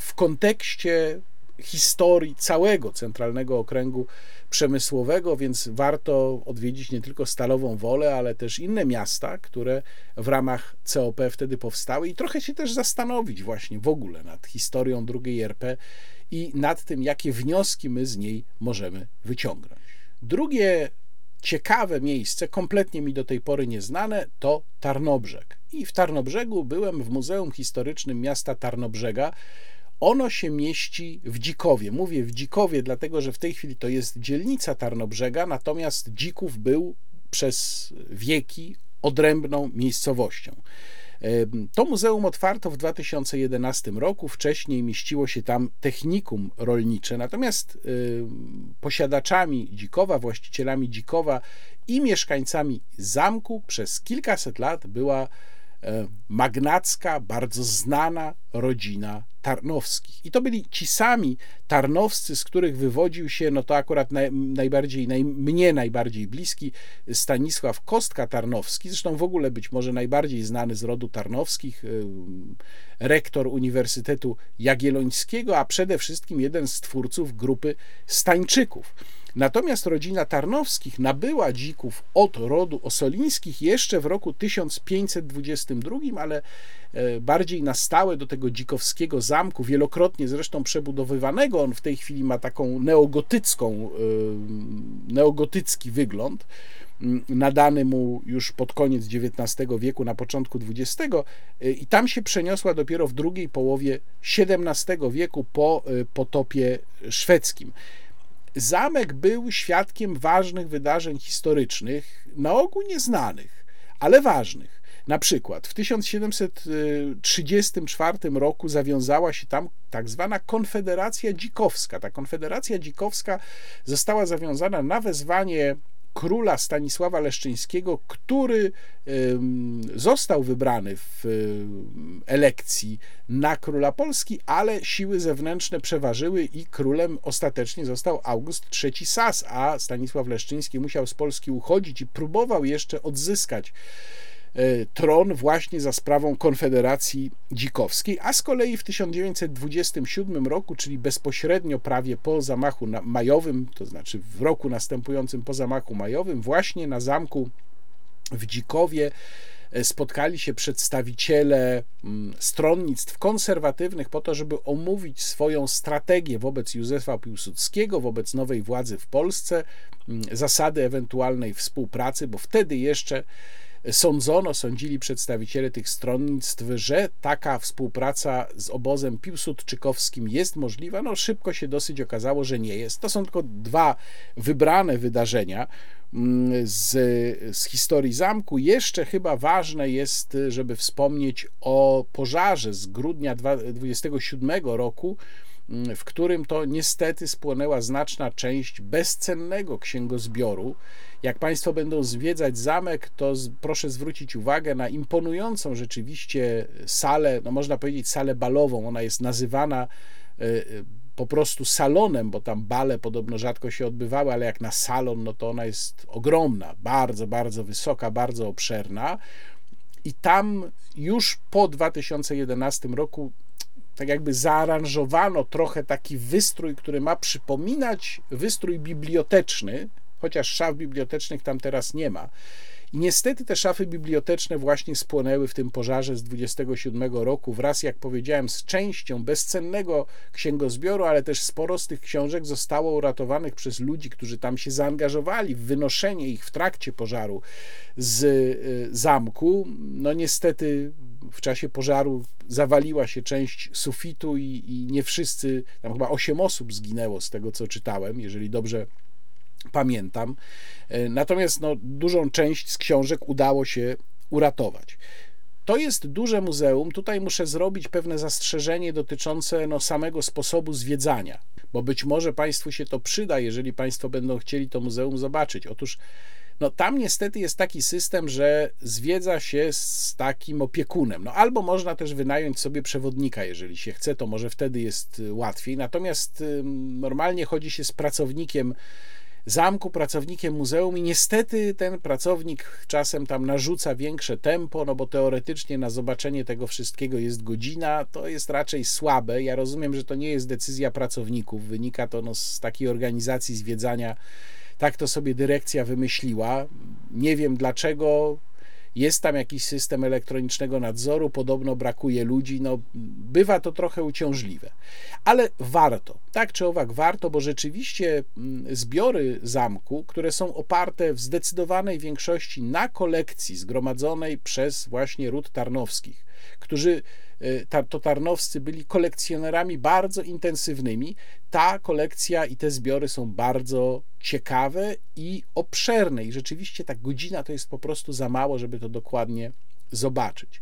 w kontekście historii całego centralnego okręgu przemysłowego, więc warto odwiedzić nie tylko Stalową Wolę, ale też inne miasta, które w ramach COP wtedy powstały i trochę się też zastanowić właśnie w ogóle nad historią II RP i nad tym, jakie wnioski my z niej możemy wyciągnąć. Drugie ciekawe miejsce, kompletnie mi do tej pory nieznane, to Tarnobrzeg. I w Tarnobrzegu byłem w Muzeum Historycznym Miasta Tarnobrzega, ono się mieści w Dzikowie. Mówię w Dzikowie, dlatego że w tej chwili to jest dzielnica Tarnobrzega, natomiast Dzików był przez wieki odrębną miejscowością. To muzeum otwarto w 2011 roku. Wcześniej mieściło się tam technikum rolnicze, natomiast posiadaczami Dzikowa, właścicielami Dzikowa i mieszkańcami zamku przez kilkaset lat była magnacka, bardzo znana rodzina Tarnowskich. I to byli ci sami Tarnowscy, z których wywodził się, no to akurat naj, najbardziej, naj, mnie najbardziej bliski Stanisław Kostka Tarnowski, zresztą w ogóle być może najbardziej znany z rodu Tarnowskich, e, rektor Uniwersytetu Jagiellońskiego, a przede wszystkim jeden z twórców grupy Stańczyków. Natomiast rodzina Tarnowskich nabyła dzików od rodu Osolińskich jeszcze w roku 1522, ale e, bardziej na stałe do tego dzikowskiego zamku, wielokrotnie zresztą przebudowywanego. On w tej chwili ma taką neogotycką, e, neogotycki wygląd nadany mu już pod koniec XIX wieku, na początku XX e, i tam się przeniosła dopiero w drugiej połowie XVII wieku po potopie szwedzkim. Zamek był świadkiem ważnych wydarzeń historycznych, na ogół nieznanych, ale ważnych. Na przykład w 1734 roku zawiązała się tam tak zwana Konfederacja Dzikowska. Ta Konfederacja Dzikowska została zawiązana na wezwanie króla Stanisława Leszczyńskiego, który został wybrany w elekcji na króla Polski, ale siły zewnętrzne przeważyły i królem ostatecznie został August III Sas, a Stanisław Leszczyński musiał z Polski uchodzić i próbował jeszcze odzyskać tron właśnie za sprawą Konfederacji Dzikowskiej, a z kolei w 1927 roku, czyli bezpośrednio prawie po zamachu majowym, to znaczy w roku następującym po zamachu majowym, właśnie na zamku w Dzikowie e, spotkali się przedstawiciele mm, stronnictw konserwatywnych po to, żeby omówić swoją strategię wobec Józefa Piłsudskiego, wobec nowej władzy w Polsce, mm, zasady ewentualnej współpracy, bo wtedy jeszcze Sądzono, sądzili przedstawiciele tych stronnictw, że taka współpraca z obozem piłsudczykowskim jest możliwa. No szybko się dosyć okazało, że nie jest. To są tylko dwa wybrane wydarzenia mm, z, z historii zamku. Jeszcze chyba ważne jest, żeby wspomnieć o pożarze z grudnia 27 roku, mm, w którym to niestety spłonęła znaczna część bezcennego księgozbioru jak Państwo będą zwiedzać zamek, to z, proszę zwrócić uwagę na imponującą rzeczywiście salę, no można powiedzieć salę balową. Ona jest nazywana e, e, po prostu salonem, bo tam bale podobno rzadko się odbywały, ale jak na salon, no to ona jest ogromna, bardzo, bardzo wysoka, bardzo obszerna. I tam już po 2011 roku tak jakby zaaranżowano trochę taki wystrój, który ma przypominać wystrój biblioteczny, chociaż szaf bibliotecznych tam teraz nie ma. I niestety te szafy biblioteczne właśnie spłonęły w tym pożarze z 27 roku wraz, jak powiedziałem, z częścią bezcennego księgozbioru, ale też sporo z tych książek zostało uratowanych przez ludzi, którzy tam się zaangażowali w wynoszenie ich w trakcie pożaru z y, zamku. No niestety w czasie pożaru zawaliła się część sufitu i, i nie wszyscy, tam chyba 8 osób zginęło z tego, co czytałem, jeżeli dobrze pamiętam. E, natomiast no, dużą część z książek udało się uratować. To jest duże muzeum. Tutaj muszę zrobić pewne zastrzeżenie dotyczące no, samego sposobu zwiedzania, bo być może Państwu się to przyda, jeżeli Państwo będą chcieli to muzeum zobaczyć. Otóż no tam niestety jest taki system, że zwiedza się z takim opiekunem. No albo można też wynająć sobie przewodnika, jeżeli się chce, to może wtedy jest łatwiej. Natomiast normalnie chodzi się z pracownikiem zamku, pracownikiem muzeum i niestety ten pracownik czasem tam narzuca większe tempo, no bo teoretycznie na zobaczenie tego wszystkiego jest godzina, to jest raczej słabe. Ja rozumiem, że to nie jest decyzja pracowników, wynika to no z takiej organizacji zwiedzania, tak to sobie dyrekcja wymyśliła. Nie wiem dlaczego, jest tam jakiś system elektronicznego nadzoru, podobno brakuje ludzi, no bywa to trochę uciążliwe. Ale warto, tak czy owak warto, bo rzeczywiście mm, zbiory zamku, które są oparte w zdecydowanej większości na kolekcji zgromadzonej przez właśnie ród tarnowskich, którzy to tarnowscy byli kolekcjonerami bardzo intensywnymi. Ta kolekcja i te zbiory są bardzo ciekawe i obszerne. I rzeczywiście ta godzina to jest po prostu za mało, żeby to dokładnie zobaczyć.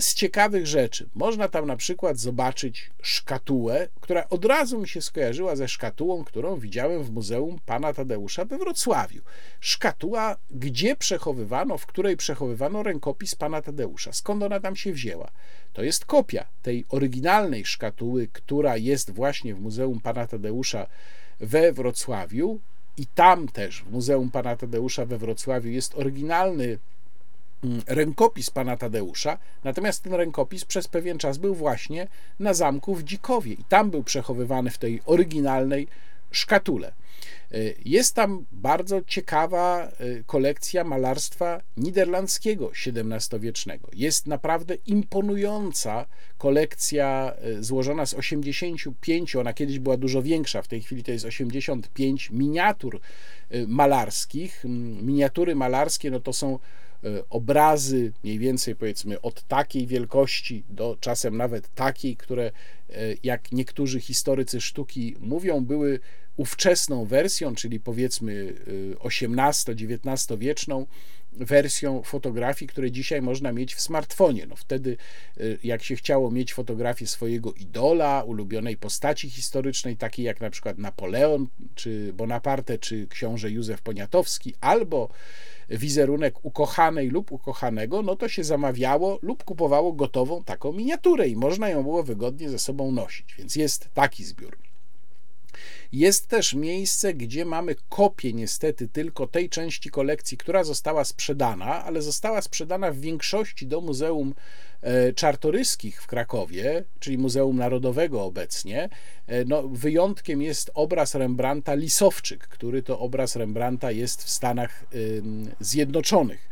Z ciekawych rzeczy można tam na przykład zobaczyć szkatułę, która od razu mi się skojarzyła ze szkatułą, którą widziałem w Muzeum Pana Tadeusza we Wrocławiu. Szkatuła, gdzie przechowywano, w której przechowywano rękopis Pana Tadeusza. Skąd ona tam się wzięła? To jest kopia tej oryginalnej szkatuły, która jest właśnie w Muzeum Pana Tadeusza we Wrocławiu. I tam też w Muzeum Pana Tadeusza we Wrocławiu jest oryginalny rękopis pana Tadeusza, natomiast ten rękopis przez pewien czas był właśnie na zamku w Dzikowie i tam był przechowywany w tej oryginalnej szkatule. E, jest tam bardzo ciekawa e, kolekcja malarstwa niderlandzkiego XVII-wiecznego. Jest naprawdę imponująca kolekcja e, złożona z 85, ona kiedyś była dużo większa, w tej chwili to jest 85 miniatur malarskich. Miniatury malarskie no to są obrazy mniej więcej powiedzmy od takiej wielkości do czasem nawet takiej, które jak niektórzy historycy sztuki mówią, były ówczesną wersją, czyli powiedzmy XVIII-XIX y, wieczną wersją fotografii, które dzisiaj można mieć w smartfonie. No wtedy, jak się chciało mieć fotografię swojego idola, ulubionej postaci historycznej, takiej jak na przykład Napoleon, czy Bonaparte, czy książę Józef Poniatowski, albo wizerunek ukochanej lub ukochanego, no to się zamawiało lub kupowało gotową taką miniaturę i można ją było wygodnie ze sobą nosić. Więc jest taki zbiór. Jest też miejsce, gdzie mamy kopię niestety tylko tej części kolekcji, która została sprzedana, ale została sprzedana w większości do Muzeum e, Czartoryskich w Krakowie, czyli Muzeum Narodowego obecnie. E, no, wyjątkiem jest obraz Rembrandta Lisowczyk, który to obraz Rembrandta jest w Stanach Zjednoczonych.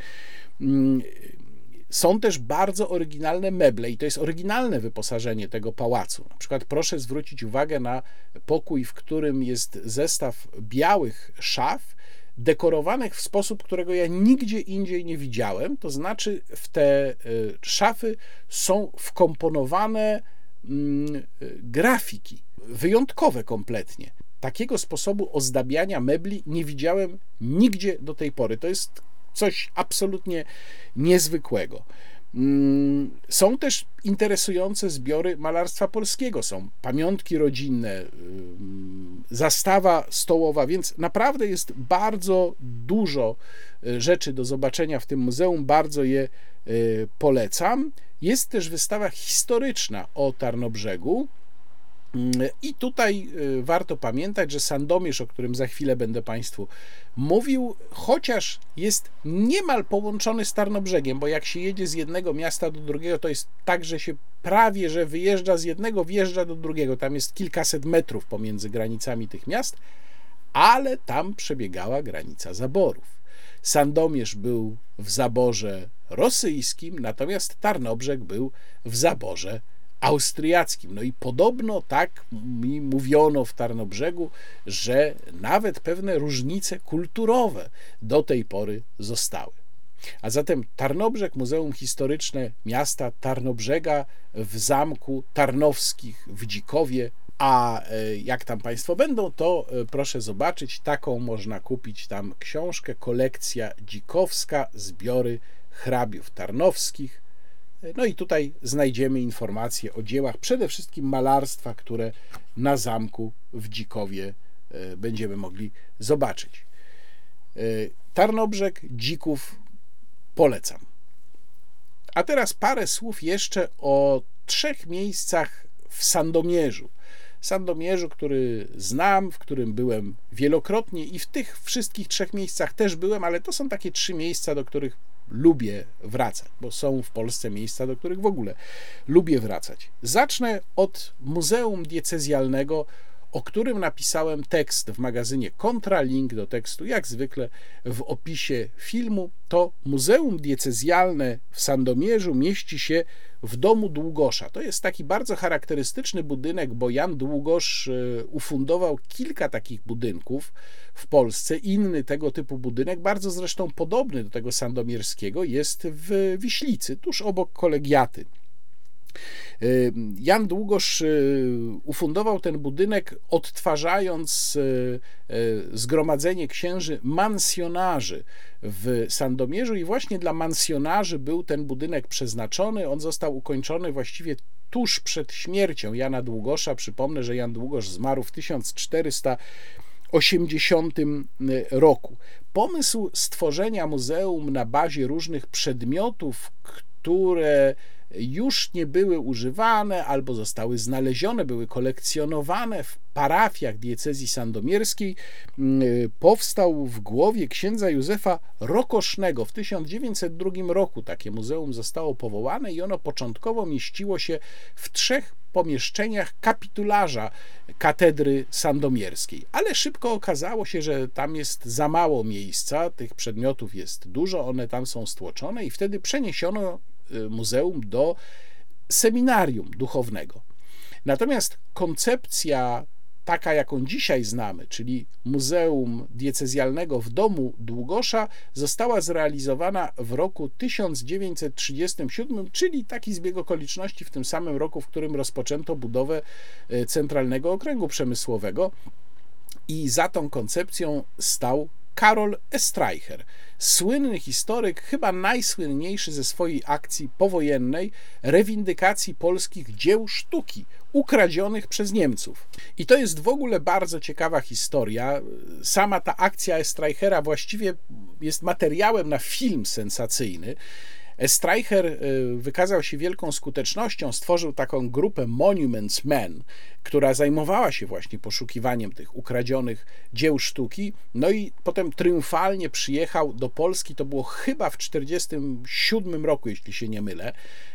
Są też bardzo oryginalne meble i to jest oryginalne wyposażenie tego pałacu. Na przykład proszę zwrócić uwagę na pokój, w którym jest zestaw białych szaf, dekorowanych w sposób, którego ja nigdzie indziej nie widziałem. To znaczy, w te y, szafy są wkomponowane mm, grafiki, wyjątkowe kompletnie. Takiego sposobu ozdabiania mebli nie widziałem nigdzie do tej pory. To jest coś absolutnie niezwykłego. Mm, są też interesujące zbiory malarstwa polskiego, są pamiątki rodzinne, y, zastawa stołowa, więc naprawdę jest bardzo dużo y, rzeczy do zobaczenia w tym muzeum, bardzo je y, polecam. Jest też wystawa historyczna o Tarnobrzegu, i tutaj y, warto pamiętać, że Sandomierz, o którym za chwilę będę Państwu mówił, chociaż jest niemal połączony z Tarnobrzegiem, bo jak się jedzie z jednego miasta do drugiego, to jest tak, że się prawie, że wyjeżdża z jednego, wjeżdża do drugiego. Tam jest kilkaset metrów pomiędzy granicami tych miast, ale tam przebiegała granica zaborów. Sandomierz był w zaborze rosyjskim, natomiast Tarnobrzeg był w zaborze austriackim. No i podobno tak mi mówiono w Tarnobrzegu, że nawet pewne różnice kulturowe do tej pory zostały. A zatem Tarnobrzeg, Muzeum Historyczne Miasta Tarnobrzega w Zamku Tarnowskich w Dzikowie. A e, jak tam Państwo będą, to e, proszę zobaczyć, taką można kupić tam książkę, kolekcja dzikowska, zbiory hrabiów tarnowskich. E, no i tutaj znajdziemy informacje o dziełach, przede wszystkim malarstwa, które na zamku w Dzikowie będziemy mogli zobaczyć. Tarnobrzeg, Dzików, polecam. A teraz parę słów jeszcze o trzech miejscach w Sandomierzu. Sandomierzu, który znam, w którym byłem wielokrotnie i w tych wszystkich trzech miejscach też byłem, ale to są takie trzy miejsca, do których lubię wracać, bo są w Polsce miejsca, do których w ogóle lubię wracać. Zacznę od Muzeum Diecezjalnego o którym napisałem tekst w magazynie Kontra, link do tekstu jak zwykle w opisie filmu, to Muzeum Diecezjalne w Sandomierzu mieści się w domu Długosza. To jest taki bardzo charakterystyczny budynek, bo Jan Długosz e, ufundował kilka takich budynków w Polsce. Inny tego typu budynek, bardzo zresztą podobny do tego sandomierskiego, jest w Wiślicy, tuż obok kolegiaty. Y, Jan Długosz y, ufundował ten budynek, odtwarzając y, zgromadzenie księży mansjonarzy w Sandomierzu, i właśnie dla mansjonarzy był ten budynek przeznaczony. On został ukończony właściwie tuż przed śmiercią Jana Długosza. Przypomnę, że Jan Długosz zmarł w 1480 roku. Pomysł stworzenia muzeum na bazie różnych przedmiotów, które już nie były używane albo zostały znalezione, były kolekcjonowane w parafiach diecezji sandomierskiej, mm, powstał w głowie księdza Józefa Rokosznego. W 1902 roku takie muzeum zostało powołane i ono początkowo mieściło się w trzech pomieszczeniach kapitularza katedry sandomierskiej. Ale szybko okazało się, że tam jest za mało miejsca, tych przedmiotów jest dużo, one tam są stłoczone i wtedy przeniesiono muzeum do seminarium duchownego. Natomiast koncepcja taka, jaką dzisiaj znamy, czyli Muzeum Diecezjalnego w domu Długosza, została zrealizowana w roku 1937, czyli taki zbieg okoliczności w tym samym roku, w którym rozpoczęto budowę y, Centralnego Okręgu Przemysłowego. I za tą koncepcją stał Karol Estreicher, słynny historyk, chyba najsłynniejszy ze swojej akcji powojennej rewindykacji polskich dzieł sztuki ukradzionych przez Niemców. I to jest w ogóle bardzo ciekawa historia. Sama ta akcja Estreichera właściwie jest materiałem na film sensacyjny. Streicher y, wykazał się wielką skutecznością, stworzył taką grupę Monuments Men, która zajmowała się właśnie poszukiwaniem tych ukradzionych dzieł sztuki. No i potem triumfalnie przyjechał do Polski, to było chyba w 1947 roku, jeśli się nie mylę.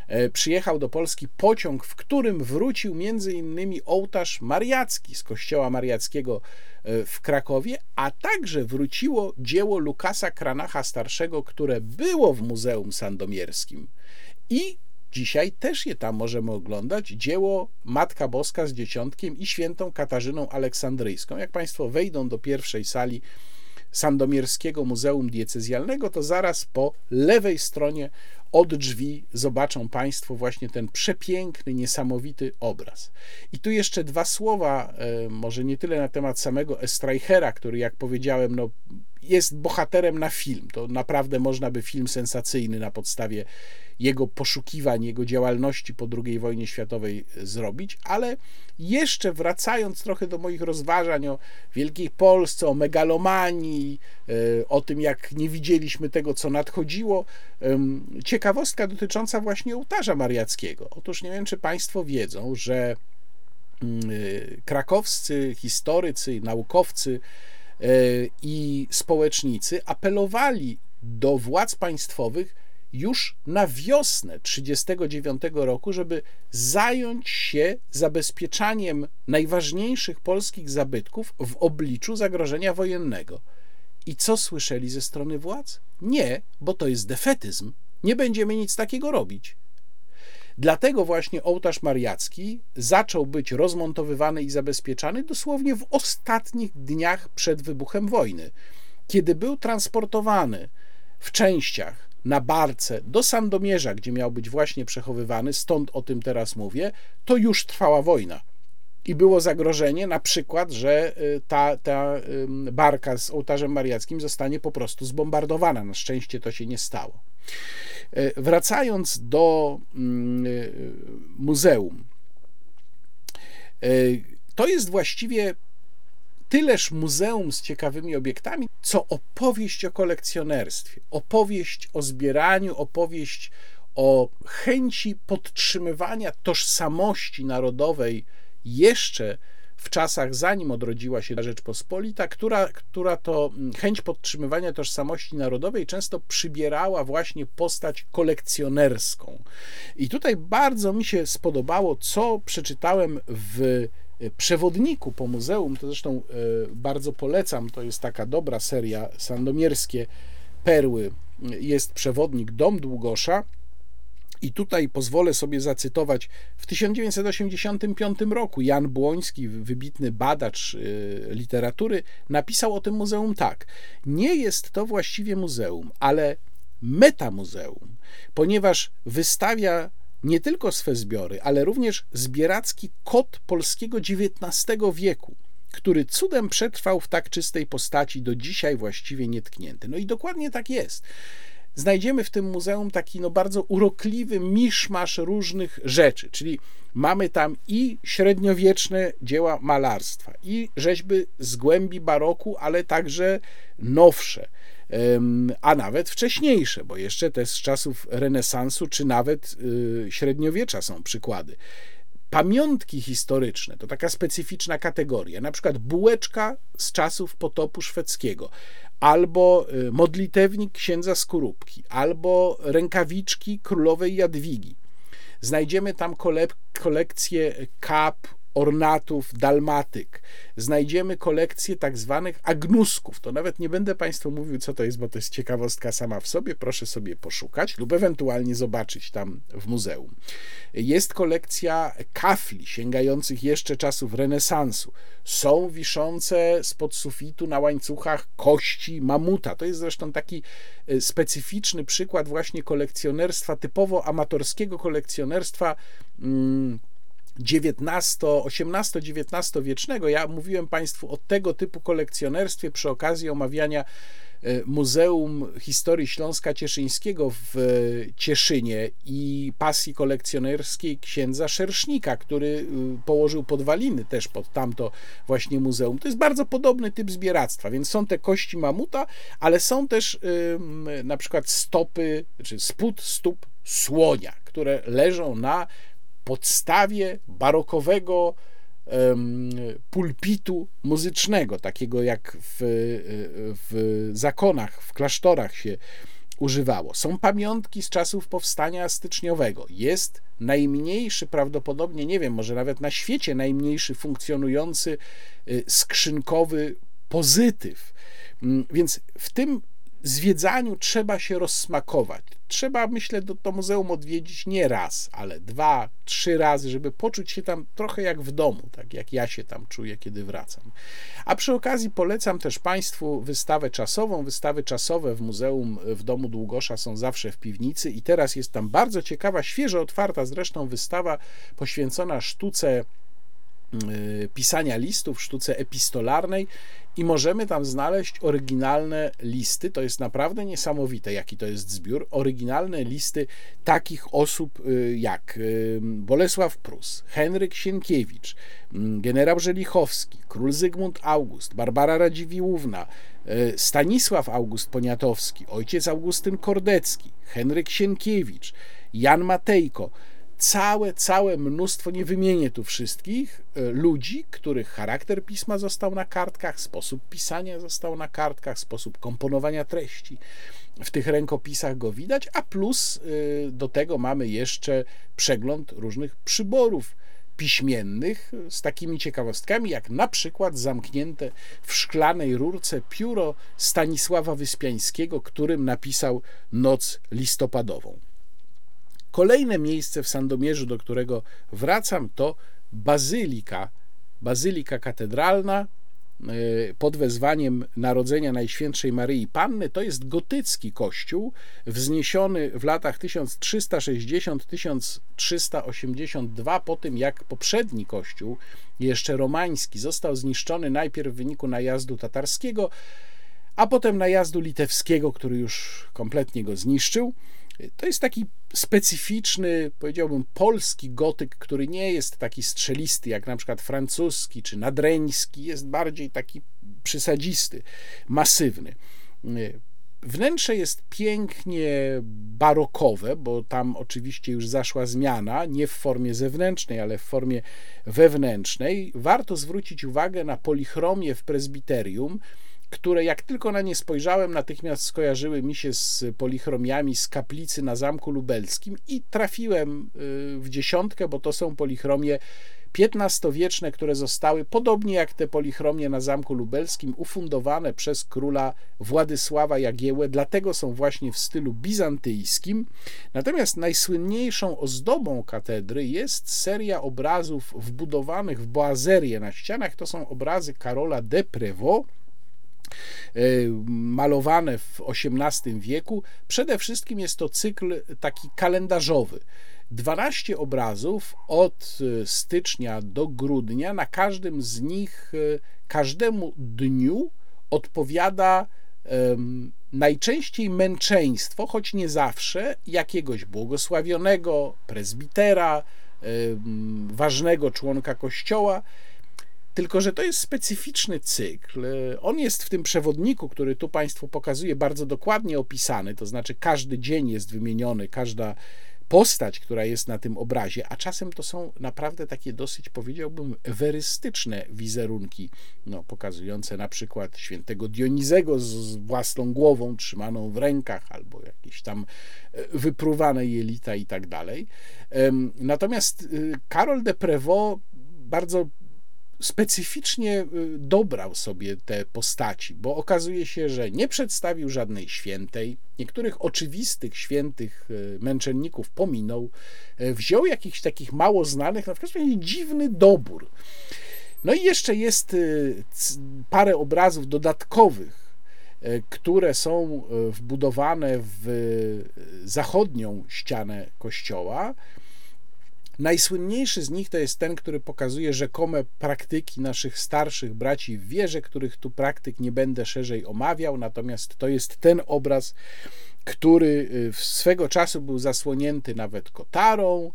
E, przyjechał do Polski pociąg, w którym wrócił między innymi ołtarz mariacki z kościoła mariackiego e, w Krakowie, a także wróciło dzieło Lukasa Kranacha Starszego, które było w Muzeum Sandomierskim. I Dzisiaj też je tam możemy oglądać. Dzieło Matka Boska z Dzieciątkiem i świętą Katarzyną Aleksandryjską. Jak Państwo wejdą do pierwszej sali Sandomierskiego Muzeum Diecezjalnego, to zaraz po lewej stronie od drzwi zobaczą Państwo właśnie ten przepiękny, niesamowity obraz. I tu jeszcze dwa słowa, e, może nie tyle na temat samego Estreichera, który, jak powiedziałem, no, jest bohaterem na film. To naprawdę można by film sensacyjny na podstawie jego poszukiwań, jego działalności po II wojnie światowej zrobić, ale jeszcze wracając trochę do moich rozważań o Wielkiej Polsce, o megalomanii, e, o tym, jak nie widzieliśmy tego, co nadchodziło, ciekawostka dotycząca właśnie ołtarza mariackiego. Otóż nie wiem, czy Państwo wiedzą, że mm, e, krakowscy historycy, naukowcy, E, i społecznicy apelowali do władz państwowych już na wiosnę 1939 roku, żeby zająć się zabezpieczaniem najważniejszych polskich zabytków w obliczu zagrożenia wojennego. I co słyszeli ze strony władz? Nie, bo to jest defetyzm. Nie będziemy nic takiego robić. Dlatego właśnie ołtarz mariacki zaczął być rozmontowywany i zabezpieczany dosłownie w ostatnich dniach przed wybuchem wojny, kiedy był transportowany w częściach na barce do Sandomierza, gdzie miał być właśnie przechowywany, stąd o tym teraz mówię, to już trwała wojna. I było zagrożenie na przykład, że y, ta, ta barka z ołtarzem mariackim zostanie po prostu zbombardowana. Na szczęście to się nie stało. E, wracając do mm, e, muzeum, e, to jest właściwie tyleż muzeum z ciekawymi obiektami, co opowieść o kolekcjonerstwie, opowieść o zbieraniu, opowieść o chęci podtrzymywania tożsamości narodowej jeszcze w czasach, zanim odrodziła się Rzeczpospolita, która, która to mm, chęć podtrzymywania tożsamości narodowej często przybierała właśnie postać kolekcjonerską. I tutaj bardzo mi się spodobało, co przeczytałem w e, przewodniku po muzeum, to zresztą e, bardzo polecam, to jest taka dobra seria sandomierskie perły, jest przewodnik Dom Długosza, i tutaj pozwolę sobie zacytować. W 1985 roku Jan Błoński, wybitny badacz y, literatury, napisał o tym muzeum tak: Nie jest to właściwie muzeum, ale metamuzeum, ponieważ wystawia nie tylko swe zbiory, ale również zbieracki kod polskiego XIX wieku który cudem przetrwał w tak czystej postaci do dzisiaj właściwie nietknięty. No i dokładnie tak jest znajdziemy w tym muzeum taki no bardzo urokliwy miszmasz różnych rzeczy, czyli mamy tam i średniowieczne dzieła malarstwa, i rzeźby z głębi baroku, ale także nowsze, a nawet wcześniejsze, bo jeszcze te z czasów renesansu, czy nawet y, średniowiecza są przykłady. Pamiątki historyczne to taka specyficzna kategoria, na przykład bułeczka z czasów potopu szwedzkiego, albo y, modlitewnik księdza Skorupki, albo rękawiczki królowej Jadwigi. Znajdziemy tam kolekcję kap, ornatów, dalmatyk. Znajdziemy kolekcję tak zwanych agnusków. To nawet nie będę Państwu mówił, co to jest, bo to jest ciekawostka sama w sobie. Proszę sobie poszukać lub ewentualnie zobaczyć tam w muzeum. Jest kolekcja kafli sięgających jeszcze czasów renesansu. Są wiszące spod sufitu na łańcuchach kości mamuta. To jest zresztą taki e, specyficzny przykład właśnie kolekcjonerstwa, typowo amatorskiego kolekcjonerstwa. Hmm, XIX, XVIII-XIX wiecznego. Ja mówiłem Państwu o tego typu kolekcjonerstwie przy okazji omawiania e, Muzeum Historii Śląska Cieszyńskiego w Cieszynie i pasji kolekcjonerskiej księdza Szersznika, który y, położył podwaliny też pod tamto właśnie muzeum. To jest bardzo podobny typ zbieractwa, więc są te kości mamuta, ale są też na przykład stopy, czy spód stóp słonia, które leżą na podstawie barokowego pulpitu muzycznego, takiego jak w, w zakonach, w klasztorach się używało. Są pamiątki z czasów powstania styczniowego. Jest najmniejszy, prawdopodobnie, nie wiem, może nawet na świecie najmniejszy funkcjonujący y, skrzynkowy pozytyw. Mm, więc w tym zwiedzaniu trzeba się rozsmakować. Trzeba, myślę, do to muzeum odwiedzić nie raz, ale dwa, trzy razy, żeby poczuć się tam trochę jak w domu, tak jak ja się tam czuję, kiedy wracam. A przy okazji polecam też Państwu wystawę czasową. Wystawy czasowe w Muzeum w Domu Długosza są zawsze w piwnicy i teraz jest tam bardzo ciekawa, świeżo otwarta zresztą wystawa poświęcona sztuce y, pisania listów, sztuce epistolarnej i możemy tam znaleźć oryginalne listy. To jest naprawdę niesamowite, jaki to jest zbiór. Oryginalne listy takich osób y, jak y, Bolesław Prus, Henryk Sienkiewicz, mm, generał Żelichowski, król Zygmunt August, Barbara Radziwiłłówna, y, Stanisław August Poniatowski, ojciec Augustyn Kordecki, Henryk Sienkiewicz, Jan Matejko. Całe, całe mnóstwo, nie wymienię tu wszystkich, e, ludzi, których charakter pisma został na kartkach, sposób pisania został na kartkach, sposób komponowania treści. W tych rękopisach go widać, a plus e, do tego mamy jeszcze przegląd różnych przyborów piśmiennych z takimi ciekawostkami, jak na przykład zamknięte w szklanej rurce pióro Stanisława Wyspiańskiego, którym napisał Noc listopadową. Kolejne miejsce w Sandomierzu, do którego wracam, to bazylika, bazylika katedralna e, pod wezwaniem Narodzenia Najświętszej Maryi Panny. To jest gotycki kościół, wzniesiony w latach 1360-1382, po tym jak poprzedni kościół, jeszcze romański, został zniszczony najpierw w wyniku najazdu tatarskiego, a potem najazdu litewskiego, który już kompletnie go zniszczył. To jest taki specyficzny, powiedziałbym, polski gotyk, który nie jest taki strzelisty jak na przykład francuski czy nadreński, jest bardziej taki przysadzisty, masywny. Wnętrze jest pięknie barokowe, bo tam oczywiście już zaszła zmiana, nie w formie zewnętrznej, ale w formie wewnętrznej. Warto zwrócić uwagę na polichromię w prezbiterium które jak tylko na nie spojrzałem, natychmiast skojarzyły mi się z polichromiami z kaplicy na Zamku Lubelskim i trafiłem y, w dziesiątkę, bo to są polichromie XV-wieczne, które zostały, podobnie jak te polichromie na Zamku Lubelskim, ufundowane przez króla Władysława Jagiełę, dlatego są właśnie w stylu bizantyjskim. Natomiast najsłynniejszą ozdobą katedry jest seria obrazów wbudowanych w boazerię na ścianach. To są obrazy Karola de Prévost, E, malowane w XVIII wieku. Przede wszystkim jest to cykl taki kalendarzowy. 12 obrazów od e, stycznia do grudnia. Na każdym z nich, e, każdemu dniu odpowiada najczęściej męczeństwo, choć nie zawsze, jakiegoś błogosławionego prezbitera, ważnego członka kościoła. Tylko, że to jest specyficzny cykl. On jest w tym przewodniku, który tu Państwu pokazuję, bardzo dokładnie opisany, to znaczy każdy dzień jest wymieniony, każda postać, która jest na tym obrazie, a czasem to są naprawdę takie dosyć, powiedziałbym, werystyczne wizerunki, no, pokazujące na przykład świętego Dionizego z własną głową trzymaną w rękach, albo jakieś tam e, wypruwane jelita i tak dalej. Natomiast y, Karol de Prévost bardzo specyficznie y, dobrał sobie te postaci, bo okazuje się, że nie przedstawił żadnej świętej, niektórych oczywistych świętych y, męczenników pominął, y, wziął jakichś takich mało znanych, na przykład dziwny dobór. No i jeszcze jest parę obrazów dodatkowych, które są wbudowane w zachodnią ścianę kościoła, Najsłynniejszy z nich to jest ten, który pokazuje rzekome praktyki naszych starszych braci w wierze, których tu praktyk nie będę szerzej omawiał, natomiast to jest ten obraz, który y, swego czasu był zasłonięty nawet kotarą.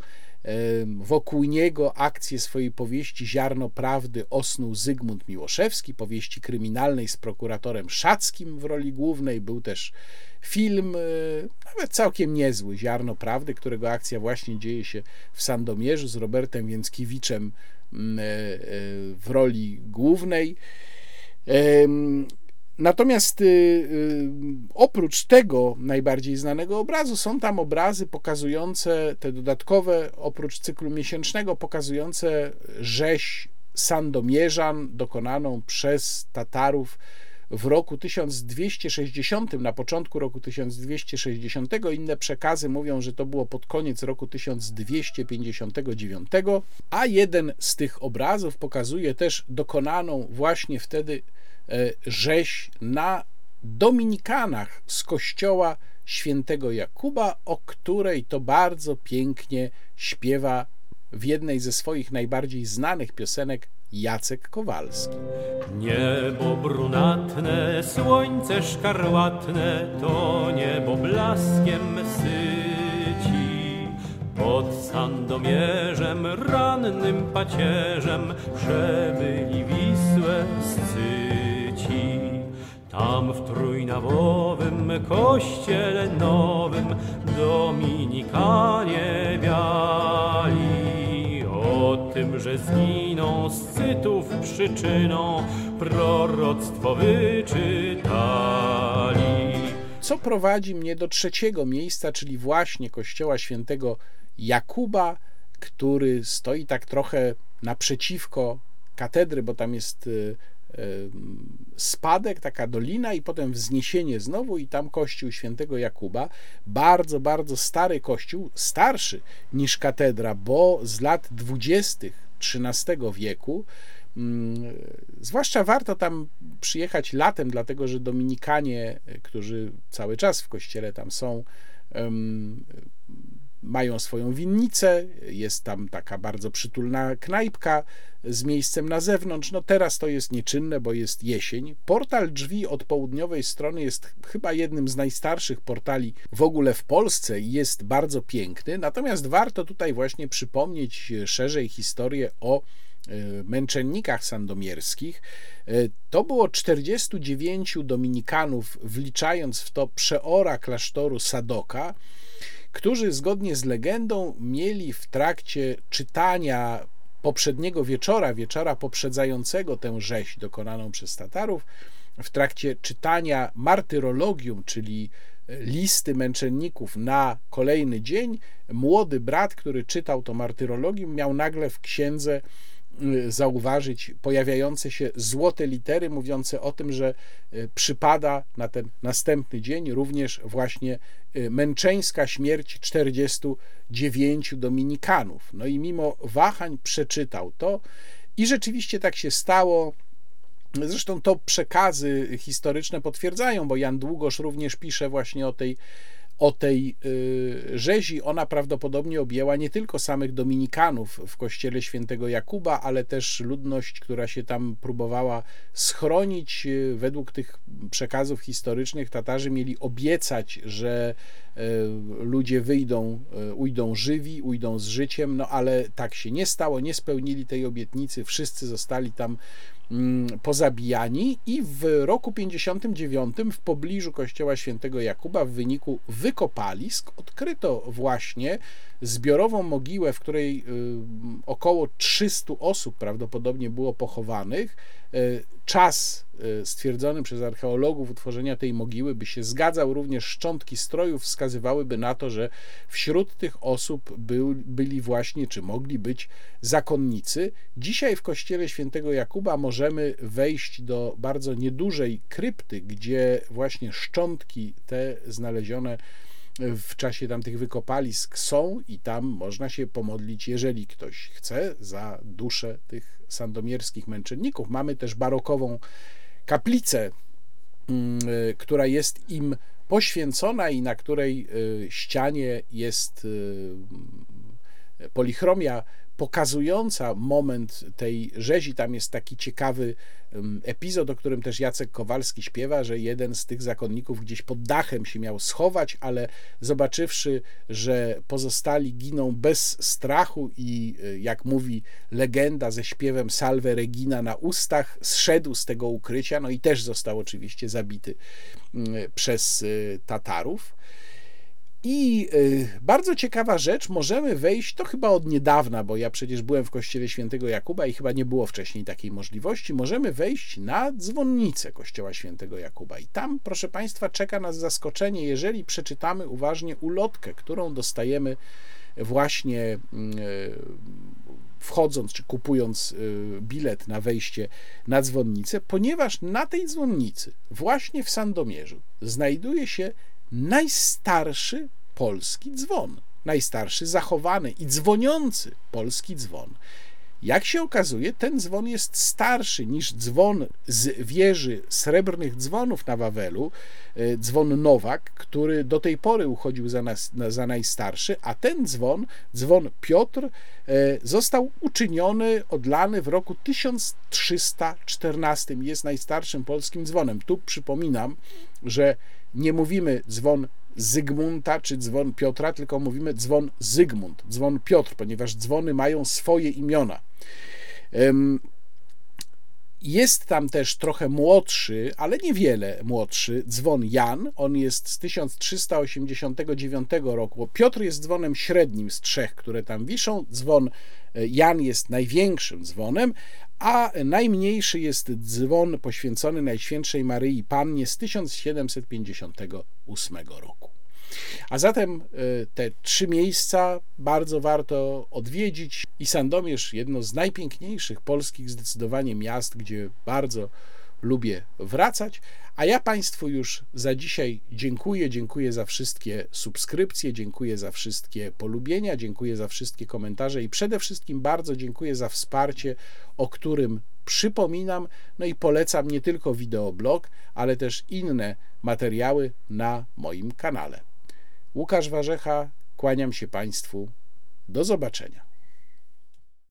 Wokół niego akcję swojej powieści Ziarno Prawdy osnuł Zygmunt Miłoszewski, powieści kryminalnej z prokuratorem Szackim w roli głównej. Był też film, e, nawet całkiem niezły, Ziarno Prawdy, którego akcja właśnie dzieje się w Sandomierzu z Robertem Więckiewiczem mm, e, e, w roli głównej. Natomiast y, y, oprócz tego najbardziej znanego obrazu są tam obrazy pokazujące te dodatkowe, oprócz cyklu miesięcznego, pokazujące rzeź Sandomierzan dokonaną przez Tatarów w roku 1260, na początku roku 1260. Inne przekazy mówią, że to było pod koniec roku 1259, a jeden z tych obrazów pokazuje też dokonaną właśnie wtedy rzeź na Dominikanach z kościoła świętego Jakuba, o której to bardzo pięknie śpiewa w jednej ze swoich najbardziej znanych piosenek Jacek Kowalski. Niebo brunatne, słońce szkarłatne, to niebo blaskiem syci. Pod Sandomierzem, rannym pacierzem, przebyli Wisłę scyci. Tam w trójnawowym kościele nowym Dominikanie wiary tym, że zginą scytów przyczyną, proroctwo wyczytali. Co prowadzi mnie do trzeciego miejsca, czyli właśnie kościoła świętego Jakuba, który stoi tak trochę naprzeciwko katedry, bo tam jest y, spadek, taka dolina i potem wzniesienie znowu i tam kościół świętego Jakuba. Bardzo, bardzo stary kościół, starszy niż katedra, bo z lat dwudziestych XIII wieku. Mm, zwłaszcza warto tam przyjechać latem, dlatego że Dominikanie, którzy cały czas w kościele tam są, mają swoją winnicę, jest tam taka bardzo przytulna knajpka z miejscem na zewnątrz. No teraz to jest nieczynne, bo jest jesień. Portal drzwi od południowej strony jest chyba jednym z najstarszych portali w ogóle w Polsce i jest bardzo piękny. Natomiast warto tutaj właśnie przypomnieć szerzej historię o e, męczennikach sandomierskich. E, to było 49 dominikanów, wliczając w to przeora klasztoru Sadoka, którzy zgodnie z legendą mieli w trakcie czytania poprzedniego wieczora, wieczora poprzedzającego tę rzeź dokonaną przez Tatarów, w trakcie czytania martyrologium, czyli listy męczenników na kolejny dzień, młody brat, który czytał to martyrologium, miał nagle w księdze zauważyć pojawiające się złote litery mówiące o tym, że y, przypada na ten następny dzień również właśnie y, męczeńska śmierć 49 dominikanów. No i mimo wahań przeczytał to i rzeczywiście tak się stało. Zresztą to przekazy historyczne potwierdzają, bo Jan Długosz również pisze właśnie o tej o tej y, rzezi. Ona prawdopodobnie objęła nie tylko samych dominikanów w kościele świętego Jakuba, ale też ludność, która się tam próbowała schronić. Y, według tych przekazów historycznych Tatarzy mieli obiecać, że y, ludzie wyjdą, ujdą żywi, ujdą z życiem, no ale tak się nie stało, nie spełnili tej obietnicy, wszyscy zostali tam pozabijani i w roku 59 w pobliżu kościoła świętego Jakuba w wyniku wykopalisk odkryto właśnie zbiorową mogiłę, w której y, około 300 osób prawdopodobnie było pochowanych. Y, czas y, stwierdzony przez archeologów utworzenia tej mogiły by się zgadzał, również szczątki strojów wskazywałyby na to, że wśród tych osób był, byli właśnie, czy mogli być zakonnicy. Dzisiaj w kościele świętego Jakuba możemy wejść do bardzo niedużej krypty, gdzie właśnie szczątki te znalezione w czasie tamtych wykopalisk są i tam można się pomodlić, jeżeli ktoś chce, za duszę tych sandomierskich męczenników. Mamy też barokową kaplicę, mm, y, która jest im poświęcona i na której y, ścianie jest y, polichromia pokazująca moment tej rzezi. Tam jest taki ciekawy epizod, o którym też Jacek Kowalski śpiewa, że jeden z tych zakonników gdzieś pod dachem się miał schować, ale zobaczywszy, że pozostali giną bez strachu i y, jak mówi legenda ze śpiewem Salve Regina na ustach, zszedł z tego ukrycia, no i też został oczywiście zabity przez y, Tatarów. I y, bardzo ciekawa rzecz, możemy wejść, to chyba od niedawna, bo ja przecież byłem w kościele świętego Jakuba i chyba nie było wcześniej takiej możliwości. Możemy wejść na dzwonnicę kościoła świętego Jakuba. I tam, proszę Państwa, czeka nas zaskoczenie, jeżeli przeczytamy uważnie ulotkę, którą dostajemy właśnie y, wchodząc czy kupując y, bilet na wejście na dzwonnicę, ponieważ na tej dzwonnicy, właśnie w Sandomierzu, znajduje się najstarszy polski dzwon. Najstarszy zachowany i dzwoniący polski dzwon. Jak się okazuje, ten dzwon jest starszy niż dzwon z wieży srebrnych dzwonów na Wawelu, e, dzwon Nowak, który do tej pory uchodził za, nas, za najstarszy, a ten dzwon, dzwon Piotr, e, został uczyniony, odlany w roku 1314. Jest najstarszym polskim dzwonem. Tu przypominam, że nie mówimy dzwon Zygmunta czy dzwon Piotra, tylko mówimy dzwon Zygmunt, dzwon Piotr, ponieważ dzwony mają swoje imiona. Jest tam też trochę młodszy, ale niewiele młodszy dzwon Jan. On jest z 1389 roku. Piotr jest dzwonem średnim z trzech, które tam wiszą. Dzwon e, Jan jest największym dzwonem, a najmniejszy jest dzwon poświęcony Najświętszej Maryi Pannie z 1758 roku. A zatem e, te trzy miejsca bardzo warto odwiedzić i Sandomierz, jedno z najpiękniejszych polskich zdecydowanie miast, gdzie bardzo lubię wracać. A ja Państwu już za dzisiaj dziękuję. Dziękuję za wszystkie subskrypcje, dziękuję za wszystkie polubienia, dziękuję za wszystkie komentarze i przede wszystkim bardzo dziękuję za wsparcie, o którym przypominam. No i polecam nie tylko wideoblog, ale też inne materiały na moim kanale. Łukasz Warzecha, kłaniam się Państwu. Do zobaczenia.